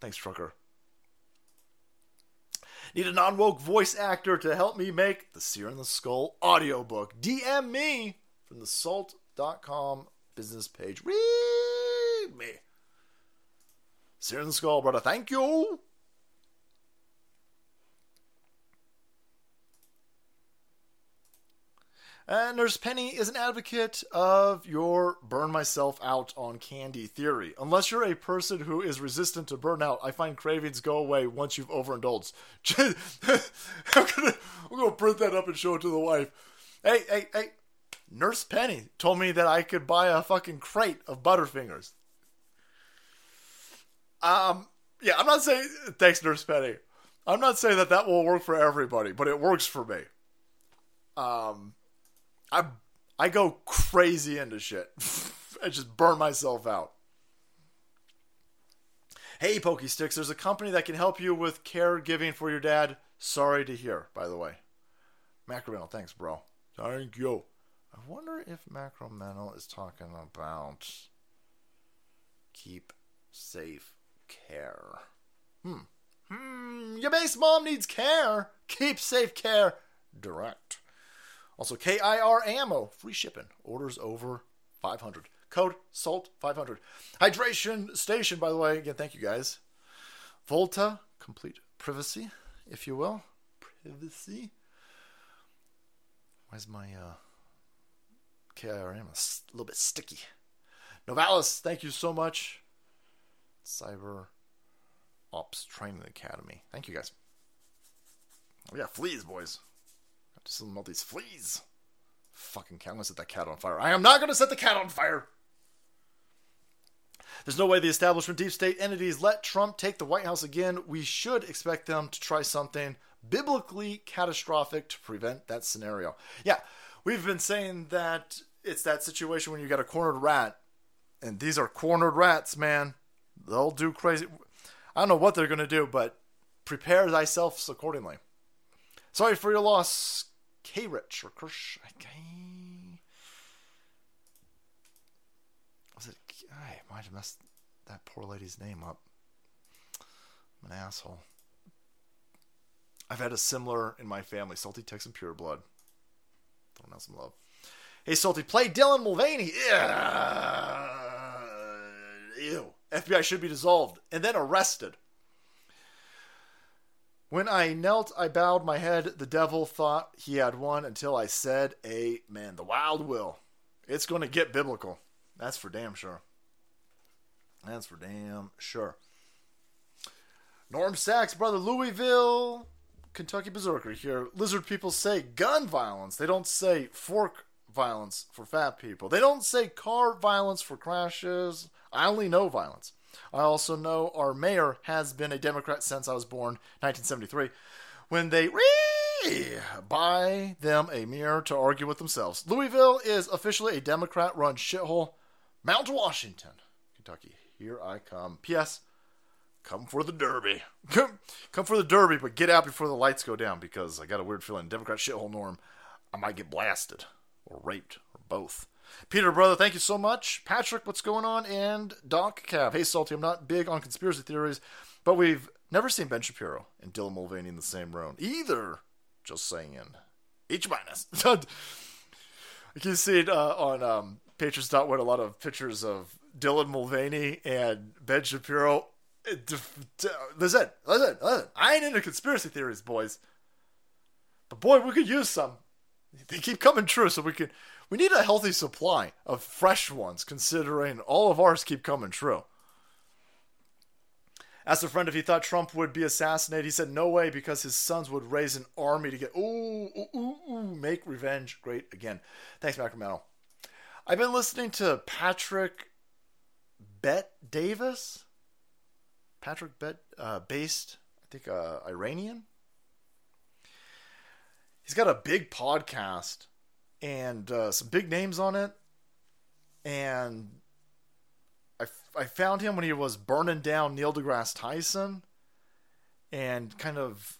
Thanks, trucker. Need a non woke voice actor to help me make the Seer in the Skull audiobook. DM me from the salt.com business page. Read me. The Skull, brother. Thank you. And Nurse Penny is an advocate of your burn myself out on candy theory. Unless you're a person who is resistant to burnout, I find cravings go away once you've overindulged. [LAUGHS] I'm gonna, I'm gonna print that up and show it to the wife. Hey, hey, hey, Nurse Penny told me that I could buy a fucking crate of Butterfingers. Um, yeah, I'm not saying thanks, Nurse Penny. I'm not saying that that will work for everybody, but it works for me. Um, I I go crazy into shit. [LAUGHS] I just burn myself out. Hey, Pokey Sticks, there's a company that can help you with caregiving for your dad. Sorry to hear, by the way. Macromental, thanks, bro. Thank you. I wonder if Macromental is talking about keep safe care. Hmm. Hmm. Your base mom needs care. Keep safe care. Direct. Also, KIR ammo, free shipping. Orders over 500. Code SALT 500. Hydration station, by the way. Again, thank you guys. Volta, complete privacy, if you will. Privacy. Why's my uh, Ammo a little bit sticky? Novalis, thank you so much. Cyber Ops Training Academy. Thank you guys. Oh, we got fleas, boys. Got to some of these fleas. Fucking cat. I'm gonna set that cat on fire. I am not gonna set the cat on fire. There's no way the establishment deep state entities let Trump take the White House again. We should expect them to try something biblically catastrophic to prevent that scenario. Yeah, we've been saying that it's that situation when you got a cornered rat, and these are cornered rats, man. They'll do crazy. I don't know what they're gonna do, but prepare thyself accordingly. Sorry for your loss, K Rich or Kirsch. Was it? I might have messed that poor lady's name up. I'm an asshole. I've had a similar in my family. Salty Texan Pure Blood. Some love. Hey, Salty, play Dylan Mulvaney. Yeah. Ew. FBI should be dissolved and then arrested. When I knelt, I bowed my head. The devil thought he had won until I said, Amen. The wild will. It's going to get biblical. That's for damn sure. That's for damn sure. Norm Sachs, brother Louisville, Kentucky Berserker here. Lizard people say gun violence. They don't say fork violence for fat people. They don't say car violence for crashes. I only know violence. I also know our mayor has been a Democrat since I was born, 1973, when they buy them a mirror to argue with themselves. Louisville is officially a Democrat run shithole. Mount Washington, Kentucky. Here I come. P.S. Come for the Derby. Come, [LAUGHS] come for the Derby, but get out before the lights go down because I got a weird feeling. Democrat shithole norm. I might get blasted or raped or both. Peter, brother, thank you so much. Patrick, what's going on? And Doc Cav. Hey, Salty, I'm not big on conspiracy theories, but we've never seen Ben Shapiro and Dylan Mulvaney in the same room either. Just saying. H minus. [LAUGHS] you can see it uh, on um, Patriots.win a lot of pictures of Dylan Mulvaney and Ben Shapiro. Uh, listen, listen, listen. I ain't into conspiracy theories, boys. But boy, we could use some. They keep coming true, so we can. We need a healthy supply of fresh ones, considering all of ours keep coming true. Asked a friend if he thought Trump would be assassinated. He said no way because his sons would raise an army to get ooh ooh ooh, make revenge great again. Thanks, Sacramento. I've been listening to Patrick Bet Davis. Patrick Bet, uh, based, I think, uh, Iranian. He's got a big podcast and uh, some big names on it. And I, I found him when he was burning down Neil deGrasse Tyson and kind of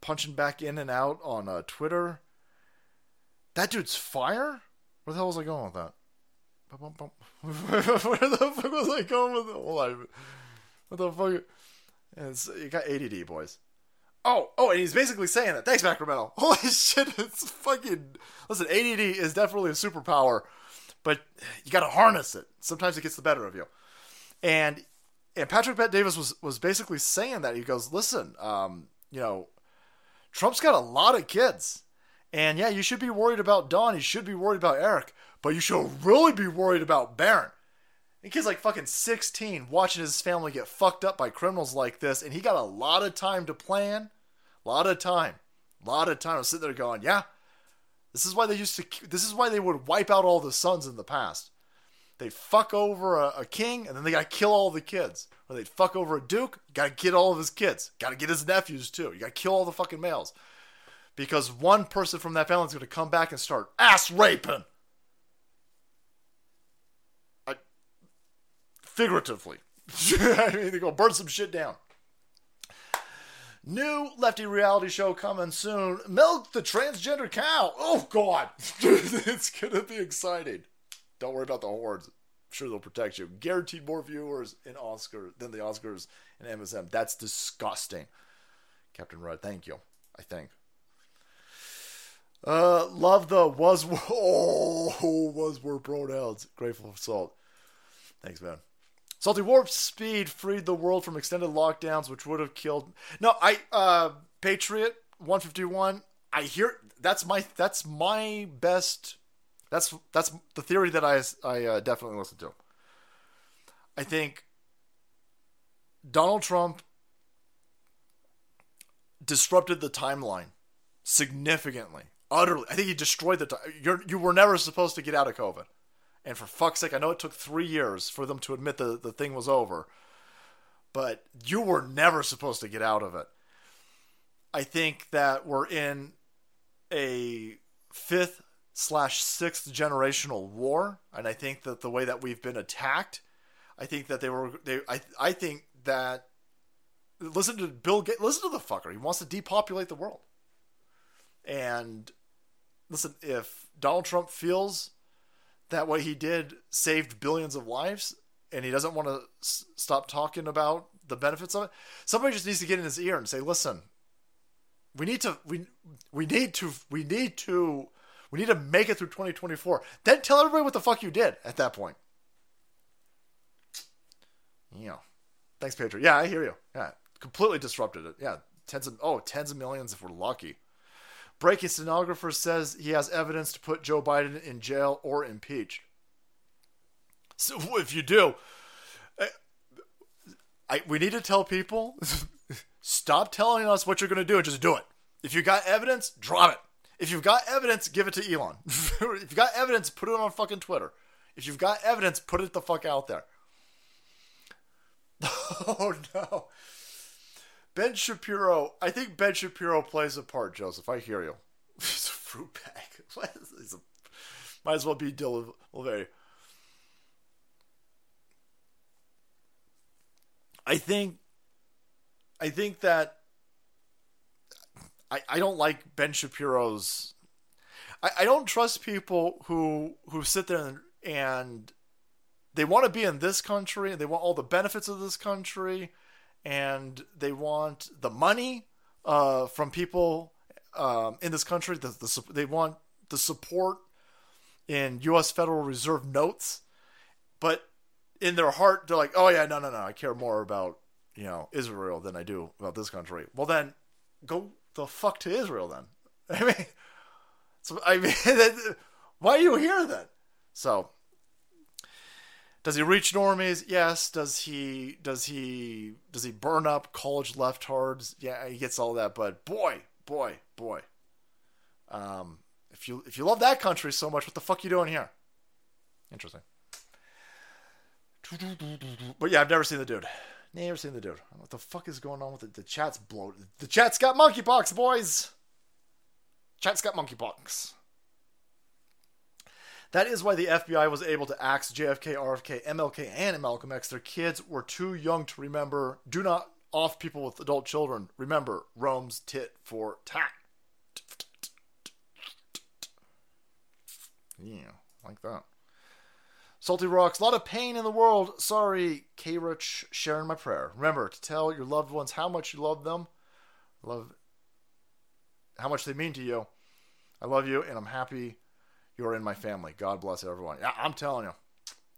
punching back in and out on uh, Twitter. That dude's fire? Where the hell was I going with that? [LAUGHS] Where the fuck was I going with it? Hold on. What the fuck? You got ADD, boys. Oh, oh, and he's basically saying that. Thanks, Sacramento. [LAUGHS] Holy shit, it's fucking. Listen, ADD is definitely a superpower, but you got to harness it. Sometimes it gets the better of you. And and Patrick Bet Davis was was basically saying that he goes, listen, um, you know, Trump's got a lot of kids, and yeah, you should be worried about Don. You should be worried about Eric, but you should really be worried about Barron. The kid's like fucking 16 watching his family get fucked up by criminals like this, and he got a lot of time to plan. A lot of time. A lot of time. I was sitting there going, yeah, this is why they used to, this is why they would wipe out all the sons in the past. They'd fuck over a, a king, and then they got to kill all the kids. Or they'd fuck over a duke, got to get all of his kids. Got to get his nephews, too. You got to kill all the fucking males. Because one person from that family is going to come back and start ass raping. Figuratively. [LAUGHS] I mean, they go burn some shit down. New lefty reality show coming soon. Milk the transgender cow. Oh God, [LAUGHS] it's gonna be exciting. Don't worry about the hordes. I'm sure they'll protect you. Guaranteed more viewers in Oscar than the Oscars and MSM. That's disgusting. Captain Rudd, thank you. I think. Uh, love the was [LAUGHS] oh was were pronouns. Grateful for salt. Thanks, man. Salty Warp Speed freed the world from extended lockdowns, which would have killed. No, I uh Patriot 151. I hear that's my that's my best. That's that's the theory that I I uh, definitely listen to. I think Donald Trump disrupted the timeline significantly, utterly. I think he destroyed the time. You you were never supposed to get out of COVID. And for fuck's sake, I know it took three years for them to admit the, the thing was over, but you were never supposed to get out of it. I think that we're in a fifth slash sixth generational war, and I think that the way that we've been attacked, I think that they were they I I think that listen to Bill Gates, listen to the fucker. He wants to depopulate the world. And listen, if Donald Trump feels that what he did saved billions of lives and he doesn't want to s- stop talking about the benefits of it somebody just needs to get in his ear and say listen we need to we we need to we need to we need to make it through 2024 then tell everybody what the fuck you did at that point. Yeah. Thanks pedro. Yeah i hear you. Yeah completely disrupted it. Yeah tens of oh tens of millions if we're lucky Breaking stenographer says he has evidence to put Joe Biden in jail or impeached. So [LAUGHS] if you do, I, I, we need to tell people [LAUGHS] stop telling us what you're going to do and just do it. If you got evidence, drop it. If you've got evidence, give it to Elon. [LAUGHS] if you've got evidence, put it on fucking Twitter. If you've got evidence, put it the fuck out there. Oh no. Ben Shapiro, I think Ben Shapiro plays a part, Joseph. I hear you. [LAUGHS] He's a fruit bag. [LAUGHS] He's a, might as well be Dylan Mulvaney. I think I think that I, I don't like Ben Shapiro's I, I don't trust people who who sit there and, and they want to be in this country and they want all the benefits of this country and they want the money uh, from people um, in this country. The, the, they want the support in U.S. Federal Reserve notes, but in their heart, they're like, "Oh yeah, no, no, no. I care more about you know Israel than I do about this country." Well, then go the fuck to Israel then. [LAUGHS] I mean, so I mean, [LAUGHS] why are you here then? So, does he reach normies? Yes. Does he? Does he? Does he burn up college leftards? Yeah, he gets all that. But boy, boy, boy. Um, if you if you love that country so much, what the fuck you doing here? Interesting. But yeah, I've never seen the dude. Never seen the dude. what the fuck is going on with it. The chat's bloated. The chat's got monkeypox, boys. Chat's got monkeypox. That is why the FBI was able to axe JFK, RFK, MLK, and Malcolm X. Their kids were too young to remember. Do not off people with adult children. Remember, Rome's tit for tat. Yeah, like that. Salty Rocks, a lot of pain in the world. Sorry, K Rich, sharing my prayer. Remember to tell your loved ones how much you love them, love how much they mean to you. I love you, and I'm happy you're in my family. God bless everyone. Yeah, I'm telling you,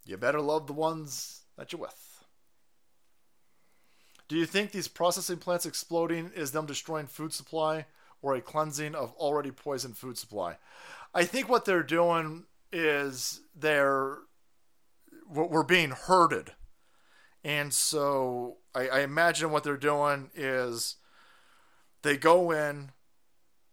you better love the ones that you're with. Do you think these processing plants exploding is them destroying food supply or a cleansing of already poisoned food supply? I think what they're doing is they're what we're being herded. And so I, I imagine what they're doing is they go in,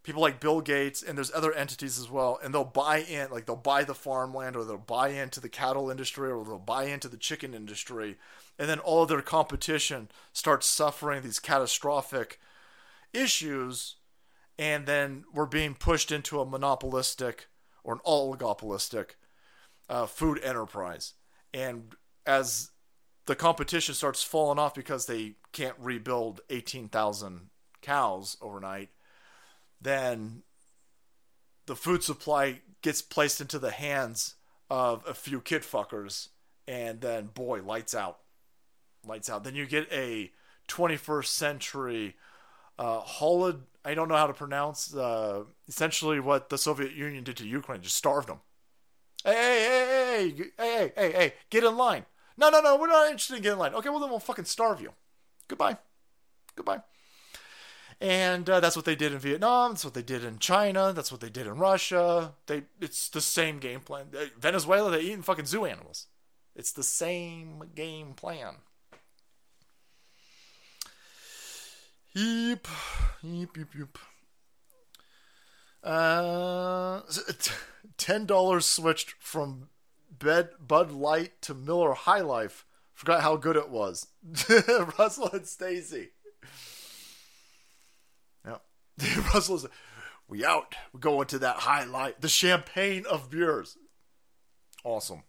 people like Bill Gates, and there's other entities as well, and they'll buy in, like they'll buy the farmland or they'll buy into the cattle industry or they'll buy into the chicken industry, and then all of their competition starts suffering these catastrophic issues, and then we're being pushed into a monopolistic or an oligopolistic uh, food enterprise. And as the competition starts falling off because they can't rebuild 18,000 cows overnight, then the food supply gets placed into the hands of a few kid fuckers, and then boy, lights out, lights out. Then you get a 21st century uh, holod. I don't know how to pronounce. Uh, essentially, what the Soviet Union did to Ukraine, just starved them. Hey, hey, hey, hey, hey, hey, hey, get in line. No, no, no, we're not interested in getting in line. Okay, well, then we'll fucking starve you. Goodbye. Goodbye. And uh, that's what they did in Vietnam. That's what they did in China. That's what they did in Russia. They, it's the same game plan. Venezuela, they eating fucking zoo animals. It's the same game plan. Yep, yep, yep, yep. Uh, [LAUGHS] ten dollars switched from Bed Bud Light to Miller High Life. Forgot how good it was. [LAUGHS] Russell and Stacy. [LAUGHS] Russell is. We out. We go into that High Life, the champagne of beers. Awesome.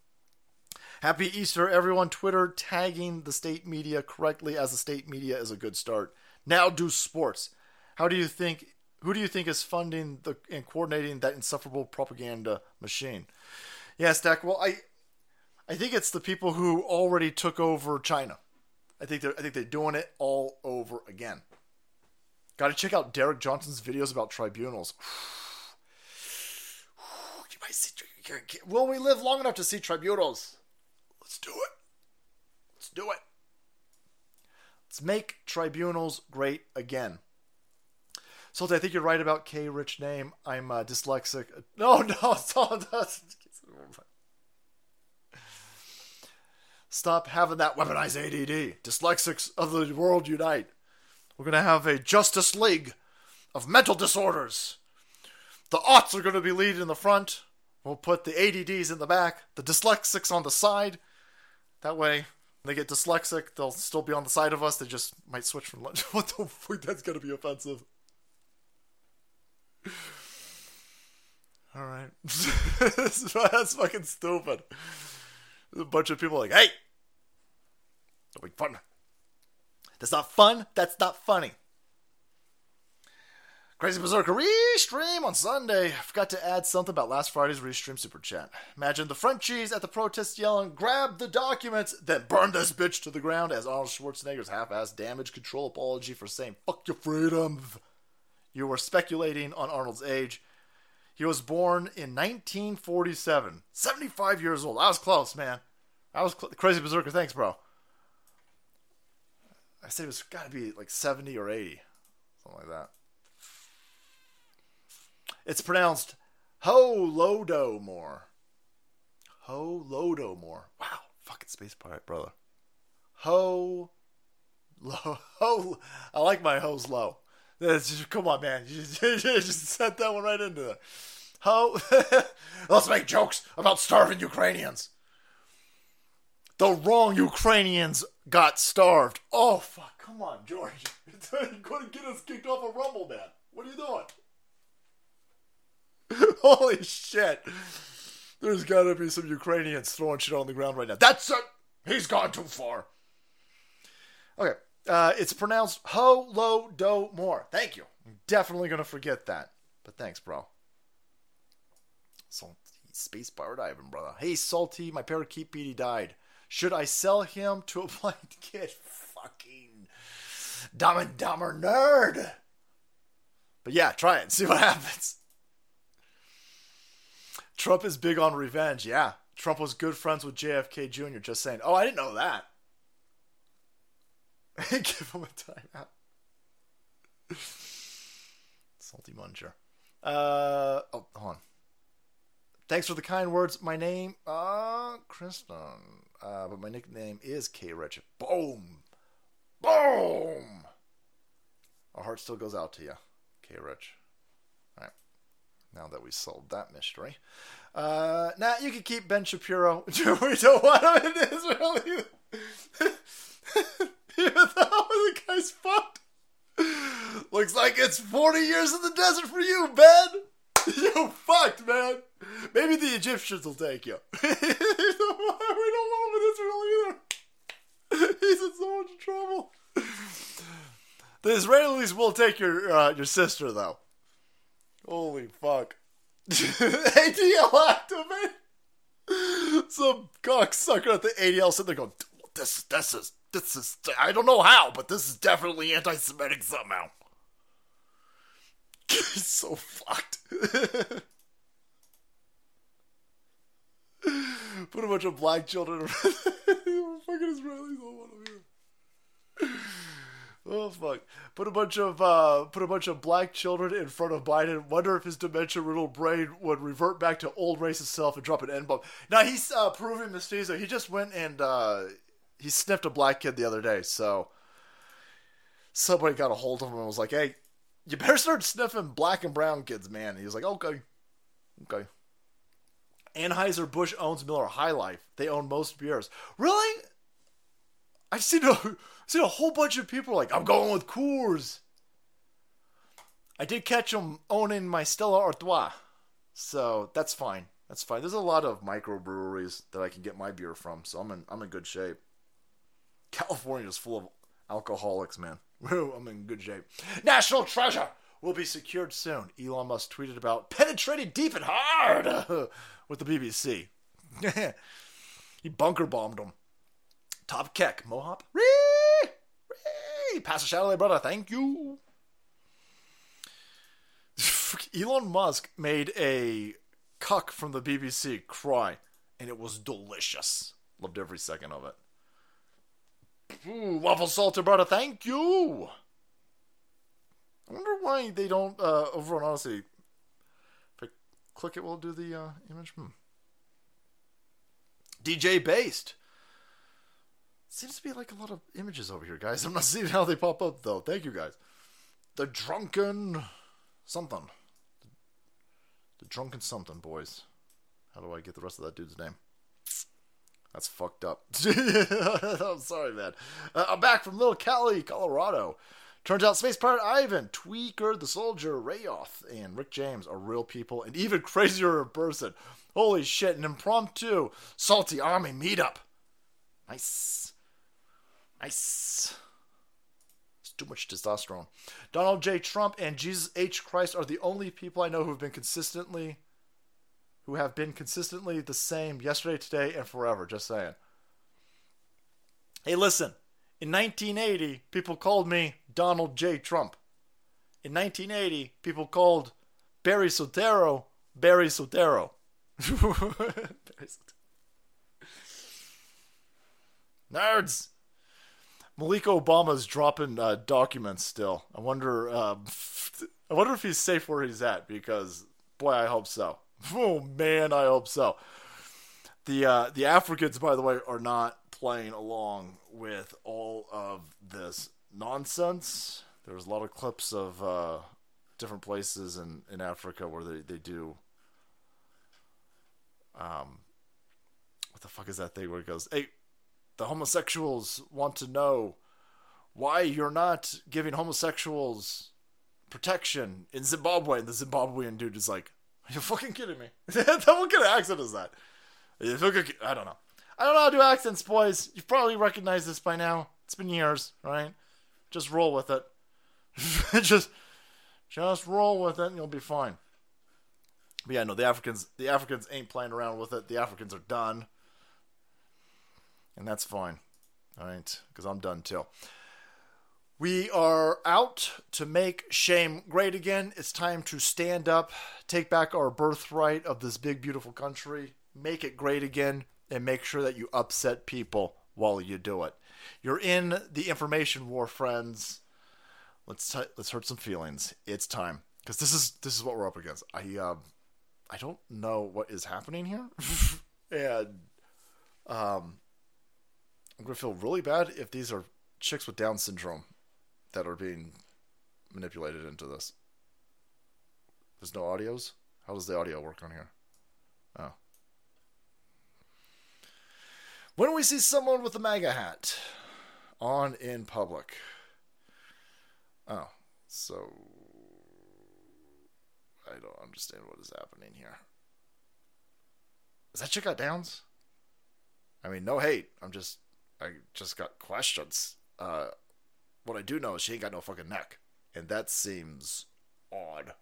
Happy Easter, everyone. Twitter tagging the state media correctly as the state media is a good start. Now do sports. How do you think who do you think is funding the and coordinating that insufferable propaganda machine? Yeah, Stack. Well, I I think it's the people who already took over China. I think they're I think they're doing it all over again. Got to check out Derek Johnson's videos about tribunals. [SIGHS] you might see. Will we live long enough to see tribunals? Let's do it. Let's do it. Let's make tribunals great again. So I think you're right about K. Rich name. I'm uh, dyslexic. No, [LAUGHS] no, it's all. Stop having that weaponized ADD. Dyslexics of the world unite. We're gonna have a Justice League of mental disorders. The aughts are gonna be leading in the front. We'll put the ADDs in the back. The dyslexics on the side. That way, when they get dyslexic, they'll still be on the side of us. They just might switch from lunch. [LAUGHS] what the fuck? That's gonna be offensive. All right. [LAUGHS] That's fucking stupid. There's a bunch of people like, hey, don't fun. That's not fun. That's not funny. Crazy Berserker restream on Sunday. I forgot to add something about last Friday's restream super chat. Imagine the Frenchies at the protest yelling, grab the documents, then burn this bitch to the ground as Arnold Schwarzenegger's half-assed damage control apology for saying, fuck your freedom. You were speculating on Arnold's age. He was born in 1947. 75 years old. I was close, man. I was cl- Crazy Berserker. Thanks, bro. I said it was got to be like 70 or 80. Something like that. It's pronounced Holodomor. Holodomor. Wow. Fucking space pirate, brother. Ho. Low. Ho. I like my hoes low. Just, come on, man. [LAUGHS] You just, you just sent that one right into there. Ho. [LAUGHS] Let's make jokes about starving Ukrainians. The wrong Ukrainians got starved. Oh, fuck. Come on, George. [LAUGHS] You're going to get us kicked off a Rumble, man. What are you doing? [LAUGHS] Holy shit. There's got to be some Ukrainians throwing shit on the ground right now. That's it. He's gone too far. Okay. Uh, it's pronounced Ho Lo Do More. Thank you. I'm definitely going to forget that. But thanks, bro. Salty Space Pirate Ivan, brother. Hey, Salty, my parakeet Petey died. Should I sell him to a [LAUGHS] blind kid? Fucking dumb and dumber nerd. But yeah, try it. See what [LAUGHS] happens. Trump is big on revenge. Yeah. Trump was good friends with JFK Jr. Just saying. Oh, I didn't know that. [LAUGHS] Give him a timeout. Salty muncher. Uh, oh, hold on. Thanks for the kind words. My name, uh, Kristen. Uh, but my nickname is K Rich. Boom. Boom. Our heart still goes out to you, K Rich. All right. Now that we solved that mystery. Uh, now you can keep Ben Shapiro. [LAUGHS] we don't want him in Israel either. [LAUGHS] Even though the guy's fucked. Looks like it's 40 years in the desert for you, Ben. [LAUGHS] You fucked, man. Maybe the Egyptians will take you. we don't want Israel either. [LAUGHS] He's in so much trouble. The Israelis will take your uh, your sister though. Holy fuck. [LAUGHS] ADL activate. Some cocksucker at the ADL sitting there going, this, this is, this is, I don't know how, but this is definitely anti-Semitic somehow. [LAUGHS] He's so fucked. Put a bunch of black children. [LAUGHS] fucking Israelis all want to. Oh fuck! Put a bunch of uh, put a bunch of black children in front of Biden. Wonder if his dementia-riddled brain would revert back to old racist self and drop an N bomb. Now he's uh, proving mestizo. He just went and uh, he sniffed a black kid the other day. So somebody got a hold of him and was like, "Hey, you better start sniffing black and brown kids, man." He was like, "Okay, okay." Anheuser Busch owns Miller High Life. They own most beers. Really? I've seen a seen a whole bunch of people like I'm going with Coors. I did catch them owning my Stella Artois, so that's fine. That's fine. There's a lot of microbreweries that I can get my beer from, so I'm in I'm in good shape. California is full of alcoholics, man. [LAUGHS] I'm in good shape. National treasure will be secured soon. Elon Musk tweeted about penetrating deep and hard [LAUGHS] with the BBC. [LAUGHS] he bunker bombed them. Top Keck, Mohop. Ree! Ree! Pass a shadow, brother. Thank you. [LAUGHS] Elon Musk made a cuck from the BBC cry, and it was delicious. Loved every second of it. Ooh, waffle salter, brother. Thank you. I wonder why they don't, uh, over on Odysee, click it, will do the uh, image? Hmm. DJ Based. Seems to be like a lot of images over here, guys. [LAUGHS] I'm not seeing how they pop up, though. Thank you, guys. The Drunken something. The Drunken something, boys. How do I get the rest of that dude's name? That's fucked up. [LAUGHS] I'm sorry, man. Uh, I'm back from Little Cali, Colorado. Turns out Space Pirate Ivan, Tweaker the Soldier, Rayoth, and Rick James are real people and even [LAUGHS] crazier in person. Holy shit, an impromptu Salty Army meetup. Nice. Nice. Let's Too much testosterone. Donald J. Trump and Jesus H. Christ are the only people I know who've been consistently, who have been consistently the same yesterday, today, and forever. Just saying. Hey, listen. In 1980, people called me Donald J. Trump. In 1980, people called Barry Soetoro [LAUGHS] Barry Soetoro. Nerds. Malik Obama's dropping uh, documents still. I wonder. Um, [LAUGHS] I wonder if he's safe where he's at because, boy, I hope so. [LAUGHS] Oh man, I hope so. The uh, the Africans, by the way, are not playing along with all of this nonsense. There's a lot of clips of uh, different places in, in Africa where they, they do. Um, what the fuck is that thing where it goes, hey, the homosexuals want to know why you're not giving homosexuals protection in Zimbabwe. And the Zimbabwean dude is like, are you fucking kidding me? what kind of accent is that? I don't know. I don't know how to do accents, boys. You've probably recognized this by now. It's been years, right? Just roll with it. [LAUGHS] just, just roll with it, and you'll be fine. But yeah, no, the Africans, the Africans ain't playing around with it. The Africans are done, and that's fine. All right, because I'm done too. We are out to make shame great again. It's time to stand up, take back our birthright of this big, beautiful country, make it great again, and make sure that you upset people while you do it. You're in the information war, friends. Let's t- let's hurt some feelings. It's time because this is this is what we're up against. I um I don't know what is happening here, [LAUGHS] and um I'm gonna feel really bad if these are chicks with Down syndrome that are being manipulated into this. There's no audios. How does the audio work on here? Oh. When we see someone with a MAGA hat on in public. Oh, so I don't understand what is happening here. Is that chick got downs? I mean, no hate. I'm just, I just got questions. Uh, what I do know is she ain't got no fucking neck, and that seems odd.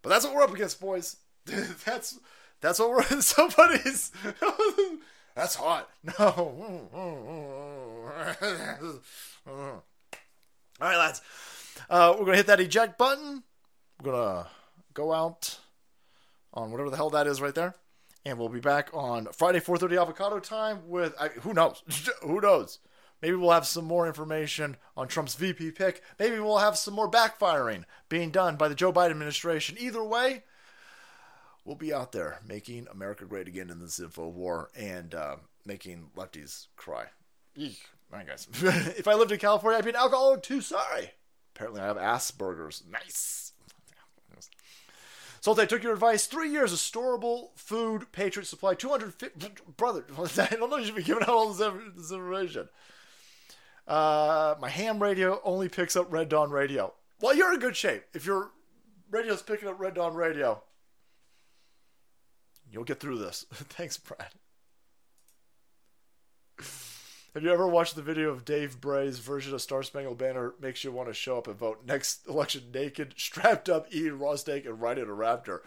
But that's what we're up against, boys. [LAUGHS] that's that's what we're. [LAUGHS] Somebody's. [LAUGHS] that's hot. [LAUGHS] No. All right, lads. Uh, we're gonna hit that eject button. We're gonna go out on whatever the hell that is right there, and we'll be back on Friday 4:30 avocado time with I, who knows, [LAUGHS] who knows. Maybe we'll have some more information on Trump's VP pick. Maybe we'll have some more backfiring being done by the Joe Biden administration. Either way, we'll be out there making America great again in this info war and uh, making lefties cry. Eek. All right, guys. [LAUGHS] if I lived in California, I'd be an alcoholic too. Sorry. Apparently, I have Asperger's. Nice. Salty, I took your advice. Three years of storable food, Patriot Supply, 250. Brother, [LAUGHS] I don't know you should be giving out all this information. Uh, my ham radio only picks up Red Dawn Radio. Well, you're in good shape. If your radio's picking up Red Dawn Radio, you'll get through this. [LAUGHS] Thanks, Brad. [LAUGHS] Have you ever watched the video of Dave Bray's version of Star Spangled Banner makes you want to show up and vote next election naked, [LAUGHS] strapped up, eating raw steak, and riding a raptor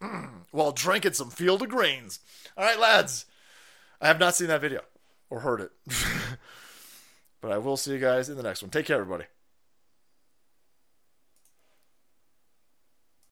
[CLEARS THROAT] while drinking some Field of Greens? All right, lads. I have not seen that video or heard it. but I will see you guys in the next one. Take care, everybody.